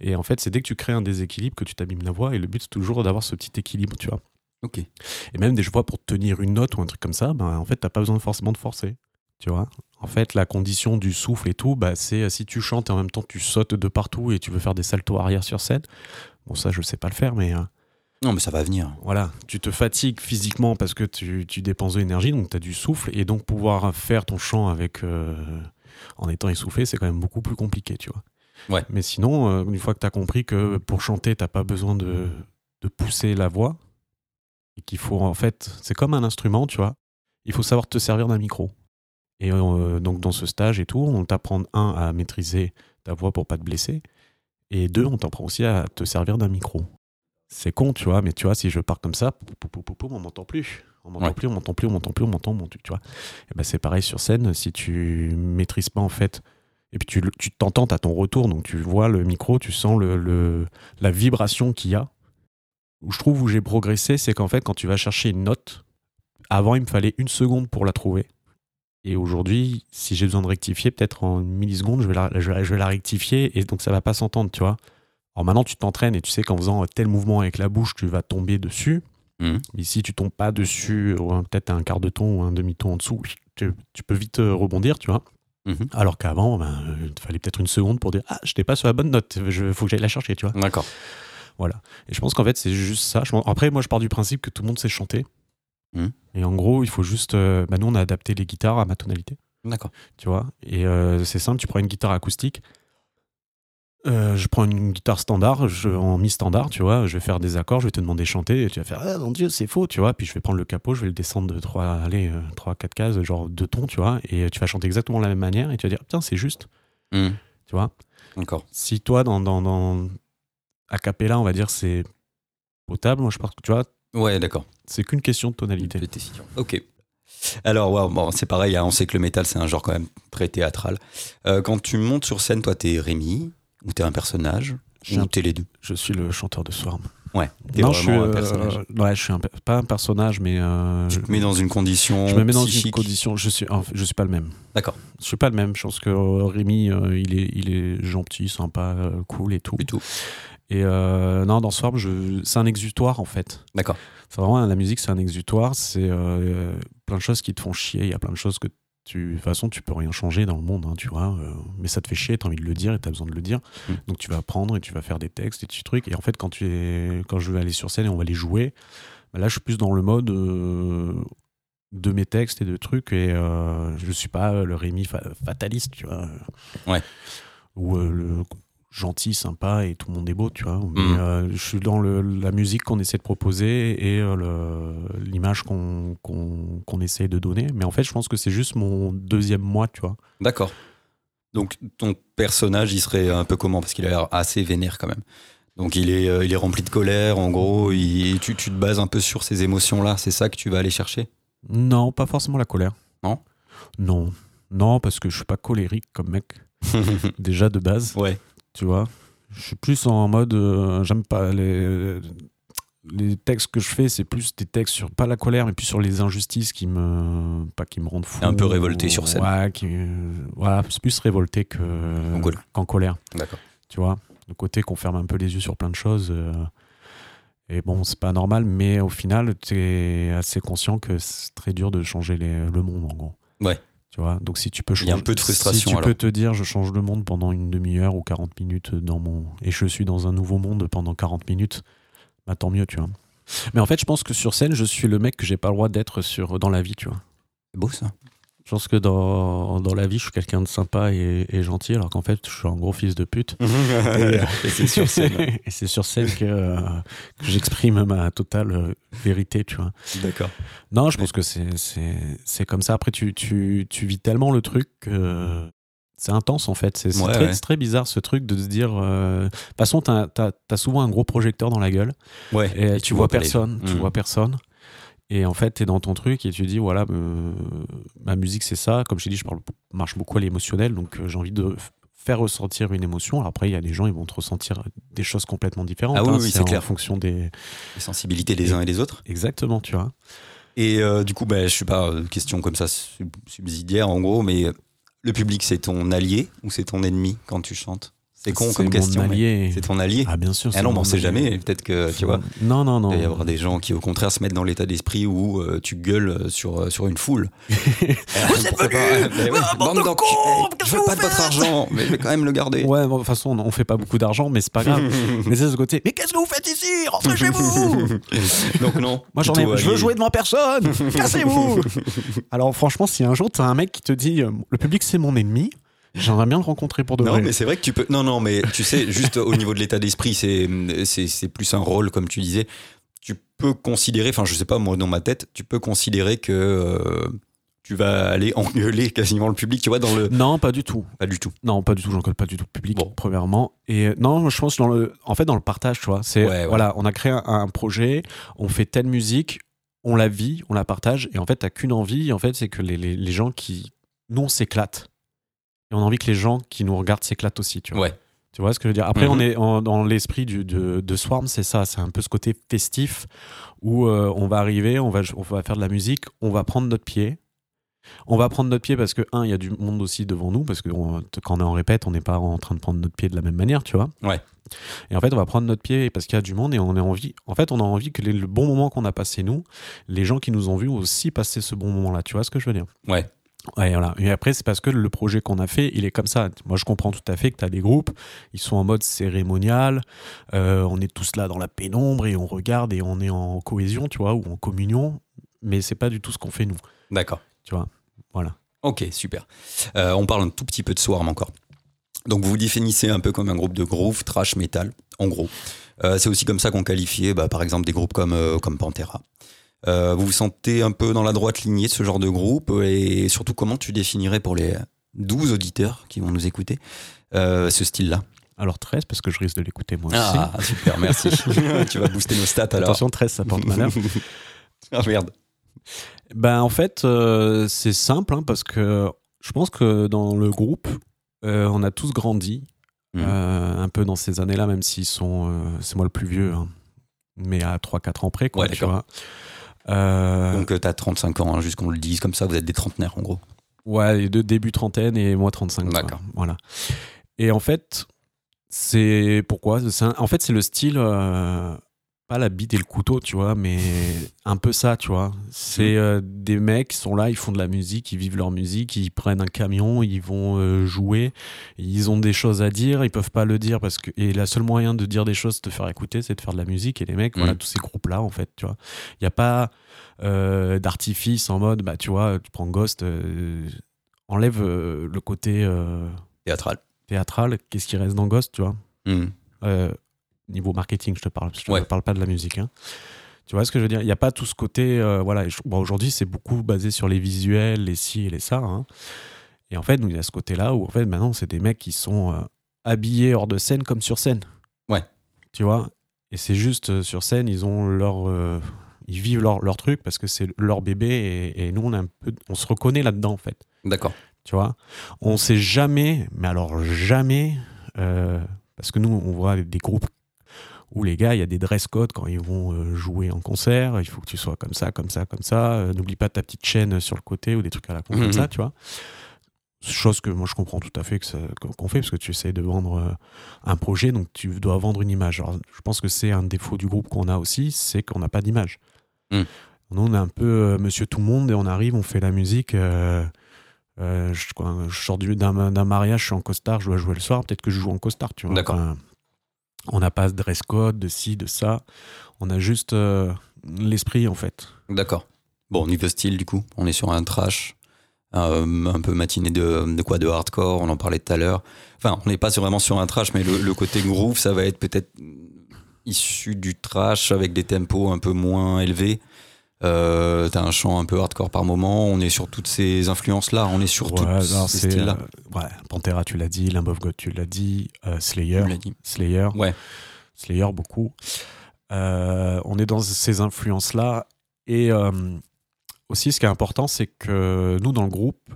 Et en fait, c'est dès que tu crées un déséquilibre que tu t'abîmes la voix. Et le but, c'est toujours d'avoir ce petit équilibre, tu vois. Ok. Et même des fois pour tenir une note ou un truc comme ça, ben, en fait, t'as pas besoin forcément de forcer. Tu vois En fait, la condition du souffle et tout, bah, c'est euh, si tu chantes et en même temps tu sautes de partout et tu veux faire des saltos arrière sur scène. Bon, ça, je sais pas le faire, mais euh, Non, mais ça va venir. voilà. Tu te fatigues physiquement parce que tu, tu dépenses de l'énergie, donc tu as du souffle. Et donc, pouvoir faire ton chant avec, euh, en étant essoufflé, c'est quand même beaucoup plus compliqué, tu vois. Ouais. Mais sinon, euh, une fois que tu as compris que pour chanter, t'as pas besoin de, de pousser la voix, et qu'il faut en fait, c'est comme un instrument, tu vois. Il faut savoir te servir d'un micro. Et euh, donc dans ce stage et tout, on t'apprend un à maîtriser ta voix pour pas te blesser, et deux, on t'apprend aussi à te servir d'un micro. C'est con, tu vois, mais tu vois, si je pars comme ça, pou, pou, pou, on m'entend plus. On m'entend Ouais. plus, on m'entend plus, on m'entend plus, on m'entend, tu vois. Et ben c'est pareil sur scène, si tu maîtrises pas en fait, et puis tu tu t'entends à ton retour, donc tu vois le micro, tu sens le, le- la vibration qu'il y a. Où je trouve où j'ai progressé, c'est qu'en fait, quand tu vas chercher une note, avant il me fallait une seconde pour la trouver. Et aujourd'hui, si j'ai besoin de rectifier, peut-être en une milliseconde, je vais la, je vais- je vais la rectifier et donc ça va pas s'entendre, tu vois. Alors maintenant, tu t'entraînes et tu sais qu'en faisant tel mouvement avec la bouche, tu vas tomber dessus. Mhm. Mais si tu tombes pas dessus, peut-être un quart de ton ou un demi-ton en dessous, tu, tu peux vite euh, rebondir, tu vois. Mhm. Alors qu'avant, ben, euh, il fallait peut-être une seconde pour dire Ah, je n'étais pas sur la bonne note, il faut que j'aille la chercher, tu vois. D'accord. Voilà. Et je pense qu'en fait, c'est juste ça. Je Après, moi, je pars du principe que tout le monde sait chanter. Mhm. Et en gros, il faut juste. euh, bah, nous, on a adapté les guitares à ma tonalité, D'accord. tu vois? Et euh, c'est simple, tu prends une guitare acoustique. euh, je prends une guitare standard, je, en mi-standard, tu vois, je vais faire des accords, je vais te demander de chanter, et tu vas faire Ah mon dieu, c'est faux, tu vois. Puis je vais prendre le capot, je vais le descendre de 3, allez, 3, 4 cases, genre 2 tons, tu vois, et tu vas chanter exactement de la même manière, et tu vas dire Putain, c'est juste, Mhm. tu vois? D'accord. si toi, dans, dans, dans a cappella, on va dire, c'est potable, moi je pense que tu vois, Ouais, d'accord. c'est qu'une question de tonalité. Ok. Alors, bon, c'est pareil, hein, on sait que le métal, c'est un genre quand même très théâtral. Euh, quand tu montes sur scène, toi, t'es Rémi, ou t'es un personnage, ou un- t'es les deux? Je suis le chanteur de Swarm. Ouais, t'es Non, je suis, un euh, personnage. ouais, je suis un pas un personnage, mais euh, Tu te mets dans une condition je me mets dans une condition. Je suis, je suis pas le même. D'accord. Je suis pas le même. Je pense que euh, Rémi, euh, il est, il est gentil, sympa, euh, cool et tout. Du tout. Et euh, non, dans Swarm, je, c'est un exutoire en fait. D'accord. C'est vraiment la musique, c'est un exutoire. C'est euh, plein de choses qui te font chier. Il y a plein de choses que Tu, de toute façon, tu peux rien changer dans le monde, hein, tu vois. euh, mais ça te fait chier, t'as envie de le dire et t'as besoin de le dire. Mm. Donc tu vas prendre et tu vas faire des textes, des petits trucs. Et en fait, quand, tu es, quand je vais aller sur scène et on va les jouer, bah là, je suis plus dans le mode de mes textes et de trucs. Et je suis pas le Rémi fa- fataliste, tu vois. Ouais. Ou le gentil, sympa et tout le monde est beau, tu vois. Mais Mm. euh, je suis dans le- la musique qu'on essaie de proposer et euh, l'image qu'on essaie de donner. Mais en fait, je pense que c'est juste mon deuxième mois, tu vois. D'accord. Donc ton personnage, il serait un peu comment? Parce qu'il a l'air assez vénère quand même. Donc il est, euh, il est rempli de colère, en gros. il- tu, tu te bases un peu sur ces émotions-là. C'est ça que tu vas aller chercher? Non, pas forcément la colère. Non? Non. Non, parce que je suis pas colérique comme mec, déjà de base, Ouais. Tu vois. Je suis plus en mode. euh, J'aime pas les. Les textes que je fais, c'est plus des textes sur pas la colère, mais plus sur les injustices qui me pas qui me rendent fou. Un peu révolté sur scène. Ouais, qui, voilà, c'est plus révolté que qu'en colère. D'accord. tu vois. Le côté qu'on ferme un peu les yeux sur plein de choses. euh, et bon, c'est pas normal, mais au final, tu es assez conscient que c'est très dur de changer les- le monde, en gros. Ouais. Tu vois, donc si tu peux Il y a un peu de frustration, Si tu alors. peux te dire, je change le monde pendant une demi-heure ou 40 minutes dans mon. Et je suis dans un nouveau monde pendant 40 minutes, bah tant mieux, tu vois. Mais en fait, je pense que sur scène, je suis le mec que j'ai pas le droit d'être sur, dans la vie, tu vois. C'est beau ça. Je pense que dans, dans la vie, je suis quelqu'un de sympa et, et gentil, alors qu'en fait, je suis un gros fils de pute. Et c'est sur scène. et c'est sur scène que, euh, que j'exprime ma totale euh, vérité, tu vois. D'accord. Non, je pense que c'est, c'est, c'est comme ça. Après, tu, tu, tu vis tellement le truc que c'est intense, en fait. C'est, Ouais, très, ouais. c'est très bizarre, ce truc de se dire... euh, De toute façon, t'as, t'as- t'as souvent un gros projecteur dans la gueule Ouais. et, tu, vois personne. Tu Mm. vois personne. Et en fait, tu es dans ton truc et tu dis, voilà, euh, ma musique, c'est ça. Comme je t'ai dit, je parle, marche beaucoup à l'émotionnel. Donc, euh, j'ai envie de faire ressentir une émotion. Alors après, il y a des gens, ils vont te ressentir des choses complètement différentes. Ah oui, hein. oui, c'est en clair. fonction des... Les sensibilités des uns et des autres. Exactement, tu vois. Et euh, du coup, bah, je sais pas, euh, question comme ça sub- subsidiaire en gros, mais le public, c'est ton allié ou c'est ton ennemi quand tu chantes? C'est con comme question. C'est ton allié Ah, bien sûr. Ah non, mais mon on sait jamais. Peut-être que, tu vois, Non, non, non. il va y avoir des gens qui, au contraire, se mettent dans l'état d'esprit où euh, tu gueules sur, euh, sur une foule. Vous êtes Pourquoi venus Ah, bande de cons, Je veux pas de votre argent, mais je vais quand même le garder. Ouais, bon, de toute façon, on fait pas beaucoup d'argent, mais c'est pas grave. mais c'est ce côté. Mais qu'est-ce que vous faites ici? Rentrez chez vous Donc non. Moi, j'en ai, je veux jouer devant personne. Cassez-vous. Alors, franchement, si un jour t'as un mec qui te dit, euh, le public c'est mon ennemi, j'aimerais bien le rencontrer pour de Non, vrai. mais c'est vrai que tu peux. Non, non, mais tu sais, juste au niveau de l'état d'esprit, c'est c'est c'est plus un rôle, comme tu disais. Tu peux considérer, enfin, je sais pas, moi, dans ma tête, tu peux considérer que euh, tu vas aller engueuler quasiment le public, tu vois, dans le. Non, pas du tout. Pas du tout. Non, pas du tout. J'en colle pas du tout le public, Bon. premièrement. Et euh, non, je pense dans le, en fait, dans le partage, tu vois. C'est Ouais, ouais. voilà, on a créé un, un projet, on fait telle musique, on la vit, on la partage, et en fait, t'as qu'une envie, en fait, c'est que les, les, les gens qui, nous, on s'éclate. Et on a envie que les gens qui nous regardent s'éclatent aussi, tu vois. Ouais. Tu vois ce que je veux dire? Après, Mhm. on est en- dans l'esprit de, de Swarm, c'est ça, c'est un peu ce côté festif où euh, on va arriver, on va, on va faire de la musique, on va prendre notre pied. On va prendre notre pied parce que, un, il y a du monde aussi devant nous, parce que on- quand on est en répète, on n'est pas en train de prendre notre pied de la même manière, tu vois. Ouais. Et en fait, on va prendre notre pied parce qu'il y a du monde et on a envie. En fait, on a envie que les- le bon moment qu'on a passé nous, les gens qui nous ont vus aussi passer ce bon moment-là. Tu vois ce que je veux dire? Ouais. Ouais, voilà. Et après, c'est parce que le projet qu'on a fait, il est comme ça. Moi, je comprends tout à fait que tu as des groupes, ils sont en mode cérémonial, euh, on est tous là dans la pénombre et on regarde et on est en cohésion, tu vois, ou en communion, mais c'est pas du tout ce qu'on fait nous, D'accord. tu vois. Voilà. Ok, super. Euh, on parle un tout petit peu de Swarm encore. Donc vous vous définissez un peu comme un groupe de groove, trash metal, en gros. Euh, c'est aussi comme ça qu'on qualifiait, bah, par exemple, des groupes comme, comme Pantera. Euh, vous vous sentez un peu dans la droite lignée de ce genre de groupe et surtout comment tu définirais pour les 12 auditeurs qui vont nous écouter euh, ce style-là? Alors 13, parce que je risque de l'écouter moi aussi. Ah, super, merci. tu vas booster nos stats alors. Attention, 13, ça porte malheur. ah, merde. Ben, en fait, euh, c'est simple, hein, parce que je pense que dans le groupe, on a tous grandi, euh, un peu dans ces années-là, même s'ils sont. c'est moi le plus vieux, hein, mais à 3-4 ans près, quoi, Ouais, tu vois. Euh, Donc euh, t'as 35 ans, hein, juste qu'on le dise comme ça, vous êtes des trentenaires en gros. ouais, deux début trentaine et moi 35. tu vois. D'accord. Voilà. Et en fait, c'est pourquoi? Un- En fait, c'est le style. euh, pas la bite et le couteau, tu vois, mais un peu ça, tu vois. C'est euh, des mecs qui sont là, ils font de la musique, ils vivent leur musique, ils prennent un camion, ils vont euh, jouer, ils ont des choses à dire, ils peuvent pas le dire parce que et la seule moyen de dire des choses, de faire écouter, c'est de faire de la musique et les mecs, voilà, Mhm. tous ces groupes là, en fait, tu vois. Il y a pas euh, d'artifice en mode, bah, tu vois, tu prends Ghost, enlève le côté Théâtral. théâtral, qu'est-ce qui reste dans Ghost, tu vois Hmm. Niveau marketing, je te parle. Je te Ouais. parle pas de la musique. hein. Tu vois ce que je veux dire? Il n'y a pas tout ce côté. euh, voilà. je- bon, Aujourd'hui, c'est beaucoup basé sur les visuels, les ci et les ça. hein. Et en fait, il y a ce côté-là où, en fait, maintenant, c'est des mecs qui sont euh, habillés hors de scène comme sur scène. Ouais. Tu vois? Et c'est juste euh, sur scène, ils ont leur. ils vivent leur, leur truc parce que c'est leur bébé et, et nous, on, est un peu, on se reconnaît là-dedans, en fait. D'accord. Tu vois? On sait jamais, mais alors jamais, parce que nous, on voit des groupes où les gars, il y a des dress codes quand ils vont euh, jouer en concert. Il faut que tu sois comme ça, comme ça, comme ça. Euh, N'oublie pas ta petite chaîne sur le côté ou des trucs à la con Mhm. comme ça, tu vois. Chose que moi je comprends tout à fait qu'on fait parce que tu essaies de vendre euh, un projet, donc tu dois vendre une image. Alors, je pense que c'est un défaut du groupe qu'on a aussi, c'est qu'on n'a pas d'image. Mhm. Nous, on est un peu euh, monsieur tout le monde et on arrive, on fait la musique. euh, euh, je, sors du- d'un d'un mariage, je suis en costard, je dois jouer le soir, peut-être que je joue en costard, tu vois. D'accord. Enfin, on n'a pas de dress code, de ci, de ça. On a juste euh, l'esprit, en fait. D'accord. Bon, niveau style, du coup, on est sur un trash, euh, un peu matinée de, de quoi De hardcore, on en parlait tout à l'heure. Enfin, on n'est pas vraiment sur un trash, mais le, le côté groove, ça va être peut-être issu du trash avec des tempos un peu moins élevés. Euh, T'as un chant un peu hardcore par moment. On est sur toutes ces influences-là. On est sur tous alors ces styles-là. euh, ouais, Pantera, tu l'as dit, Limb of God, tu l'as dit, euh, Slayer, dit. Slayer, Ouais. Slayer beaucoup. Euh, on est dans ces influences-là. Et aussi, ce qui est important, c'est que nous, dans le groupe,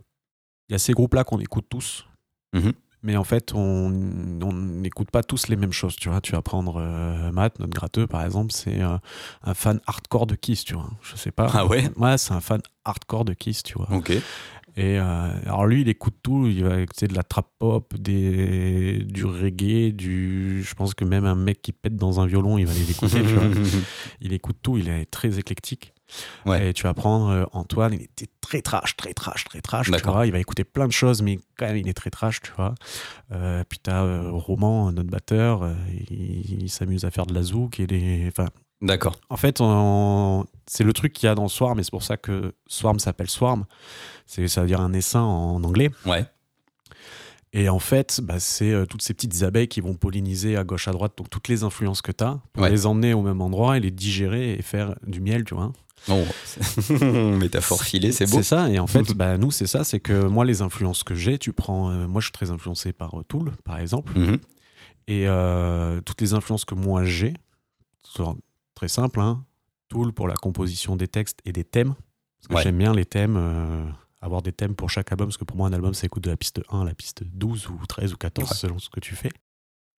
il y a ces groupes-là qu'on écoute tous. Mhm. Mais en fait, on on n'écoute pas tous les mêmes choses. Tu vois, tu vas prendre euh, Matt, notre gratteux, par exemple, c'est euh, un fan hardcore de Kiss, tu vois. Je sais pas. Ah ouais? Ouais, c'est un fan hardcore de Kiss, tu vois. Ok. Et euh, alors lui, il écoute tout. Il va écouter de la trap pop, des, du reggae, du. Je pense que même un mec qui pète dans un violon, il va les écouter. tu vois. Il écoute tout. Il est très éclectique. Ouais. Et tu vas prendre euh, Antoine. Il était très trash, très trash, très trash. Tu vois. Il va écouter plein de choses, mais quand même, il est très trash, tu vois. Euh, puis t'as euh, Roman, notre batteur. euh, il, il s'amuse à faire de la zouk et des. Enfin, D'accord. en fait, on- c'est le truc qu'il y a dans Swarm, et c'est pour ça que Swarm s'appelle Swarm. C'est, ça veut dire un essaim en anglais. Ouais. Et en fait, bah, c'est euh, toutes ces petites abeilles qui vont polliniser à gauche, à droite, donc toutes les influences que tu as, pour Ouais. les emmener au même endroit et les digérer et faire du miel, tu vois. Oh, métaphore filée, c'est beau. C'est ça, et en fait, bah, nous, c'est ça, c'est que moi, les influences que j'ai, tu prends. euh, moi, je suis très influencé par euh, Tool, par exemple, Mhm. et euh, toutes les influences que moi j'ai, très simple, hein, Tool pour la composition des textes et des thèmes. Parce que Ouais. j'aime bien les thèmes, avoir des thèmes pour chaque album, parce que pour moi, un album, ça écoute de la piste 1 à la piste 12 ou 13 ou 14, Ouais. selon ce que tu fais.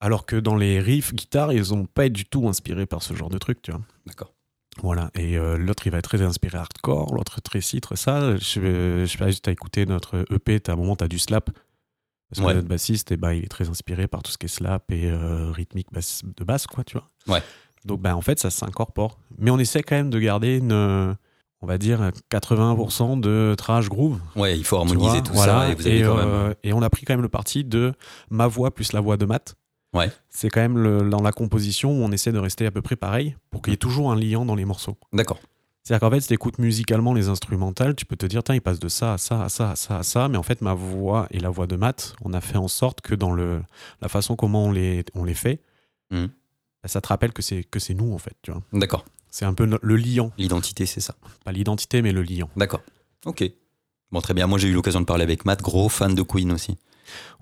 Alors que dans les riffs, guitare, ils n'ont pas du tout inspirés par ce genre de truc, tu vois. D'accord. Voilà, et euh, l'autre il va être très inspiré hardcore, l'autre très ci, très ça. Je, je sais pas si tu as écouté notre EP, à un moment tu as du slap. Parce que notre bassiste, eh ben, il est très inspiré par tout ce qui est slap et euh, rythmique basse- de basse, quoi, tu vois. Ouais. Donc ben, en fait, ça s'incorpore. Mais on essaie quand même de garder une, on va dire, 80% de trash groove. Ouais, il faut harmoniser vois, tout voilà. ça. Et vous avez quand même. euh, et on a pris quand même le parti de ma voix plus la voix de Matt. Ouais. C'est quand même le- dans la composition où on essaie de rester à peu près pareil pour qu'il y ait toujours un liant dans les morceaux. D'accord. C'est-à-dire qu'en fait, si tu écoutes musicalement les instrumentales, tu peux te dire, tiens, il passe de ça à ça, à ça, à ça, à ça. Mais en fait, ma voix et la voix de Matt, on a fait en sorte que dans le, la façon comment on les, on les fait, Mhm. bah, ça te rappelle que c'est, que c'est nous, en fait. Tu vois. D'accord. C'est un peu le liant. L'identité, c'est ça. Pas l'identité, mais le liant. D'accord. Ok. Bon, très bien. Moi, j'ai eu l'occasion de parler avec Matt, gros fan de Queen aussi.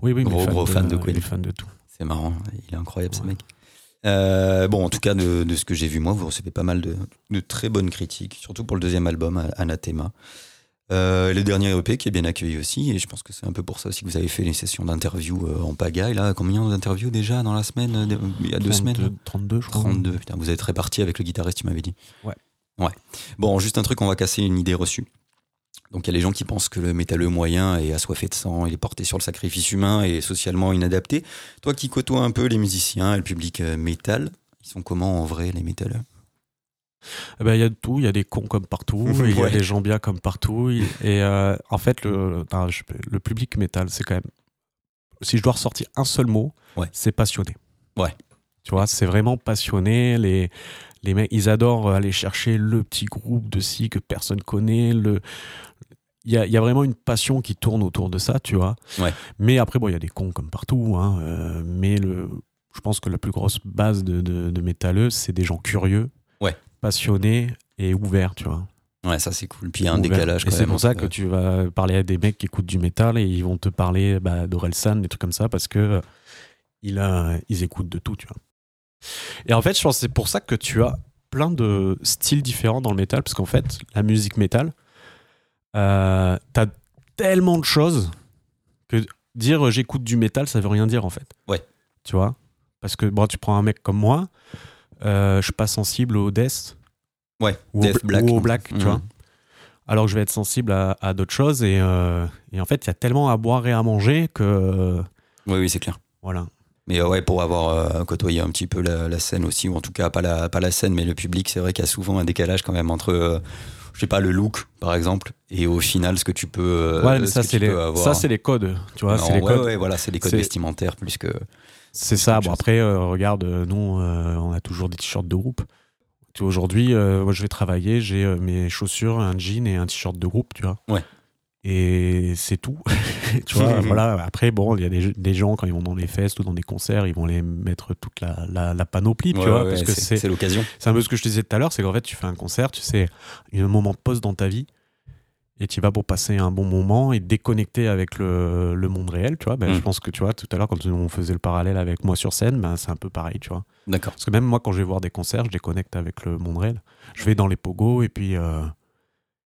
Oui, oui, mais Gros, fan gros de, fan de Queen. fan de tout. C'est marrant. Il est incroyable, ce mec. Euh, bon, en tout cas, de, de ce que j'ai vu, moi, vous recevez pas mal de, de très bonnes critiques, surtout pour le deuxième album, Anathema. Euh, le dernier EP qui est bien accueilli aussi, et je pense que c'est un peu pour ça aussi que vous avez fait les sessions d'interview euh, en pagaille. Là, combien d'interviews déjà dans la semaine Il y a deux 32, semaines? là 32, je crois. 32. Putain, vous êtes répartis avec le guitariste, tu m'avais dit. Ouais. Ouais. Bon, juste un truc, on va casser une idée reçue. Donc, il y a les gens qui pensent que le métalleux moyen est assoiffé de sang, il est porté sur le sacrifice humain et socialement inadapté. Toi qui côtoies un peu les musiciens et le public euh, métal, ils sont comment en vrai, les métalleux? Eh ben, Il y a de tout, il y a des cons comme partout, il y a des gens bien comme partout. Et euh, en fait, le, non, je- le public métal, c'est quand même. Si je dois ressortir un seul mot, Ouais. c'est passionné. Ouais. Tu vois, c'est vraiment passionné. Les, les mecs, ils adorent aller chercher le petit groupe de ci que personne connaît. Le... Il, y y a vraiment une passion qui tourne autour de ça, tu vois. Ouais. Mais après, bon, il y a des cons comme partout. hein, euh, mais le, je pense que la plus grosse base de, de, de métalleux, c'est des gens curieux, Ouais. passionnés et ouverts, tu vois. Ouais, ça c'est cool. Puis il y a un décalage Et quand c'est même. pour ça entre- que tu vas parler à des mecs qui écoutent du métal et ils vont te parler bah, d'Orelsan, des trucs comme ça, parce que euh, il a, ils écoutent de tout, tu vois. Et en fait, je pense que c'est pour ça que tu as plein de styles différents dans le métal, parce qu'en fait, la musique métal, euh, t'as tellement de choses que dire euh, j'écoute du métal, ça veut rien dire en fait. Ouais. Tu vois? Parce que bon, tu prends un mec comme moi, euh, je suis pas sensible au death Ouais, ou au, Death Black. ou au black, tu Mhm. vois. Alors que je vais être sensible à, à d'autres choses et, euh, et en fait, il y a tellement à boire et à manger que euh, Oui, oui, c'est clair. voilà. Mais euh, ouais, pour avoir euh, côtoyé un petit peu la, la scène aussi, ou en tout cas pas la, pas la scène, mais le public, c'est vrai qu'il y a souvent un décalage quand même entre, euh, je sais pas, le look par exemple, et au final ce que tu peux, euh, ouais, mais ce ça que c'est tu les, peux avoir. ça c'est les codes, tu vois, c'est les ouais, codes. ouais, voilà, c'est les codes vestimentaires plus que. C'est ça. Bon, chose. après, regarde, nous, on a toujours des t-shirts de groupe. Tu vois, Aujourd'hui, moi, je vais travailler, j'ai mes chaussures, un jean et un t-shirt de groupe, tu vois. Ouais. Et c'est tout. tu vois, voilà. Après, bon, il y a des, des gens, quand ils vont dans les festes ou dans des concerts, ils vont les mettre toute la, la, la panoplie, tu vois, ouais, parce que c'est l'occasion. c'est un peu ce que je te disais tout à l'heure, c'est qu'en fait, tu fais un concert, tu sais, un moment de pause dans ta vie, et tu vas pour passer un bon moment et déconnecter avec le, le monde réel, tu vois. Ben. Je pense que, tu vois, tout à l'heure, quand on faisait le parallèle avec moi sur scène, ben, c'est un peu pareil, tu vois. D'accord. Parce que même moi, quand je vais voir des concerts, je déconnecte avec le monde réel. Je vais dans les pogos et puis, euh,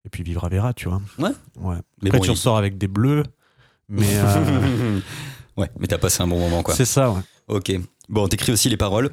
et puis vivre à Vera, tu vois. Ouais. ouais. Mais Après, bon, tu il- ressors avec des bleus, mais euh, ouais, mais t'as passé un bon moment quoi. c'est ça, ouais. Ok. Bon, t'écris aussi les paroles.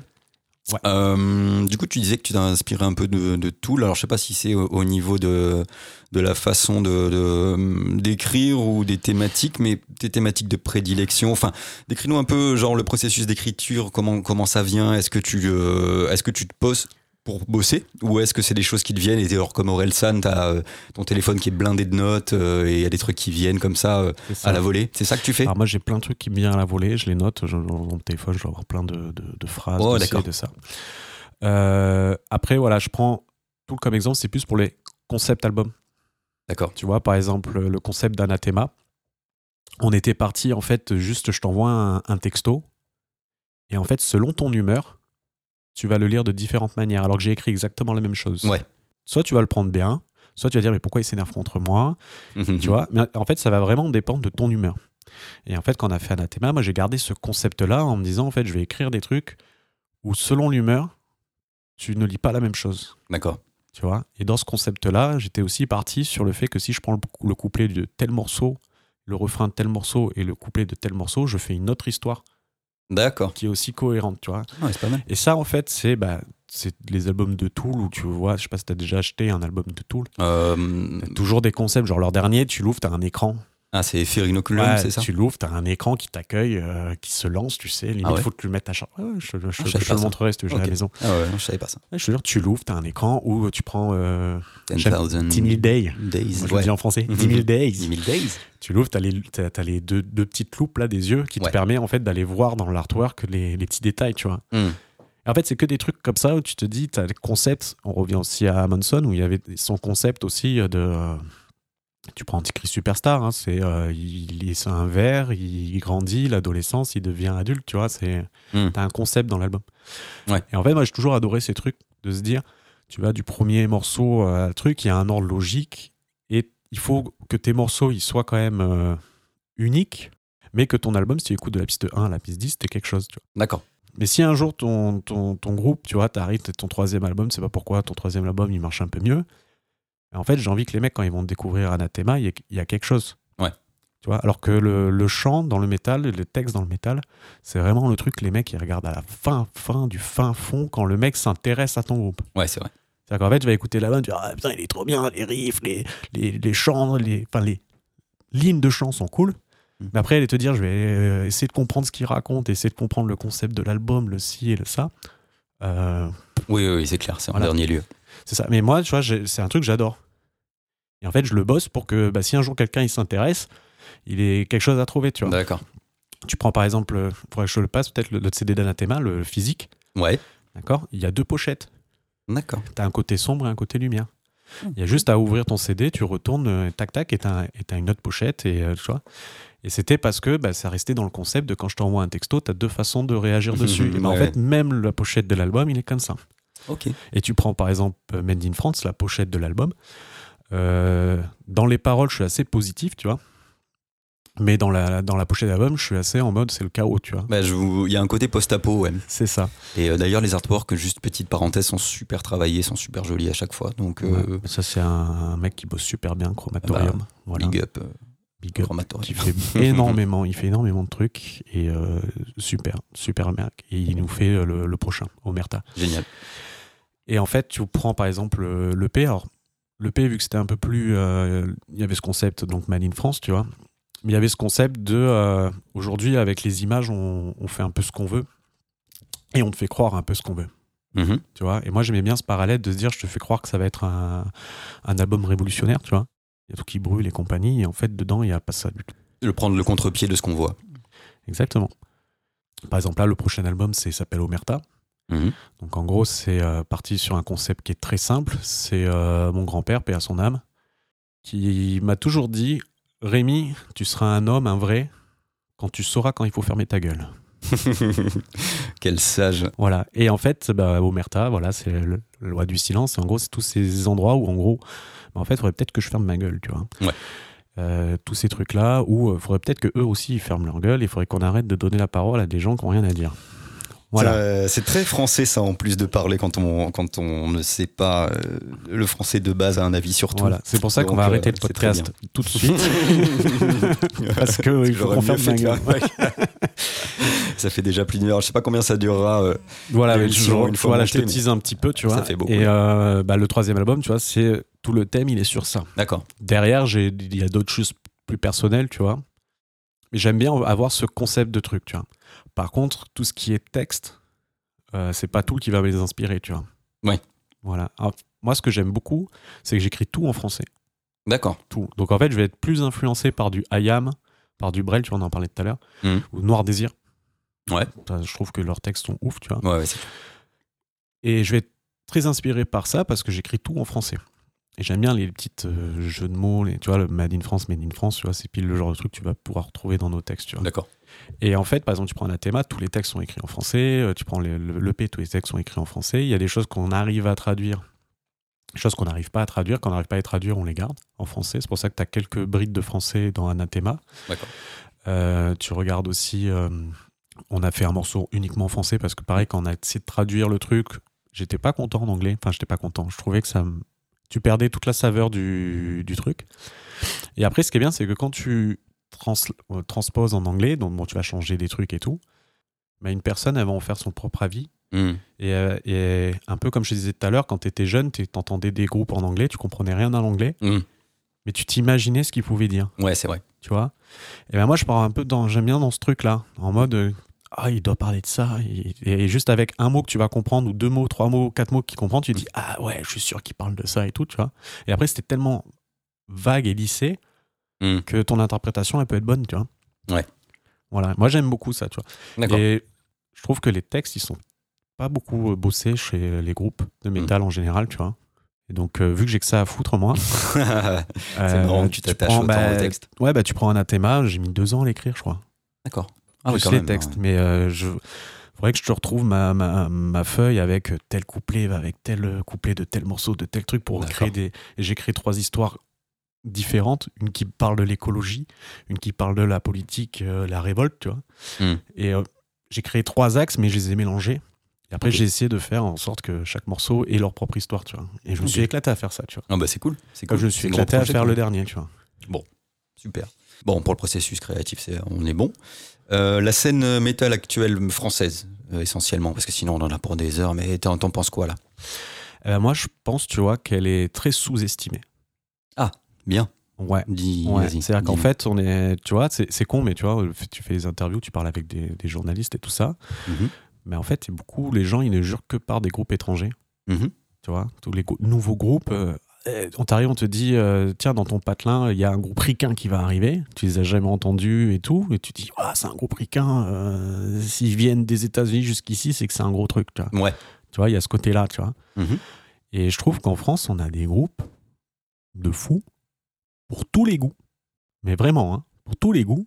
Ouais. Euh, du coup, tu disais que tu t'es inspiré un peu de, de tout. Alors, je sais pas si c'est au, au niveau de, de la façon de, de- d'écrire ou des thématiques, mais tes thématiques de prédilection. Enfin, décris-nous un peu, genre, le processus d'écriture, comment, comment ça vient. Est-ce que, tu, euh, est-ce que tu te poses pour bosser ou est-ce que c'est des choses qui te viennent et alors comme Orelsan t'as euh, ton téléphone qui est blindé de notes euh, et il y a des trucs qui viennent comme ça euh, ça. à la volée c'est ça que tu fais Alors moi j'ai plein de trucs qui me viennent à la volée, je les note, je, dans mon téléphone je dois avoir plein de, de, de phrases, Oh, de ça. Après voilà, je prends tout comme exemple, c'est plus pour les concepts albums. d'accord Tu vois, par exemple le concept d'Anathema, on était parti en fait juste je t'envoie un, un texto et en fait selon ton humeur, tu vas le lire de différentes manières alors que j'ai écrit exactement la même chose. Ouais. Soit tu vas le prendre bien, soit tu vas dire mais pourquoi il s'énerve contre moi tu vois. Mais en fait, ça va vraiment dépendre de ton humeur. Et en fait, quand on a fait Anathema, moi j'ai gardé ce concept-là en me disant en fait, je vais écrire des trucs où selon l'humeur, tu ne lis pas la même chose. d'accord Tu vois. Et dans ce concept-là, j'étais aussi parti sur le fait que si je prends le, le couplet de tel morceau, le refrain de tel morceau et le couplet de tel morceau, je fais une autre histoire d'accord qui est aussi cohérente, tu vois. Ouais, c'est pas mal Et ça, en fait, c'est bah, c'est les albums de Tool où tu vois, je sais pas si tu as déjà acheté un album de Tool. Euh, T'as toujours des concepts, genre leur dernier, tu l'ouvres, tu as un écran Ah, c'est Ferinoculum, Ouais, c'est ça? Tu l'ouvres, t'as un écran qui t'accueille, euh, qui se lance, tu sais. Limite, Ah ouais? faut que tu le mettes à charge. Ouais, je, je- je- je je savais te le montrerai si tu veux, j'ai à la maison. Ah ouais, non, je savais pas ça. Je te jure, tu l'ouvres, t'as un écran où tu prends euh, 10,000 10 000 Days. days. Moi, je le dis en français. Mhm. 10 000 Days. 10 000 days. Tu l'ouvres, t'as les, t'as, t'as les deux, deux petites loupes là des yeux qui te permet en fait d'aller voir dans l'artwork les, les petits détails, tu vois. Et en fait, c'est que des trucs comme ça où tu te dis, t'as le concept. On revient aussi à Manson où il y avait son concept aussi de. euh, tu prends Antichrist Superstar, hein, c'est euh, il est un verre, il grandit, l'adolescence, il devient adulte, tu vois. C'est Hmm. t'as un concept dans l'album. Ouais. Et en fait, moi, j'ai toujours adoré ces trucs de se dire, tu vas du premier morceau à le truc, il y a un ordre logique et il faut que tes morceaux ils soient quand même euh, uniques, mais que ton album, si tu écoutes de la piste 1 à la piste 10, c'était quelque chose, tu vois. D'accord. Mais si un jour ton, ton, ton groupe, tu vois, t'arrives, t'es ton troisième album, c'est pas pourquoi ton troisième album il marche un peu mieux. En fait, j'ai envie que les mecs, quand ils vont découvrir Anathema, il y, a- il y a quelque chose. Ouais. Tu vois, alors que le, le chant dans le métal, le texte dans le métal, c'est vraiment le truc que les mecs ils regardent à la fin, fin du fin fond quand le mec s'intéresse à ton groupe. Ouais, c'est vrai. C'est-à-dire qu'en fait, tu vas écouter l'album, tu vas dire, ah putain, il est trop bien, les riffs, les, les, les chants, les, enfin, les lignes de chants sont cool. Mm. Mais après, aller te dire, je vais euh, essayer de comprendre ce qu'il raconte, essayer de comprendre le concept de l'album, le ci et le ça. Euh, Oui, oui, oui, c'est clair, c'est en Voilà. dernier lieu. C'est ça. Mais moi, tu vois, c'est un truc que j'adore. Et en fait, je le bosse pour que bah, si un jour quelqu'un il s'intéresse, il ait quelque chose à trouver, tu vois. D'accord. Tu prends par exemple, euh, faudrait que je te le passe, peut-être le, le CD d'Anathema, le physique, Ouais. d'accord? Il y a deux pochettes. D'accord. T'as un côté sombre et un côté lumière. Hmm. Il y a juste à ouvrir ton CD, tu retournes, euh, tac tac, et t'as et t'as une autre pochette, et euh, tu vois. Et c'était parce que bah, ça restait dans le concept de quand je t'envoie un texto, t'as deux façons de réagir dessus. et ben, en fait, même la pochette de l'album, il est comme ça. Et tu prends par exemple Made in France, la pochette de l'album. Euh, dans les paroles, je suis assez positif, tu vois. Mais dans la, dans la pochette d'album, je suis assez en mode c'est le chaos, tu vois. Bah. Il y a un côté post-apo, ouais. C'est ça. Et euh, d'ailleurs, les artworks, juste petite parenthèse, sont super travaillés, sont super jolis à chaque fois. Donc, euh, Ouais. Ça, c'est un, un mec qui bosse super bien, Chromatorium. voilà. big up, Big up. Chromatorium. Qui fait énormément, il fait énormément de trucs et euh, super, super mec. Et il nous fait le, le prochain, Omerta. Génial. Et en fait, tu prends par exemple euh, l'EP. Alors, l'EP, vu que c'était un peu plus. euh, il y avait ce concept, donc Made in France, tu vois. Mais il y avait ce concept de. euh, Aujourd'hui, avec les images, on, on fait un peu ce qu'on veut. Et on te fait croire un peu ce qu'on veut. Mhm. Tu vois. Et moi, j'aimais bien ce parallèle de se dire, je te fais croire que ça va être un, un album révolutionnaire, tu vois. Il y a tout qui brûle et compagnie. Et en fait, dedans, il n'y a pas ça du tout. Le prendre le contre-pied de ce qu'on voit. Exactement. Par exemple, là, le prochain album, c'est s'appelle Omerta. Mhm. Donc en gros, c'est euh, parti sur un concept qui est très simple. C'est euh, mon grand-père, paix à son âme, qui m'a toujours dit Rémi, tu seras un homme, un vrai, quand tu sauras quand il faut fermer ta gueule. Quel sage. Voilà. Et en fait, bah, Omerta, voilà, c'est la loi du silence. En gros, c'est tous ces endroits où, en gros, bah, en fait, il faudrait peut-être que je ferme ma gueule, tu vois. Ouais. Euh, tous ces trucs-là où il faudrait peut-être que eux aussi ils ferment leur gueule. Il faudrait qu'on arrête de donner la parole à des gens qui n'ont rien à dire. Voilà. Ça, euh, C'est très français ça en plus de parler quand on, quand on ne sait pas euh, le français de base a un avis sur tout. Voilà, c'est pour ça qu'on va euh, arrêter le c'est très podcast tout de suite. Parce que Parce il faut qu'on ferme ça fait déjà plus d'une heure. Je sais pas combien ça durera. euh, Voilà, mais je, une fois voilà, je te tease un petit peu, tu ça vois. fait beaucoup, Et euh, bah, le troisième album, tu vois, c'est tout le thème, il est sur ça. D'accord. Derrière, il y a d'autres choses plus personnelles, tu vois. Mais j'aime bien avoir ce concept de truc, tu vois. Par contre, tout ce qui est texte, euh, c'est pas tout qui va les inspirer, tu vois. Ouais. Voilà. Alors, moi, ce que j'aime beaucoup, c'est que j'écris tout en français. D'accord. tout. Donc en fait, je vais être plus influencé par du IAM, par du Brel, tu vois, on en parlait tout à l'heure, Mhm. ou Noir Désir. Ouais. Je trouve que leurs textes sont ouf, tu vois. Ouais, ouais, c'est- Et je vais être très inspiré par ça parce que j'écris tout en français. Et j'aime bien les petites euh, jeux de mots, les, tu vois, le Made in France, Made in France, tu vois, c'est pile le genre de truc que tu vas pouvoir retrouver dans nos textes, tu vois. D'accord. Et en fait, par exemple, tu prends Anathema, tous les textes sont écrits en français, euh, tu prends le- le- l'EP, tous les textes sont écrits en français, il y a des choses qu'on arrive à traduire, des choses qu'on n'arrive pas à traduire, quand on n'arrive pas à les traduire, on les garde en français, c'est pour ça que tu as quelques brides de français dans Anathema. D'accord. Euh, tu regardes aussi, euh, on a fait un morceau uniquement en français parce que pareil, quand on a essayé de traduire le truc, j'étais pas content en anglais, enfin j'étais pas content, je trouvais que ça... Tu perdais toute la saveur du, du truc. Et après, ce qui est bien, c'est que quand tu trans, euh, transposes en anglais, donc bon, tu vas changer des trucs et tout, mais une personne, elle va en faire son propre avis. Et, euh, et un peu comme je te disais tout à l'heure, quand tu étais jeune, tu entendais des groupes en anglais, tu comprenais rien à l'anglais, Mhm. mais tu t'imaginais ce qu'ils pouvaient dire Ouais, c'est vrai. tu vois? Et ben moi, je pars un peu dans, j'aime bien dans ce truc-là, en mode, euh, ah, il doit parler de ça, et, et juste avec un mot que tu vas comprendre, ou deux mots, trois mots, quatre mots qu'il comprend, tu dis, ah ouais, je suis sûr qu'il parle de ça et tout, tu vois? Et après, c'était tellement vague et lissé Mhm. que ton interprétation, elle peut être bonne, tu vois. Ouais. Voilà, moi j'aime beaucoup ça, tu vois. Et je trouve que les textes, ils sont pas beaucoup euh, bossés chez les groupes de métal Mm. en général, tu vois. Et donc, euh, vu que j'ai que ça à foutre, moi. c'est euh, marrant que tu t'attaches autant bah, au texte. Ouais, bah tu prends Anathema, j'ai mis deux ans à l'écrire, je crois. D'accord. Ah oui, quand les même, textes. ouais. Mais euh, je faudrait que je te retrouve ma, ma, ma feuille avec tel couplet, avec tel couplet de tel morceau, de tel truc pour créer des. créé trois histoires différentes. Une qui parle de l'écologie, une qui parle de la politique, euh, la révolte, tu vois. Hmm. Et euh, j'ai créé trois axes, mais je les ai mélangés. Et après, j'ai essayé de faire en sorte que chaque morceau ait leur propre histoire, tu vois. Et je me suis éclaté à faire ça, tu vois. Ah bah c'est cool. C'est cool. je me suis éclaté à faire le dernier, tu vois. Super. Bon, pour le processus créatif, c'est, on est bon. Euh, la scène métal actuelle française, essentiellement, parce que sinon on en a pour des heures, mais t'en, penses quoi là? Moi, je pense, tu vois, qu'elle est très sous-estimée. Bien, Ouais. dis, Ouais, vas-y. c'est-à-dire qu'en fait, on est, tu vois, c'est c'est con, mais tu vois, tu fais des interviews, tu parles avec des, des journalistes et tout ça, Mhm. mais en fait, beaucoup, les gens, ils ne jurent que par des groupes étrangers. Mhm. Tu vois, tous les nouveaux groupes. euh, eh, on t'arrive, on te dit, euh, tiens, dans ton patelin, il y a un groupe ricain qui va arriver. Tu les as jamais entendus et tout. Et tu te dis, Ah, c'est un groupe ricain. euh, S'ils viennent des États-Unis jusqu'ici, c'est que c'est un gros truc. Tu vois, Ouais. Tu vois, il y a ce côté-là, tu vois. Mhm. Et je trouve qu'en France, on a des groupes de fous pour tous les goûts. Mais vraiment, hein, pour tous les goûts.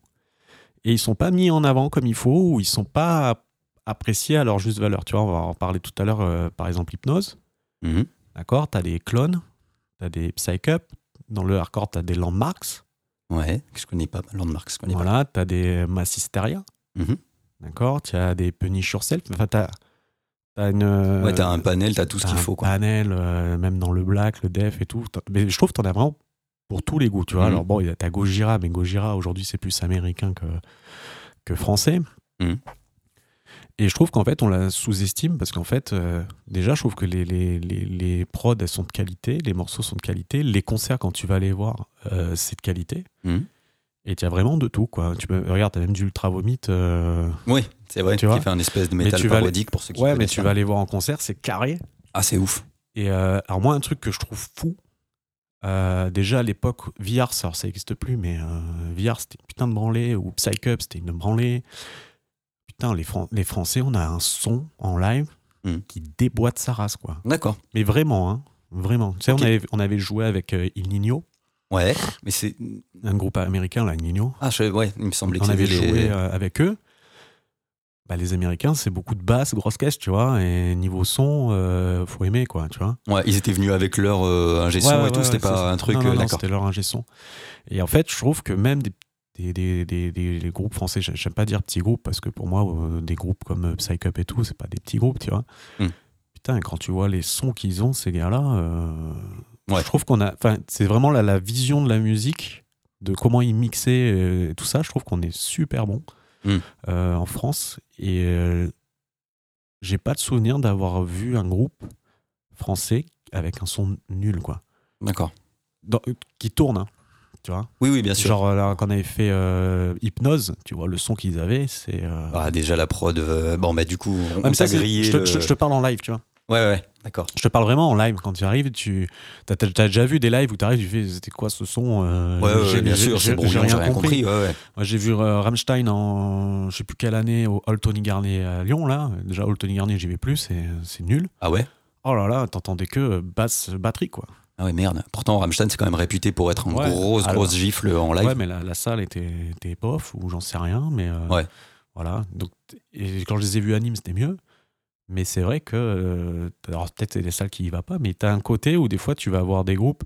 Et ils sont pas mis en avant comme il faut, ou ils sont pas appréciés à leur juste valeur. Tu vois, on va en parler tout à l'heure, euh, par exemple, Hypnose. Mhm. D'accord T'as des clones, t'as des Psych Up. Dans le hardcore, t'as des Landmarks. Ouais, que je connais pas. Landmark, je connais Voilà, t'as des Mass Hysteria. Mhm. D'accord Tu as des Punish Yourself. Enfin, t'as as une. Ouais, t'as un panel, t'as tout ce qu'il un faut, quoi. panel, euh, même dans le black, le def et tout. Mais je trouve que t'en as vraiment pour tous les goûts, tu vois. Mhm. Alors bon, il y a t'as Gojira, mais Gojira, aujourd'hui, c'est plus américain que, que français. Mhm. Et je trouve qu'en fait, on la sous-estime parce qu'en fait, euh, déjà, je trouve que les, les, les, les prods, elles sont de qualité, les morceaux sont de qualité, les concerts, quand tu vas les voir, euh, c'est de qualité. Mhm. Et tu as vraiment de tout, quoi. Tu peux, regarde, t'as même du Ultra Vomit. euh, Oui, c'est vrai. Tu Tu vois qui fait un espèce de métal parodique pour ceux qui Ouais, mais tu ça. vas les voir en concert, c'est carré. Ah, c'est ouf. Et euh, alors moi, un truc que je trouve fou, euh, déjà à l'époque, VR, ça, n'existe plus, mais euh, VR, c'était une putain de branlée, ou Psych Up, c'était une branlée. Putain, les, Fran- les Français, on a un son en live Hmm. qui déboîte sa race, quoi. D'accord. Mais vraiment, hein, vraiment. Tu sais, on, avait, on avait joué avec euh, Il Nino, Ouais, mais c'est. un groupe américain, là, Il Nino. Ah, je... ouais, il me semblait que on avait les- joué euh, avec eux. Bah, les Américains, c'est beaucoup de basses, grosses caisses, tu vois. Et niveau son, euh, faut aimer, quoi, tu vois. Ouais, ils étaient venus avec leur euh, ingé son Ouais, ouais, et tout, ouais, c'était pas ça. un truc. Non, non, euh, c'était leur ingé son. Et en fait, je trouve que même des, des, des, des- groupes français, j'ai- j'aime pas dire petits groupes parce que pour moi, euh, des groupes comme euh, Psych Up et tout, c'est pas des petits groupes, tu vois. Hmm. Putain, quand tu vois les sons qu'ils ont, ces gars-là, euh, Ouais. je trouve qu'on a. Enfin, c'est vraiment la, la vision de la musique, de comment ils mixaient euh, tout ça. Je trouve qu'on est super bon Hmm. euh, en France. Et euh, j'ai pas de souvenir d'avoir vu un groupe français avec un son nul, quoi. D'accord. Qui tourne, hein, tu vois. Oui, oui, bien sûr. Genre là, quand on avait fait euh, Hypnose, tu vois, le son qu'ils avaient, c'est. euh, Ah, déjà la prod. euh, Bon, bah, du coup, on, on mais ça, t'a c'est- grillé. je, te, le- je- je te parle en live, tu vois. Ouais, ouais, d'accord. Je te parle vraiment en live. Quand tu arrives, tu as, déjà vu des lives où tu arrives, tu fais c'était quoi ce son euh, Ouais, ouais, bien sûr, j'ai- c'est brouillon, j'ai rien compris. Ouais, ouais. Moi, j'ai vu euh, Rammstein en je sais plus quelle année au Hall Tony Garnier à Lyon là. Déjà Hall Tony Garnier, j'y vais plus, c'est nul. Ah ouais? Oh là là, t'entendais que euh, basse batterie quoi. Ah ouais, merde. Pourtant, Rammstein, c'est quand même réputé pour être une Ouais. grosse, Alors- grosse gifle en live. Ouais, mais la, la salle était, était bof ou j'en sais rien, mais euh, Ouais. voilà. Donc et quand je les ai vus à Nîmes, c'était mieux. Mais c'est vrai que euh, alors peut-être c'est les salles qui y va pas, mais t'as un côté où des fois tu vas avoir des groupes.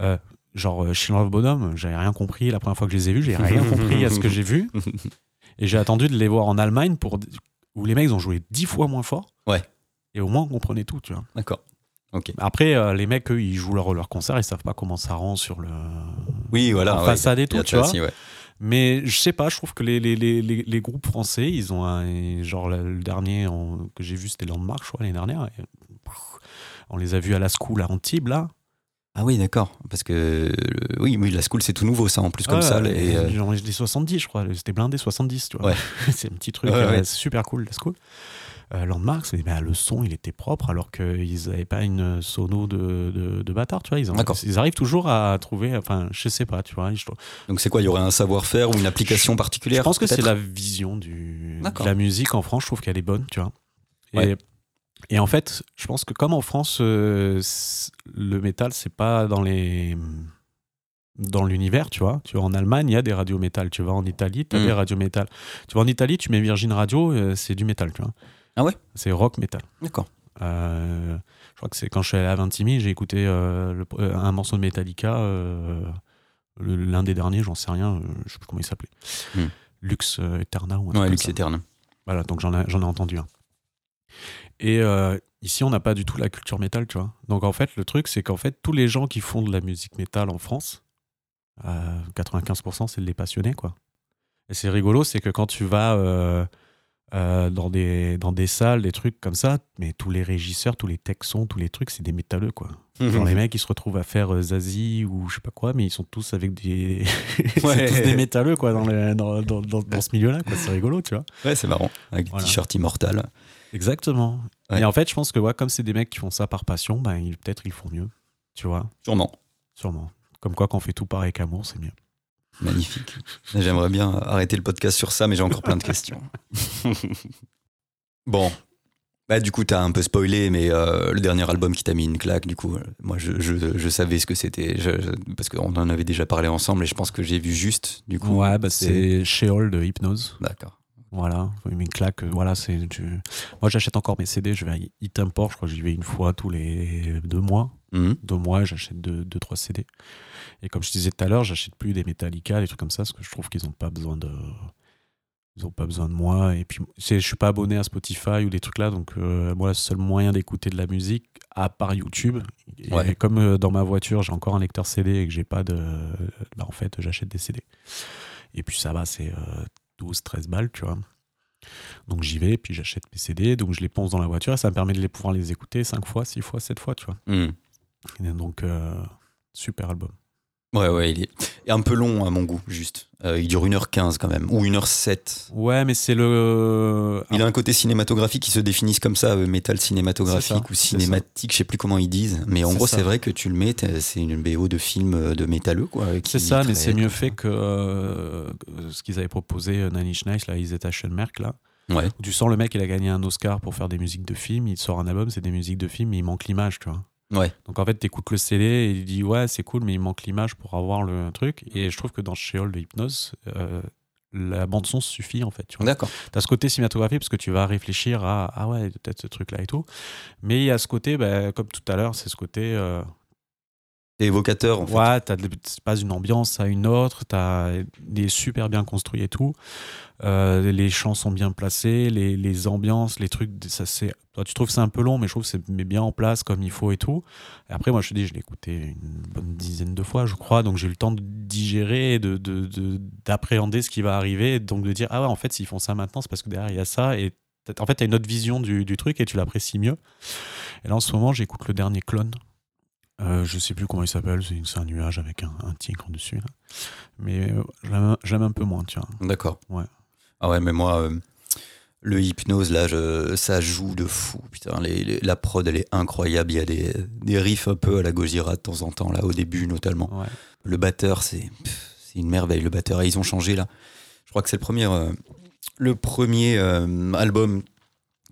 euh, Genre euh, Children of Bodom, j'avais rien compris la première fois que je les ai vus, j'ai rien compris à ce que j'ai vu. Et j'ai attendu de les voir en Allemagne pour où les mecs ont joué dix fois moins fort. Ouais. Et au moins on comprenait tout, tu vois. D'accord. Ok. Après, euh, les mecs, eux, ils jouent leur, leur concert, ils savent pas comment ça rend sur le. Oui, voilà. en ouais, façade et tout, tu vois. aussi, ouais. Mais je sais pas, je trouve que les, les, les, les, les groupes français, ils ont un. Genre, le, dernier que j'ai vu, c'était Landmark, je crois, l'année dernière. Et, on les a vus à la school à Antibes, là. Ah oui, d'accord. Parce que euh, oui, oui, la school, c'est tout nouveau, ça, en plus, comme Ouais, ça. Et, euh, des 70, je crois. C'était blindé 70, tu vois. Ouais. c'est un petit truc Ouais, euh, ouais. super cool, la school. Euh, Landmark, c'est- bah, le son, il était propre, alors qu'ils n'avaient pas une sono de, de, de bâtard, tu vois. Ils, arrivent toujours à trouver. Enfin, je sais pas, tu vois. Je, donc, c'est quoi Il y aurait un savoir-faire ou une application particulière Je pense que c'est la vision du, de la musique en France. Je trouve qu'elle est bonne, tu vois. Et, Ouais. et en fait, je pense que comme en France, euh, le métal, c'est pas dans les dans l'univers, tu vois. Tu vois, en Allemagne, il y a des radios métal. Tu vas en Italie, tu as Mm. des radios métal. Tu vas en Italie, tu mets Virgin Radio, euh, c'est du métal, tu vois. Ah ouais? C'est rock métal. D'accord. Euh, je crois que c'est quand je suis allé à Vintimille, j'ai écouté euh, le- euh, un morceau de Metallica, l'un des derniers, j'en sais rien, je sais plus comment il s'appelait. Hmm. Lux Eterna ou un Ouais, Lux ça. Eterne. Voilà, donc j'en ai, entendu un. Et ici, on n'a pas du tout la culture métal, tu vois. Donc en fait, le truc, c'est qu'en fait, tous les gens qui font de la musique métal en France, euh, 95%, c'est des passionnés, quoi. Et c'est rigolo, c'est que quand tu vas euh, dans, des, dans des salles, des trucs comme ça, mais tous les régisseurs, tous les texons, tous les trucs, c'est des métalleux, quoi. Genre les mecs, ils se retrouvent à faire euh, Zazie ou je sais pas quoi, mais ils sont tous avec des. Ouais. tous des métalleux, quoi, dans, le- dans, dans, dans, dans ce milieu-là, quoi. C'est rigolo, tu vois. Ouais, c'est marrant. Avec Voilà. des t-shirts immortal. Exactement. Ouais. Et en fait, je pense que ouais, comme c'est des mecs qui font ça par passion, ben, peut-être ils font mieux, tu vois. Sûrement. Sûrement. Comme quoi, quand on fait tout pareil avec amour, c'est mieux. Magnifique. J'aimerais bien arrêter le podcast sur ça, mais j'ai encore plein de questions. bon. Bah, du coup, t'as un peu spoilé, mais euh, le dernier album qui t'a mis une claque, du coup, euh, moi, je, je- je savais ce que c'était. Parce qu'on en avait déjà parlé ensemble et je pense que j'ai vu juste, du coup. Ouais, bah, c'est Sheol de Hypnose. D'accord. Voilà, une claque. euh, Voilà, c'est. tu- Moi, j'achète encore mes CD. Je vais à Hit Import. Je crois que j'y vais une fois tous les deux mois. Mhm. Deux mois, j'achète deux, deux, trois CD. Et comme je disais tout à l'heure, j'achète plus des Metallica, des trucs comme ça, parce que je trouve qu'ils n'ont pas besoin de. Ils ont pas besoin de moi. Et puis, je suis pas abonné à Spotify ou des trucs là. Donc, euh, moi, le seul moyen d'écouter de la musique, à part YouTube. Et Ouais. comme euh, dans ma voiture, j'ai encore un lecteur CD et que j'ai pas de. Bah, en fait, j'achète des CD. Et puis, ça va, c'est euh, 12, 13 balles, tu vois. Donc, j'y vais, puis j'achète mes CD. Donc, je les ponce dans la voiture et ça me permet de les pouvoir les écouter 5 fois, 6 fois, 7 fois, tu vois. Et donc, euh, super album. Ouais, ouais, il est un peu long à mon goût, juste. Euh, il dure 1h15 quand même, ou 1h07. Ouais, mais c'est le. Il a un côté cinématographique qui se définissent comme ça, euh, métal cinématographique ça, ou cinématique, je sais plus comment ils disent. Mais en gros, c'est vrai que tu le mets, c'est une BO de film euh, de métalleux, quoi. C'est ça, mais c'est mieux fait que euh, ce qu'ils avaient proposé euh, Nine Inch Nails, là, It Merck, là. Ouais. Tu sens le mec, il a gagné un Oscar pour faire des musiques de films, il sort un album, c'est des musiques de films, mais il manque l'image, tu vois. Ouais. Donc en fait, t'écoutes le CD et il dit ouais, c'est cool, mais il manque l'image pour avoir le truc. Et je trouve que dans Sheol de Hypnose, euh, la bande-son suffit, en fait. Tu. D'accord. T'as ce côté cinématographique parce que tu vas réfléchir à ah ouais, peut-être ce truc-là et tout. Mais il y a ce côté, bah, comme tout à l'heure, c'est ce côté. euh, C'est évocateur, en fait. Ouais, t'as de- tu passes d'une ambiance à une autre, t'as des super bien construits et tout. Euh, les chants sont bien placés, les, les ambiances, les trucs, ça c'est. Toi, tu trouves ça un peu long, mais je trouve que c'est bien en place comme il faut et tout. Et après, moi, je te dis, je l'ai écouté une bonne dizaine de fois, je crois, donc j'ai eu le temps de digérer, de de- de- d'appréhender ce qui va arriver, donc de dire ah ouais, en fait, s'ils font ça maintenant, c'est parce que derrière il y a ça, et en fait, t'as une autre vision du, du truc et tu l'apprécies mieux. Et là, en ce moment, j'écoute le dernier clone. Euh, je sais plus comment il s'appelle, c'est un nuage avec un, un tigre dessus. Là. Mais euh, j'aime- un peu moins, tiens. D'accord. Ouais. Ah ouais, mais moi, euh, le hypnose, là, je- ça joue de fou. Putain, les- les- la prod, elle est incroyable. Il y a des, des riffs un peu à la Gojira de temps en temps, là, au début notamment. Ouais. Le batteur, c'est une merveille, le batteur. Ils ont changé, là. Je crois que c'est le premier, euh, le premier euh, album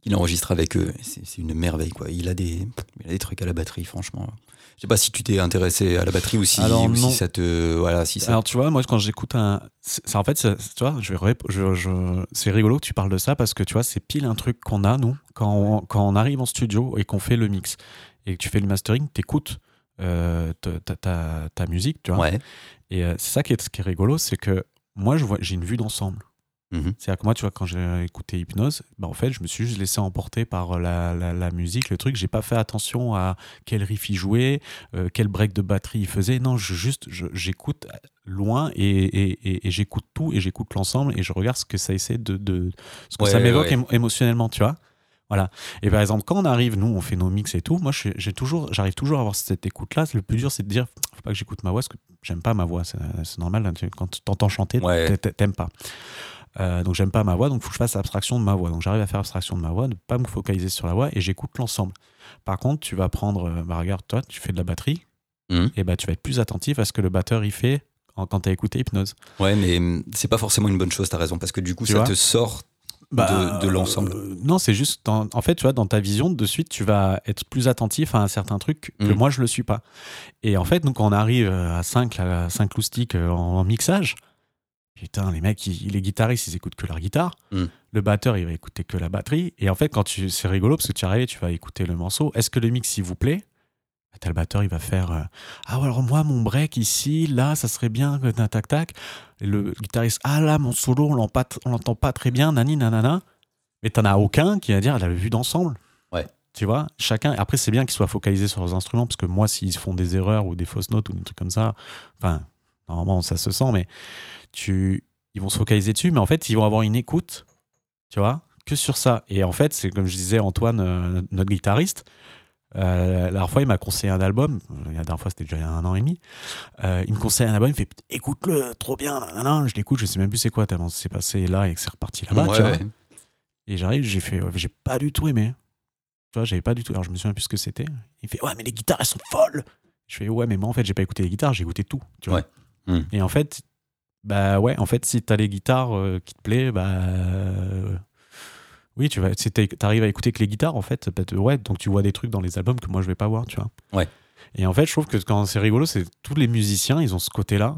qu'il enregistre avec eux. C'est c'est une merveille, quoi. Il a, des, il a des trucs à la batterie, franchement. Je sais pas si tu t'es intéressé à la batterie ou si, Alors, ou si ça te. Voilà, si ça. Alors tu vois, moi quand j'écoute un, c'est- en fait, c'est- tu vois, je vais, rép- je, je- c'est rigolo que tu parles de ça parce que tu vois, c'est pile un truc qu'on a nous quand on, quand on arrive en studio et qu'on fait le mix et que tu fais le mastering, t'écoutes euh, ta, ta, musique, tu vois. ouais. Et euh, c'est ça qui est, ce qui est rigolo, c'est que moi, je vois, j'ai une vue d'ensemble. Mhm. C'est-à-dire que moi, tu vois, quand j'ai écouté Hypnose, bah, en fait, je me suis juste laissé emporter par la, la, la musique, le truc. J'ai pas fait attention à quel riff il jouait, euh, quel break de batterie il faisait. Non, je, juste, j'écoute loin et, et, et- et j'écoute tout et j'écoute l'ensemble et je regarde ce que ça essaie de. de ce que Ouais, ça m'évoque ouais. émotionnellement, tu vois. Voilà. Et par exemple, quand on arrive, nous, on fait nos mix et tout. Moi, j'ai toujours, j'arrive toujours à avoir cette écoute-là. Le plus dur, c'est de dire, faut pas que j'écoute ma voix, parce que j'aime pas ma voix. C'est normal. hein, Quand tu t'entends chanter, Ouais. t'a- t'aimes pas. Euh, donc j'aime pas ma voix, donc faut que je fasse abstraction de ma voix. Donc j'arrive à faire abstraction de ma voix, de pas me focaliser sur la voix et j'écoute l'ensemble. Par contre, tu vas prendre, euh, bah regarde, toi, tu fais de la batterie, Mhm. et bah tu vas être plus attentif à ce que le batteur il fait en- quand tu as écouté Hypnose. Ouais, mais hum, c'est pas forcément une bonne chose, t'as raison, parce que du coup, Tu ça te sort. De- de l'ensemble. euh, non, c'est juste, dans- en fait, tu vois, dans ta vision, de suite, tu vas être plus attentif à un certain truc que Mhm. moi, je le suis pas. Et en fait, nous, quand on arrive à 5, à 5 loustiques en mixage, putain, les mecs, ils- les guitaristes, ils écoutent que leur guitare. Mhm. Le batteur, il va écouter que la batterie. Et en fait, quand tu, c'est rigolo parce que tu arrives, tu vas écouter le morceau. Est-ce que le mix, il vous plaît? T'as le batteur, il va faire euh, Ah, alors moi, mon break ici, là, ça serait bien, que tac, tac, tac. Et le guitariste Ah, là, mon solo, on l'entend pas, on l'entend pas très bien, nani, nanana. Mais t'en as aucun qui va dire Elle a vu d'ensemble. Ouais. Tu vois, chacun. Après, c'est bien qu'ils soient focalisés sur leurs instruments parce que moi, s'ils font des erreurs ou des fausses notes ou des trucs comme ça, enfin, normalement, ça se sent, mais tu, ils vont se focaliser dessus, mais en fait, ils vont avoir une écoute, tu vois, que sur ça. Et en fait, c'est comme je disais, Antoine, euh, notre guitariste, euh, la dernière fois, il m'a conseillé un album. La dernière fois, c'était déjà il y a un an et demi. Euh, il me conseille un album, il me fait écoute-le, trop bien. nanana. Je l'écoute, je sais même plus c'est quoi tellement c'est passé là et que c'est reparti là-bas. Ouais, ouais. Et j'arrive, j'ai fait, ouais, j'ai pas du tout aimé. Tu vois, j'avais pas du tout. Alors je me souviens plus ce que c'était. Il fait, ouais, mais les guitares, elles sont folles. Je fais, ouais, mais moi, en fait, j'ai pas écouté les guitares, j'ai écouté tout. Tu vois. Hmm. Et en fait, bah ouais, en fait, si t'as les guitares euh, qui te plaisent, bah. euh, oui, tu vas, si t'arrives à écouter que les guitares, en fait, bah, ouais, donc tu vois des trucs dans les albums que moi je vais pas voir, tu vois. Ouais. Et en fait, je trouve que quand c'est rigolo, c'est tous les musiciens, ils ont ce côté-là.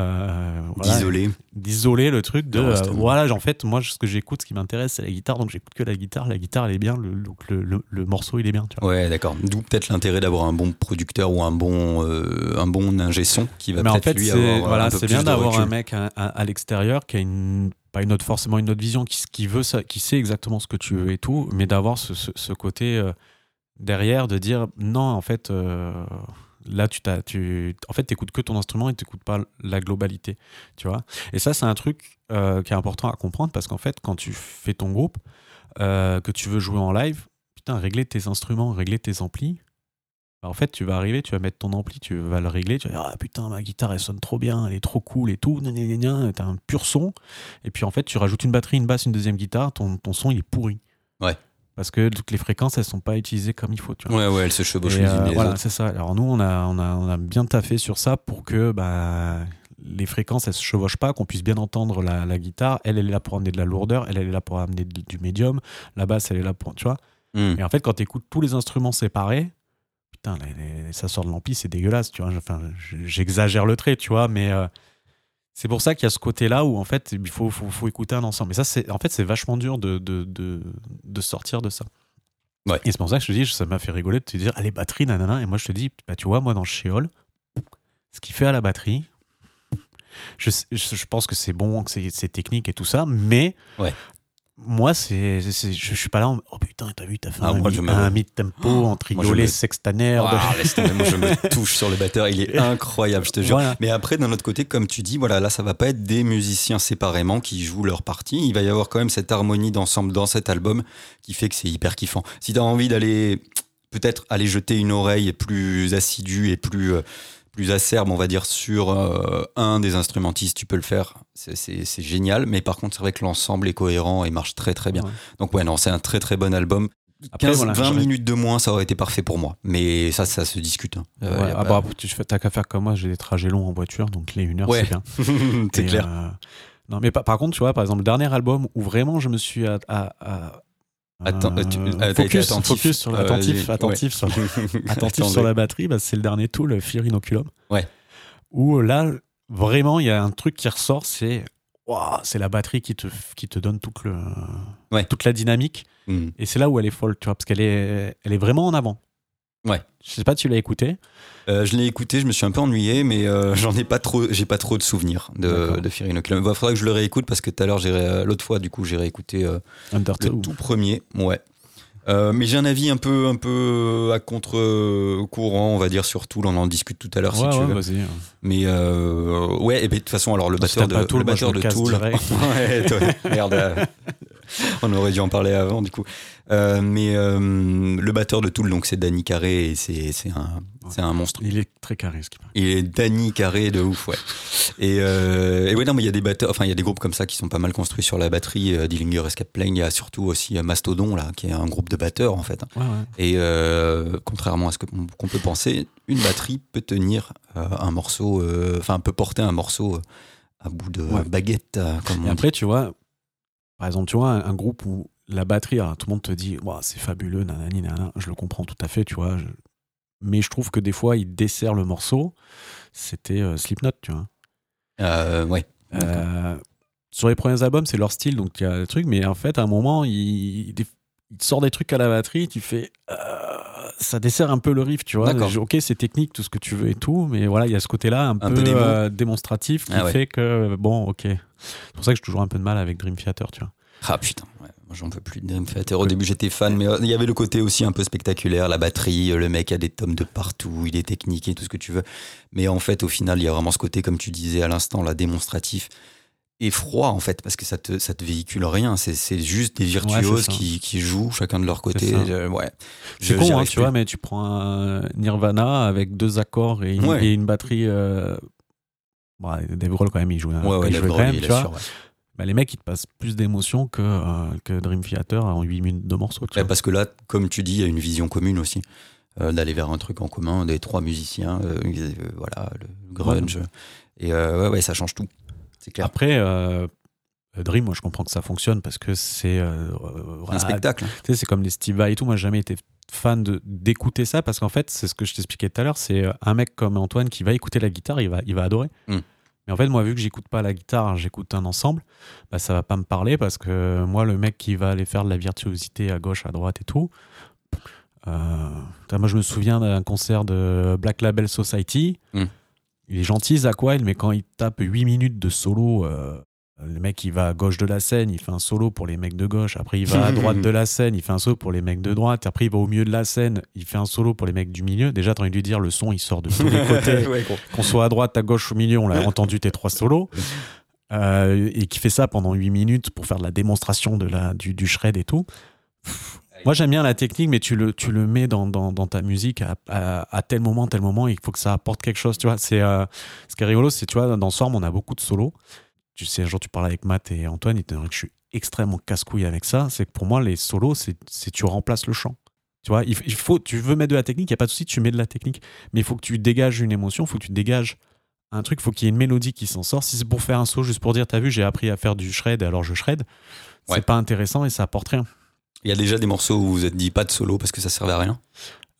Euh, voilà, D'isoler. d'isoler le truc de euh, voilà en fait moi ce que j'écoute ce qui m'intéresse c'est la guitare donc j'écoute que la guitare la guitare elle est bien le, donc le, le- le morceau il est bien tu vois Ouais, d'accord. D'où peut-être l'intérêt d'avoir un bon producteur ou un bon, euh, un bon ingé son qui va mais en peut-être fait lui avoir voilà c'est bien d'avoir un mec à, à- à l'extérieur qui a une pas une autre forcément une autre vision qui, qui veut ça qui sait exactement ce que tu veux et tout mais d'avoir ce, ce- ce côté euh, derrière de dire non en fait là tu t'as tu en fait t'écoutes que ton instrument et t'écoutes pas la globalité tu vois et ça c'est un truc euh, qui est important à comprendre parce qu'en fait quand tu fais ton groupe euh, que tu veux jouer en live putain régler tes instruments régler tes amplis bah, en fait, tu vas arriver, tu vas mettre ton ampli, tu vas le régler, tu vas dire ah putain ma guitare elle sonne trop bien, elle est trop cool et tout, t'as un pur son. Et puis en fait, tu rajoutes une batterie, une basse, une deuxième guitare, ton, ton son il est pourri. Ouais. Parce que toutes les fréquences elles sont pas utilisées comme il faut. Tu vois. Ouais, ouais, elle se chevauche Et, les euh, unes les voilà, c'est ça. Alors nous, on a, on, a, on a bien taffé sur ça pour que bah, les fréquences, elles se chevauchent pas, qu'on puisse bien entendre la, la guitare. Elle, elle est là pour amener de la lourdeur, elle, elle est là pour amener du du médium. La basse, elle est là pour... Tu vois Hmm. et en fait, quand tu écoutes tous les instruments séparés, putain, les- les- ça sort de l'ampli, c'est dégueulasse, tu vois. Enfin, j'exagère le trait, tu vois, mais euh, c'est pour ça qu'il y a ce côté-là où en fait, il faut, faut, faut écouter un ensemble. Mais ça, c'est en fait, c'est vachement dur de, de, de, de sortir de ça. Ouais. Et c'est pour ça que je te dis, ça m'a fait rigoler de te dire, allez, batterie, nanana. Et moi, je te dis, bah, tu vois, moi, dans Sheol, ce qu'il fait à la batterie, je, sais- je, je pense que c'est bon, que c'est c'est technique et tout ça, mais Ouais. Moi, c'est, je, je suis pas là en oh putain, t'as vu, t'as fait Ah, un, moi, mi- un mid-tempo en moi, je trigolet me- de- Ah, laisse tomber, moi je me touche sur le batteur, il est incroyable, je te jure. Voilà. Mais après, d'un autre côté, comme tu dis, voilà, là, ça va pas être des musiciens séparément qui jouent leur partie. Il va y avoir quand même cette harmonie d'ensemble dans cet album qui fait que c'est hyper kiffant. Si tu as envie d'aller, peut-être aller jeter une oreille plus assidue et plus, euh, plus acerbe, on va dire, sur euh, un des instrumentistes, tu peux le faire. C'est- génial. Mais par contre, c'est vrai que l'ensemble est cohérent et marche très très bien. Ouais. Donc, ouais, non, c'est un très très bon album. Après, 15, voilà, 20 j'aurais- minutes de moins, ça aurait été parfait pour moi. Mais ça, ça se discute. hein. Euh, Ouais, ah pas- bah, tu t'as qu'à faire comme moi, j'ai des trajets longs en voiture, donc les 1 heure, Ouais. c'est bien. c'est clair. euh, non, mais par, par contre, tu vois, par exemple, le dernier album où vraiment je me suis à, à- à- Euh, tu- été focus, sur, Euh, attentif, sur, attentif sur la batterie, bah, c'est le dernier tool, le Fear Inoculum. Ouais. Où là, vraiment, il y a un truc qui ressort, c'est waouh, c'est la batterie qui te, qui te donne toute, le, Ouais. toute la dynamique. Hmm. Et c'est là où elle est folle, tu vois, parce qu'elle est, elle est vraiment en avant. Ouais. Je sais pas, tu l'as écouté. Euh, je l'ai écouté, je me suis un peu ennuyé, mais euh, j'en ai pas trop, j'ai pas trop de souvenirs de, de Fear. Il faudra que je le réécoute parce que tout à l'heure, ré- l'autre fois, du coup, j'ai réécouté euh, le tout premier. Ouais. Euh, mais j'ai un avis un peu, un peu à contre-courant, on va dire, sur Tool. On en discute tout à l'heure Ouais, si tu veux. Mais euh, ouais, et de toute façon, alors le batteur de, Tool, le batteur de Tool. ouais, toi, merde. euh, On aurait dû en parler avant, du coup. Euh, mais euh, le batteur de Tool, donc c'est Danny Carré, et c'est c'est un, c'est un monstre. Il est très carré, ce qui paraît. Il est Danny Carré de ouf, ouais. Et, euh, et ouais, non, mais il y a des batteurs, enfin, il y a des groupes comme ça qui sont pas mal construits sur la batterie. Euh, Dillinger Escape Plane, il y a surtout aussi Mastodon, là, qui est un groupe de batteurs, en fait. Ouais, ouais. Et contrairement à ce qu'on peut penser, une batterie peut tenir un morceau, enfin, peut porter un morceau à bout de Ouais. baguette, comme Et on après, tu vois, par exemple, tu vois, un, un groupe où la batterie, alors, tout le monde te dit, Ouah, c'est fabuleux, nanani, nanana. Je le comprends tout à fait, tu vois. je- Mais je trouve que des fois, il dessert le morceau. C'était euh, Slipknot, tu vois. Euh, ouais. Euh, sur les premiers albums, c'est leur style, donc il y a des trucs, mais en fait, à un moment, il, il, sort des trucs à la batterie, tu fais. euh, ça dessert un peu le riff, tu vois. Ok, c'est technique, tout ce que tu veux et tout, mais voilà, il y a ce côté-là un, Un peu, euh, démonstratif qui Ah ouais. fait que, bon, ok. C'est pour ça que j'ai toujours un peu de mal avec Dream Theater, tu vois. Ah putain, ouais, j'en peux plus de Theater. Au début j'étais fan, mais euh, il y avait le côté aussi un peu spectaculaire, la batterie, euh, le mec a des tomes de partout, il est technique et tout ce que tu veux. Mais en fait, au final, il y a vraiment ce côté, comme tu disais à l'instant, là, démonstratif. et froid en fait parce que ça te ça te véhicule rien c'est juste des virtuoses qui, qui jouent chacun de leur côté ça. Euh, ouais C'est Je- con, hein, tu vois, mais tu prends un Nirvana avec deux accords et une, Ouais. et une batterie. Euh... Bon, Dave Grohl, quand même, il joue, ouais ouais il Grohl, même, il tu vois. assure, ouais. Bah, les mecs, ils te passent plus d'émotions que, euh, que Dream Theater en 8 minutes de morceaux. Ouais, parce que là comme tu dis il y a une vision commune aussi euh, d'aller vers un truc en commun des trois musiciens euh, voilà le grunge et ouais ouais ça change tout c'est clair Après, Dream, moi, je comprends que ça fonctionne parce que c'est. un spectacle Tu sais, c'est comme les Steve Vai et tout. Moi, j'ai jamais été fan de d'écouter ça parce qu'en fait, c'est ce que je t'expliquais tout à l'heure. C'est un mec comme Antoine qui va écouter la guitare, il va, il va adorer. Mm. Mais en fait, moi, vu que j'écoute pas la guitare, j'écoute un ensemble, bah, ça va pas me parler parce que moi, le mec qui va aller faire de la virtuosité à gauche, à droite et tout. euh, moi, je me souviens d'un concert de Black Label Society. Mm. Il est gentil, Zach Wild, mais quand il tape 8 minutes de solo, euh, le mec, il va à gauche de la scène, il fait un solo pour les mecs de gauche. Après, il va à droite de la scène, il fait un solo pour les mecs de droite. Après, il va au milieu de la scène, il fait un solo pour les mecs du milieu. Déjà, t'as envie de lui dire, le son, il sort de tous les côtés. Ouais. Qu'on soit à droite, à gauche, au milieu, on l'a entendu tes trois solos. Euh, et qui fait ça pendant 8 minutes pour faire de la démonstration de la, du, du shred et tout. Moi, j'aime bien la technique, mais tu le, tu le mets dans, dans, dans ta musique à, à, à tel moment, tel moment, il faut que ça apporte quelque chose. Tu vois, c'est euh, ce qui est rigolo, c'est tu vois, dans Swarm, on a beaucoup de solos. Tu sais, un jour, tu parles avec Matt et Antoine, ils te que je suis extrêmement casse-couille avec ça. C'est que pour moi, les solos, c'est tu remplaces le chant. Tu vois, il, il faut, tu veux mettre de la technique, il n'y a pas de souci, tu mets de la technique. Mais il faut que tu dégages une émotion, il faut que tu dégages un truc, il faut qu'il y ait une mélodie qui s'en sort. Si c'est pour faire un saut, juste pour dire, t'as vu, j'ai appris à faire du shred, alors je shred, c'est Ouais. pas intéressant et ça apporte rien. il y a déjà des morceaux où vous vous êtes dit pas de solo parce que ça servait à rien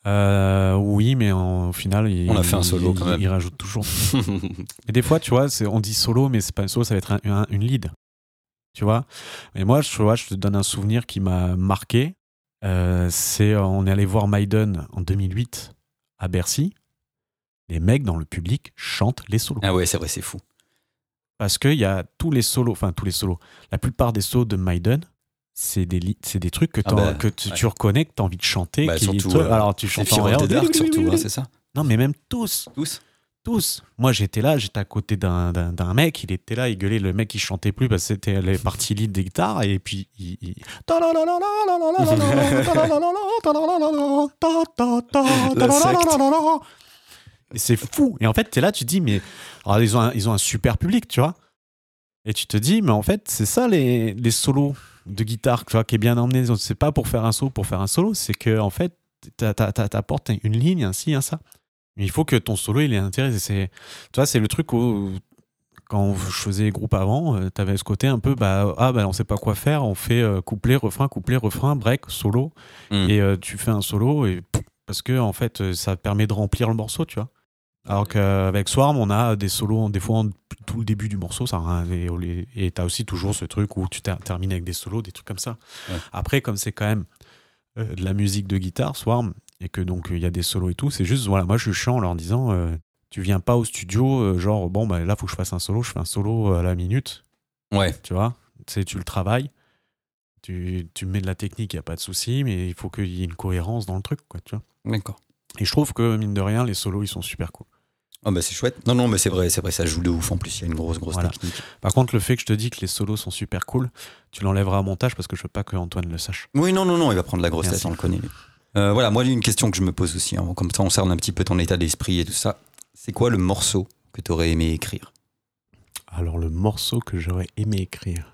Euh, oui, mais en- au final, il, On a fait un solo il- quand même. Il rajoute toujours. Et des fois, tu vois, on dit solo, mais c'est pas un solo, ça va être un- un- une lead. Tu vois? Et moi, je, vois, je te donne un souvenir qui m'a marqué. Euh, c'est on est allé voir Maiden en 2008 à Bercy. Les mecs dans le public chantent les solos. ah ouais c'est vrai c'est fou Parce qu'il y a tous les solos, enfin tous les solos, la plupart des solos de Maiden, c'est des, c'est des trucs que, Ah bah, que tu, ouais. tu reconnais, que tu as envie de chanter. Bah, qui- surtout, toi, euh, alors tu chantes en rien. surtout hein, c'est ça Non, mais même tous, tous tous. Moi, j'étais là, j'étais à côté d'un, mec, il était là, il gueulait, le mec, il chantait plus parce que c'était les parties lead des guitares, et puis il. il- c'est fou. Et en fait, t'es là, tu te dis, mais. Alors, ils ont, un, ils ont un super public, tu vois. Et tu te dis, mais en fait, c'est ça les, les solos de guitare, tu vois, qui est bien emmené. C'est pas pour faire un solo pour faire un solo, c'est que, en fait, t'a- t'a- t'a- t'apportes une ligne, un ci, un ça. Mais il faut que ton solo, il ait intérêt. C'est, tu vois, c'est le truc où, quand je faisais groupe avant, tu avais ce côté un peu, bah, ah, bah, on sait pas quoi faire, on fait euh, couplet, refrain, couplet, refrain, break, solo. Mm. Et euh, tu fais un solo, et, parce que, en fait, euh, ça permet de remplir le morceau, tu vois. Alors qu'avec Swarm, on a des solos, des fois, en tout le début du morceau, ça et- t'as aussi toujours ce truc où tu ter- termines avec des solos, des trucs comme ça. Ouais. Après, comme c'est quand même euh, de la musique de guitare, Swarm, et que donc il y a des solos et tout, c'est juste, voilà, moi je suis chiant en leur disant, euh, tu viens pas au studio, euh, genre, bon, bah là, faut que je fasse un solo, je fais un solo à la minute, ouais tu vois, tu tu le travailles, tu, tu mets de la technique, il n'y a pas de souci, mais il faut qu'il y ait une cohérence dans le truc, quoi, tu vois. d'accord Et je trouve que, mine de rien, les solos, ils sont super cool. Ah bah c'est chouette non non mais c'est vrai c'est vrai ça joue de ouf en plus il y a une grosse grosse Voilà. technique Par contre, le fait que je te dis que les solos sont super cool, tu l'enlèveras au montage parce que je veux pas que Antoine le sache. Oui, non, non, non, il va prendre la grosse Merci. tête, on le connaît. lui. Euh, voilà, moi, il y a une question que je me pose aussi, hein, comme ça on cerne un petit peu ton état d'esprit et tout ça. C'est quoi le morceau que tu aurais aimé écrire? Alors, le morceau que j'aurais aimé écrire.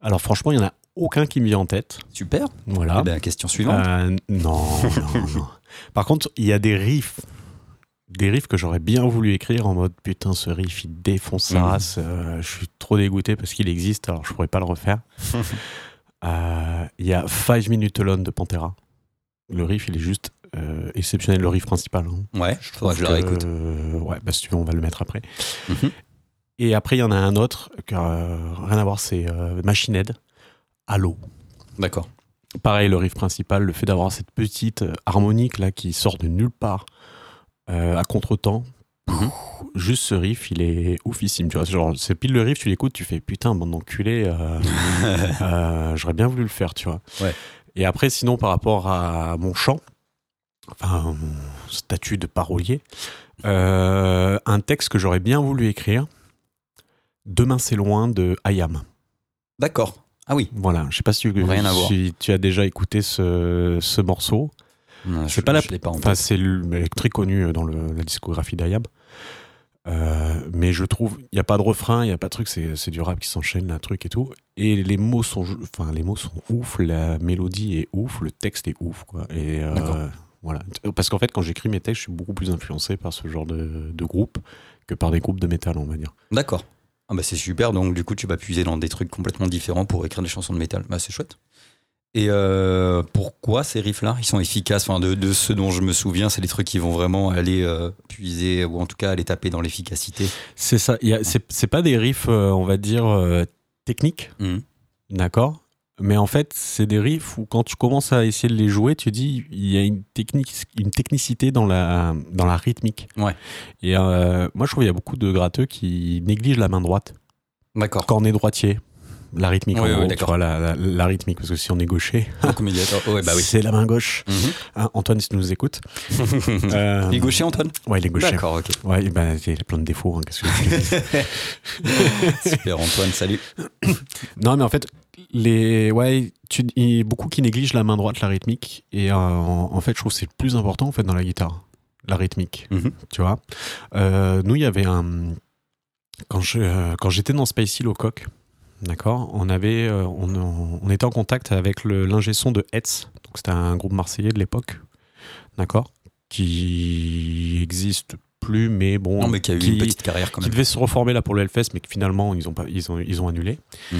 Alors, franchement, il y en a aucun qui me vient en tête. Super. Voilà. Eh ben, question suivante. Euh, non, non, non. Par contre, il y a des riffs. Des riffs que j'aurais bien voulu écrire en mode putain, ce riff il défonce sa Mhm. race. euh, je suis trop dégoûté parce qu'il existe, alors je pourrais pas le refaire. Euh, Il y a Five Minutes Alone de Pantera. Le riff, il est juste euh, exceptionnel, le riff principal. hein. ouais, Je je le réécoute. euh, ouais, bah, si tu veux, on va le mettre après. Mhm. Et après, il y en a un autre, qui rien à voir, c'est Machine Head, Halo. D'accord. Pareil, le riff principal, le fait d'avoir cette petite harmonique là qui sort de nulle part euh, à contre-temps. Mhm. Juste ce riff, il est oufissime. Tu vois, genre, c'est pile le riff, tu l'écoutes, tu fais putain, bande d'enculé, euh, euh, j'aurais bien voulu le faire, tu vois. Ouais. Et après, sinon, par rapport à mon chant, enfin, mon statut de parolier, un texte que j'aurais bien voulu écrire, Demain c'est loin de Ayam. D'accord. Ah oui. Voilà, je sais pas si, tu- si tu as déjà écouté ce, ce morceau. C'est pas la- je pas en Enfin, c'est très connu dans le- la discographie d'Ayam. Euh, mais je trouve, il n'y a pas de refrain, il n'y a pas de truc, c'est c'est du rap qui s'enchaîne, un truc et tout. Et les mots sont, enfin, les mots sont ouf, la mélodie est ouf, le texte est ouf, quoi. Et euh, voilà. Parce qu'en fait, quand j'écris mes textes, je suis beaucoup plus influencé par ce genre de, de groupe que par des groupes de métal, on va dire. D'accord. Ah bah c'est super, donc du coup tu vas puiser dans des trucs complètement différents pour écrire des chansons de métal. Bah c'est chouette. Et euh, pourquoi ces riffs-là? Ils sont efficaces. Enfin, de, de ceux dont je me souviens, c'est les trucs qui vont vraiment aller euh, puiser, ou en tout cas aller taper dans l'efficacité. C'est ça. C'est pas des riffs, euh, on va dire, techniques, Mhm. d'accord mais en fait, c'est des riffs où quand tu commences à essayer de les jouer, tu dis il y a une technique, une technicité dans la dans la rythmique. Ouais. Et moi, je trouve qu'il y a beaucoup de gratteux qui négligent la main droite D'accord. quand on est droitier. La rythmique, Oui, en oui, gros, tu d'accord. vois, la, la- la rythmique, parce que si on est gaucher. Oh, ouais, bah oui. c'est la main gauche. Mhm. Hein, Antoine, si tu nous écoutes. Euh, Il est gaucher, Antoine? Ouais, il est gaucher. D'accord, ok. Ouais, ben, il a plein de défauts. hein, que Super, Antoine, salut. Non, mais en fait, les, ouais, tu, il y a beaucoup qui négligent la main droite, la rythmique. Et euh, en, en fait, je trouve que c'est le plus important en fait dans la guitare, la rythmique. Mhm. Tu vois? Euh, nous, il y avait un quand je euh, quand j'étais dans Space Hill au coq, d'accord, on avait euh, on, on était en contact avec le l'ingé son de Hetz. Donc c'était un groupe marseillais de l'époque, d'accord, qui existe plus, mais bon, Non, mais qui a eu qui- une petite carrière quand qui même. devait se reformer là pour le Hellfest, mais que finalement ils ont, pas, ils ont, ils ont annulé. Mhm.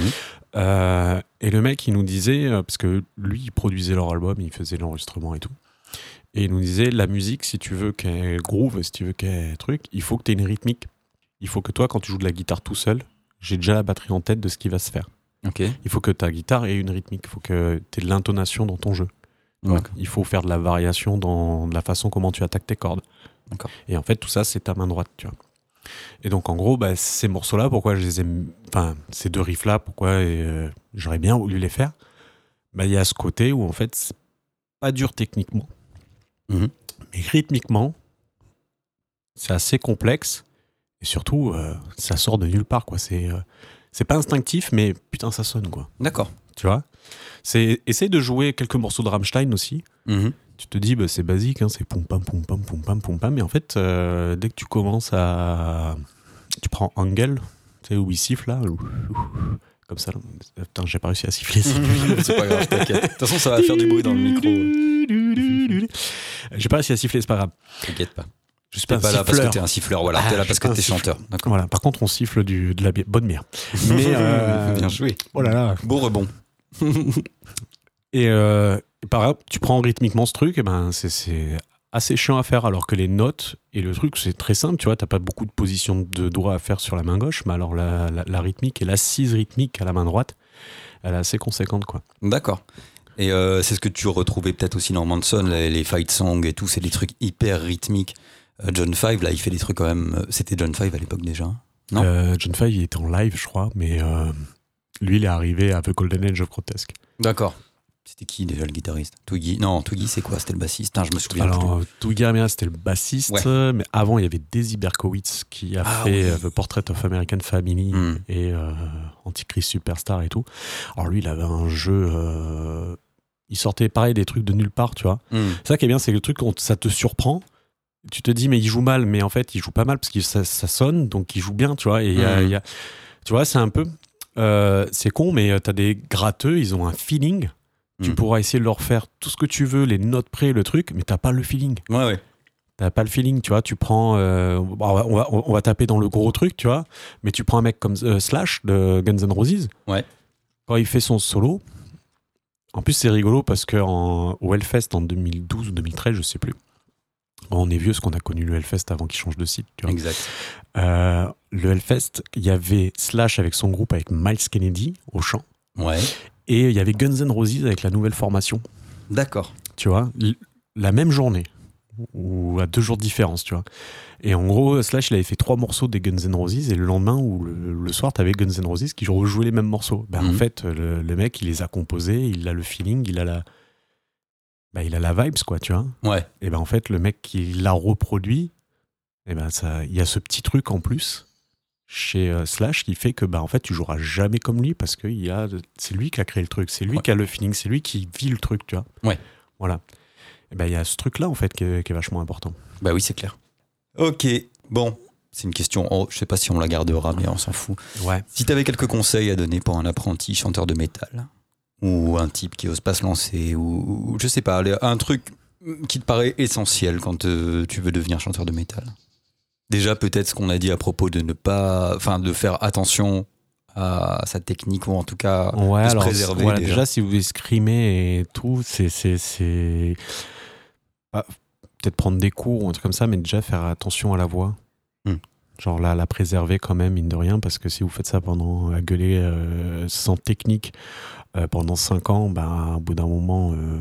Euh, et le mec, il nous disait, euh, parce que lui, il produisait leur album, il faisait l'enregistrement et tout. Et il nous disait, la musique, si tu veux qu'elle groove, si tu veux qu'elle truc, il faut que tu aies une rythmique. Il faut que toi, quand tu joues de la guitare tout seul, j'ai déjà la batterie en tête de ce qui va se faire. Ok. Il faut que ta guitare ait une rythmique, il faut que tu aies de l'intonation dans ton jeu. Il faut faire de la variation dans la façon comment tu attaques tes cordes. Et en fait, tout ça, c'est ta main droite, tu vois. Et donc, en gros, bah, ces morceaux-là, pourquoi je les aime. Enfin, ces deux riffs-là, pourquoi euh, j'aurais bien voulu les faire? Bah, Il y a ce côté où, en fait, c'est pas dur techniquement. Mhm. Mais rythmiquement, c'est assez complexe. Et surtout, euh, ça sort de nulle part, quoi. C'est. euh, c'est pas instinctif, mais putain, ça sonne, quoi. D'accord. Tu vois? C'est essaye de jouer quelques morceaux de Rammstein aussi. Mhm. Tu te dis, bah, c'est basique, hein, c'est poum pam poum pam poum pam poum pam. Mais en fait, euh, dès que tu commences à. Tu prends Angel, tu sais, où il siffle là, comme ça. là. Putain, j'ai pas réussi à siffler. c'est pas grave, t'inquiète. De toute façon, ça va faire du bruit dans le micro. J'ai pas réussi à siffler, c'est pas grave. T'inquiète pas. Je suis pas, pas là parce que t'es un siffleur, voilà. Ah, t'es là je parce que t'es chanteur. Voilà, par contre, on siffle du, de la bonne bière. Mais. euh, Bien joué. oh là là. Beau rebond. Et, euh, par exemple, tu prends rythmiquement ce truc, et ben c'est- c'est assez chiant à faire, alors que les notes et le truc, c'est très simple, tu vois, t'as pas beaucoup de positions de doigts à faire sur la main gauche, mais alors la, la- la rythmique et l'assise rythmique à la main droite, elle est assez conséquente, quoi. D'accord. Et euh, c'est ce que tu retrouvais peut-être aussi dans Manson, les, les fight songs et tout, c'est des trucs hyper rythmiques. Euh, John Five, là, il fait des trucs quand même. euh, C'était John Five à l'époque déjà. Non? Euh, John Five, il était en live, je crois, mais euh, lui, il est arrivé à The Golden Age of Grotesque. D'accord. C'était qui déjà le guitariste? Twiggy Non, Twiggy, c'est quoi? C'était le bassiste Putain, Je me souviens Alors, Twiggy Ramirez, c'était le bassiste, Ouais. mais avant, il y avait Daisy Berkowitz qui a Ah fait oui. The Portrait of American Family plus. Hmm. et euh, Antichrist Superstar et tout. Alors lui, il avait un jeu. il sortait pareil des trucs de nulle part, tu vois. C'est ça qui est bien, c'est que le truc, ça te surprend. Tu te dis, mais il joue mal, mais en fait, il joue pas mal parce que ça, ça sonne, donc il joue bien, tu vois. Et il y a- Mhm. y a- tu vois, c'est un peu. euh, c'est con, mais euh, t'as des gratteux, ils ont un feeling. Tu Mhm. pourras essayer de leur faire tout ce que tu veux, les notes près, le truc, mais t'as pas le feeling. Ouais, ouais. T'as pas le feeling, tu vois. Tu prends. euh, on, va, on va- on va taper dans le gros truc, tu vois. Mais tu prends un mec comme euh, Slash de Guns N' Roses. Ouais. Quand il fait son solo. En plus, c'est rigolo parce que en, au Hellfest en 2012 ou 2013, je sais plus. On est vieux, parce qu'on a connu le Hellfest avant qu'il change de site, tu vois. Exact. Euh, le Hellfest, il y avait Slash avec son groupe avec Miles Kennedy au chant. Ouais. Et il y avait Guns N' Roses avec la nouvelle formation D'accord. tu vois, la même journée, ou à deux jours de différence, tu vois. Et en gros, Slash, il avait fait trois morceaux des Guns N' Roses, et le lendemain ou le, le soir, t'avais Guns N' Roses qui rejouaient les mêmes morceaux. Ben, En Mhm. fait, le, le mec, il les a composés, il a le feeling, il a la, ben, il a la vibes, quoi, tu vois. Ouais. Et ben en fait, le mec qui l'a reproduit, et ben ça, il y a ce petit truc en plus. chez euh, Slash qui fait que bah en fait tu joueras jamais comme lui parce que il a c'est lui qui a créé le truc, c'est lui Ouais. qui a le feeling, c'est lui qui vit le truc, tu vois. Ouais. Voilà. Et ben il y a ce truc là en fait qui est, qui est vachement important. Bah oui, c'est clair. Ok, bon, c'est une question. oh, je sais pas si on la gardera, mais on s'en fout. Ouais. Si tu avais quelques conseils à donner pour un apprenti chanteur de métal, ou un type qui ose pas se lancer, ou, ou je sais pas, un truc qui te paraît essentiel quand euh, tu veux devenir chanteur de métal. Déjà, peut-être ce qu'on a dit à propos de ne pas, enfin, de faire attention à sa technique, ou en tout cas Ouais, de se alors préserver. voilà, déjà. déjà. si vous escrimez et tout, c'est c'est bah, peut-être prendre des cours ou un truc comme ça, mais déjà faire attention à la voix. Hmm. Genre là, la préserver quand même, mine de rien, parce que si vous faites ça pendant à gueuler euh, sans technique euh, pendant 5 ans, ben, au bout d'un moment, euh,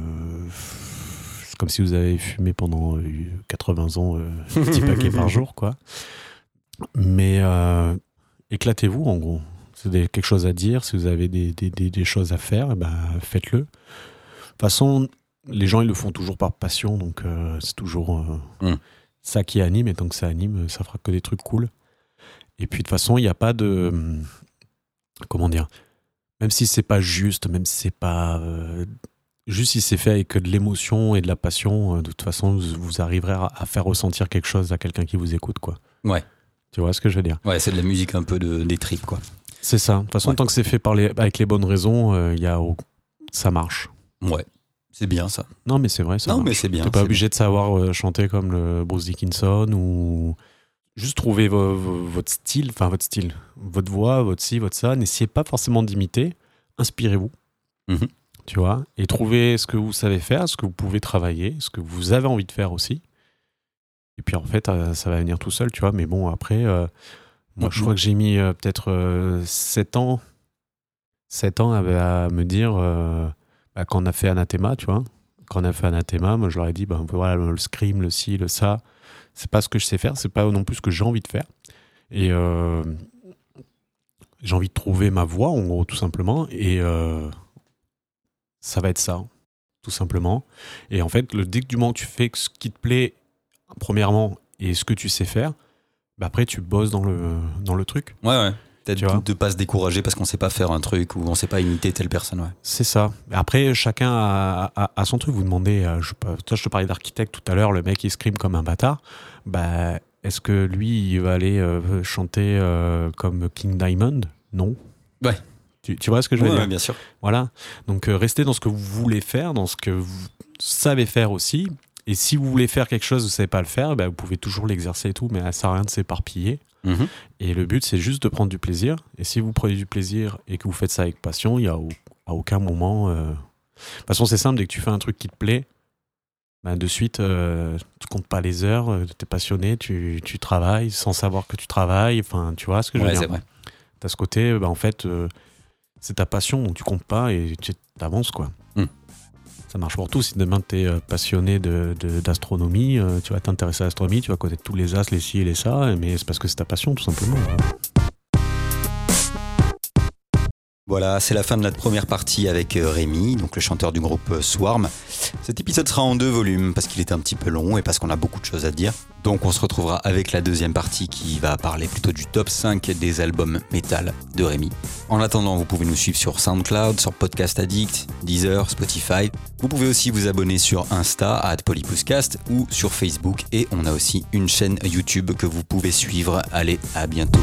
c'est comme si vous avez fumé pendant euh, 80 ans euh, un petit paquet par jour, quoi. Mais éclatez-vous, en gros. Si vous avez quelque chose à dire, si vous avez des, des- des- des choses à faire, eh ben, faites-le. De toute façon, les gens, ils le font toujours par passion, donc c'est toujours Mm. ça qui anime, et tant que ça anime, ça fera que des trucs cool. Et puis, de toute façon, il n'y a pas de... Comment dire Même si c'est pas juste, même si c'est pas... euh, juste si c'est fait avec de l'émotion et de la passion, euh, de toute façon, vous, vous arriverez à, à faire ressentir quelque chose à quelqu'un qui vous écoute, quoi. Ouais. Tu vois ce que je veux dire? Ouais, c'est de la musique un peu de, des tripes, quoi. c'est ça. De toute façon, Ouais. tant que c'est fait par les, avec les bonnes raisons, euh, y a, ça marche. Ouais, c'est bien ça. Non, mais c'est vrai, ça non, marche. mais c'est bien. T'es pas obligé de savoir chanter comme le Bruce Dickinson ou juste trouver vo- vo- votre style, enfin votre style, votre voix, votre ci, votre ça. N'essayez pas forcément d'imiter. Inspirez-vous. Mhm. Tu vois, et trouvez ce que vous savez faire, ce que vous pouvez travailler, ce que vous avez envie de faire aussi. Et puis en fait, euh, ça va venir tout seul, tu vois. Mais bon, après, euh, moi, je Mhm. crois que j'ai mis euh, peut-être 7 ans, 7 ans à, à me dire, euh, bah, quand on a fait Anathema, tu vois, quand on a fait Anathema, moi je leur ai dit, ben voilà, le scream, le ci, le ça, c'est pas ce que je sais faire, c'est pas non plus ce que j'ai envie de faire. Et euh, j'ai envie de trouver ma voix, en gros, tout simplement. Et euh, ça va être ça, tout simplement. Et en fait, le, dès que du moment que tu fais ce qui te plaît, premièrement, et ce que tu sais faire, bah après tu bosses dans le, dans le truc. Ouais, ouais. Peut-être de, de pas se décourager parce qu'on sait pas faire un truc ou on sait pas imiter telle personne, ouais. C'est ça. Après, chacun a, a- a son truc. Vous demandez, euh, je, toi, je te parlais d'architecte tout à l'heure, le mec il scream comme un bâtard. Bah, est-ce que lui, il va aller euh, chanter euh, comme King Diamond? Non. Ouais. Tu, tu vois ce que je veux Ouais, dire? bien sûr. Voilà. Donc, euh, restez dans ce que vous voulez faire, dans ce que vous savez faire aussi. Et si vous voulez faire quelque chose, vous ne savez pas le faire, bah, vous pouvez toujours l'exercer et tout, mais ça sert à rien de s'éparpiller. Mhm. Et le but, c'est juste de prendre du plaisir. Et si vous prenez du plaisir et que vous faites ça avec passion, il n'y a au- à aucun moment. euh, De toute façon, c'est simple, dès que tu fais un truc qui te plaît, bah, de suite, euh, tu comptes pas les heures, tu es passionné, tu, tu travailles sans savoir que tu travailles. Enfin, tu vois ce que je veux Ouais, dire? vrai. T'as ce côté, bah, en fait, euh, c'est ta passion, donc tu comptes pas et tu avances, quoi. Ça marche pour tout. Si demain tu es passionné de- de- d'astronomie, euh, tu vas t'intéresser à l'astronomie, tu vas connaître tous les as, les ci et les ça, mais c'est parce que c'est ta passion, tout simplement. Voilà, c'est la fin de notre première partie avec euh, Rémi, donc le chanteur du groupe euh, Swarm. Cet épisode sera en deux volumes parce qu'il est un petit peu long et parce qu'on a beaucoup de choses à dire. Donc on se retrouvera avec la deuxième partie qui va parler plutôt du top 5 des albums métal de Rémi. En attendant, vous pouvez nous suivre sur SoundCloud, sur Podcast Addict, Deezer, Spotify. Vous pouvez aussi vous abonner sur Insta, à Polypouscast ou sur Facebook. Et on a aussi une chaîne YouTube que vous pouvez suivre. Allez, à bientôt.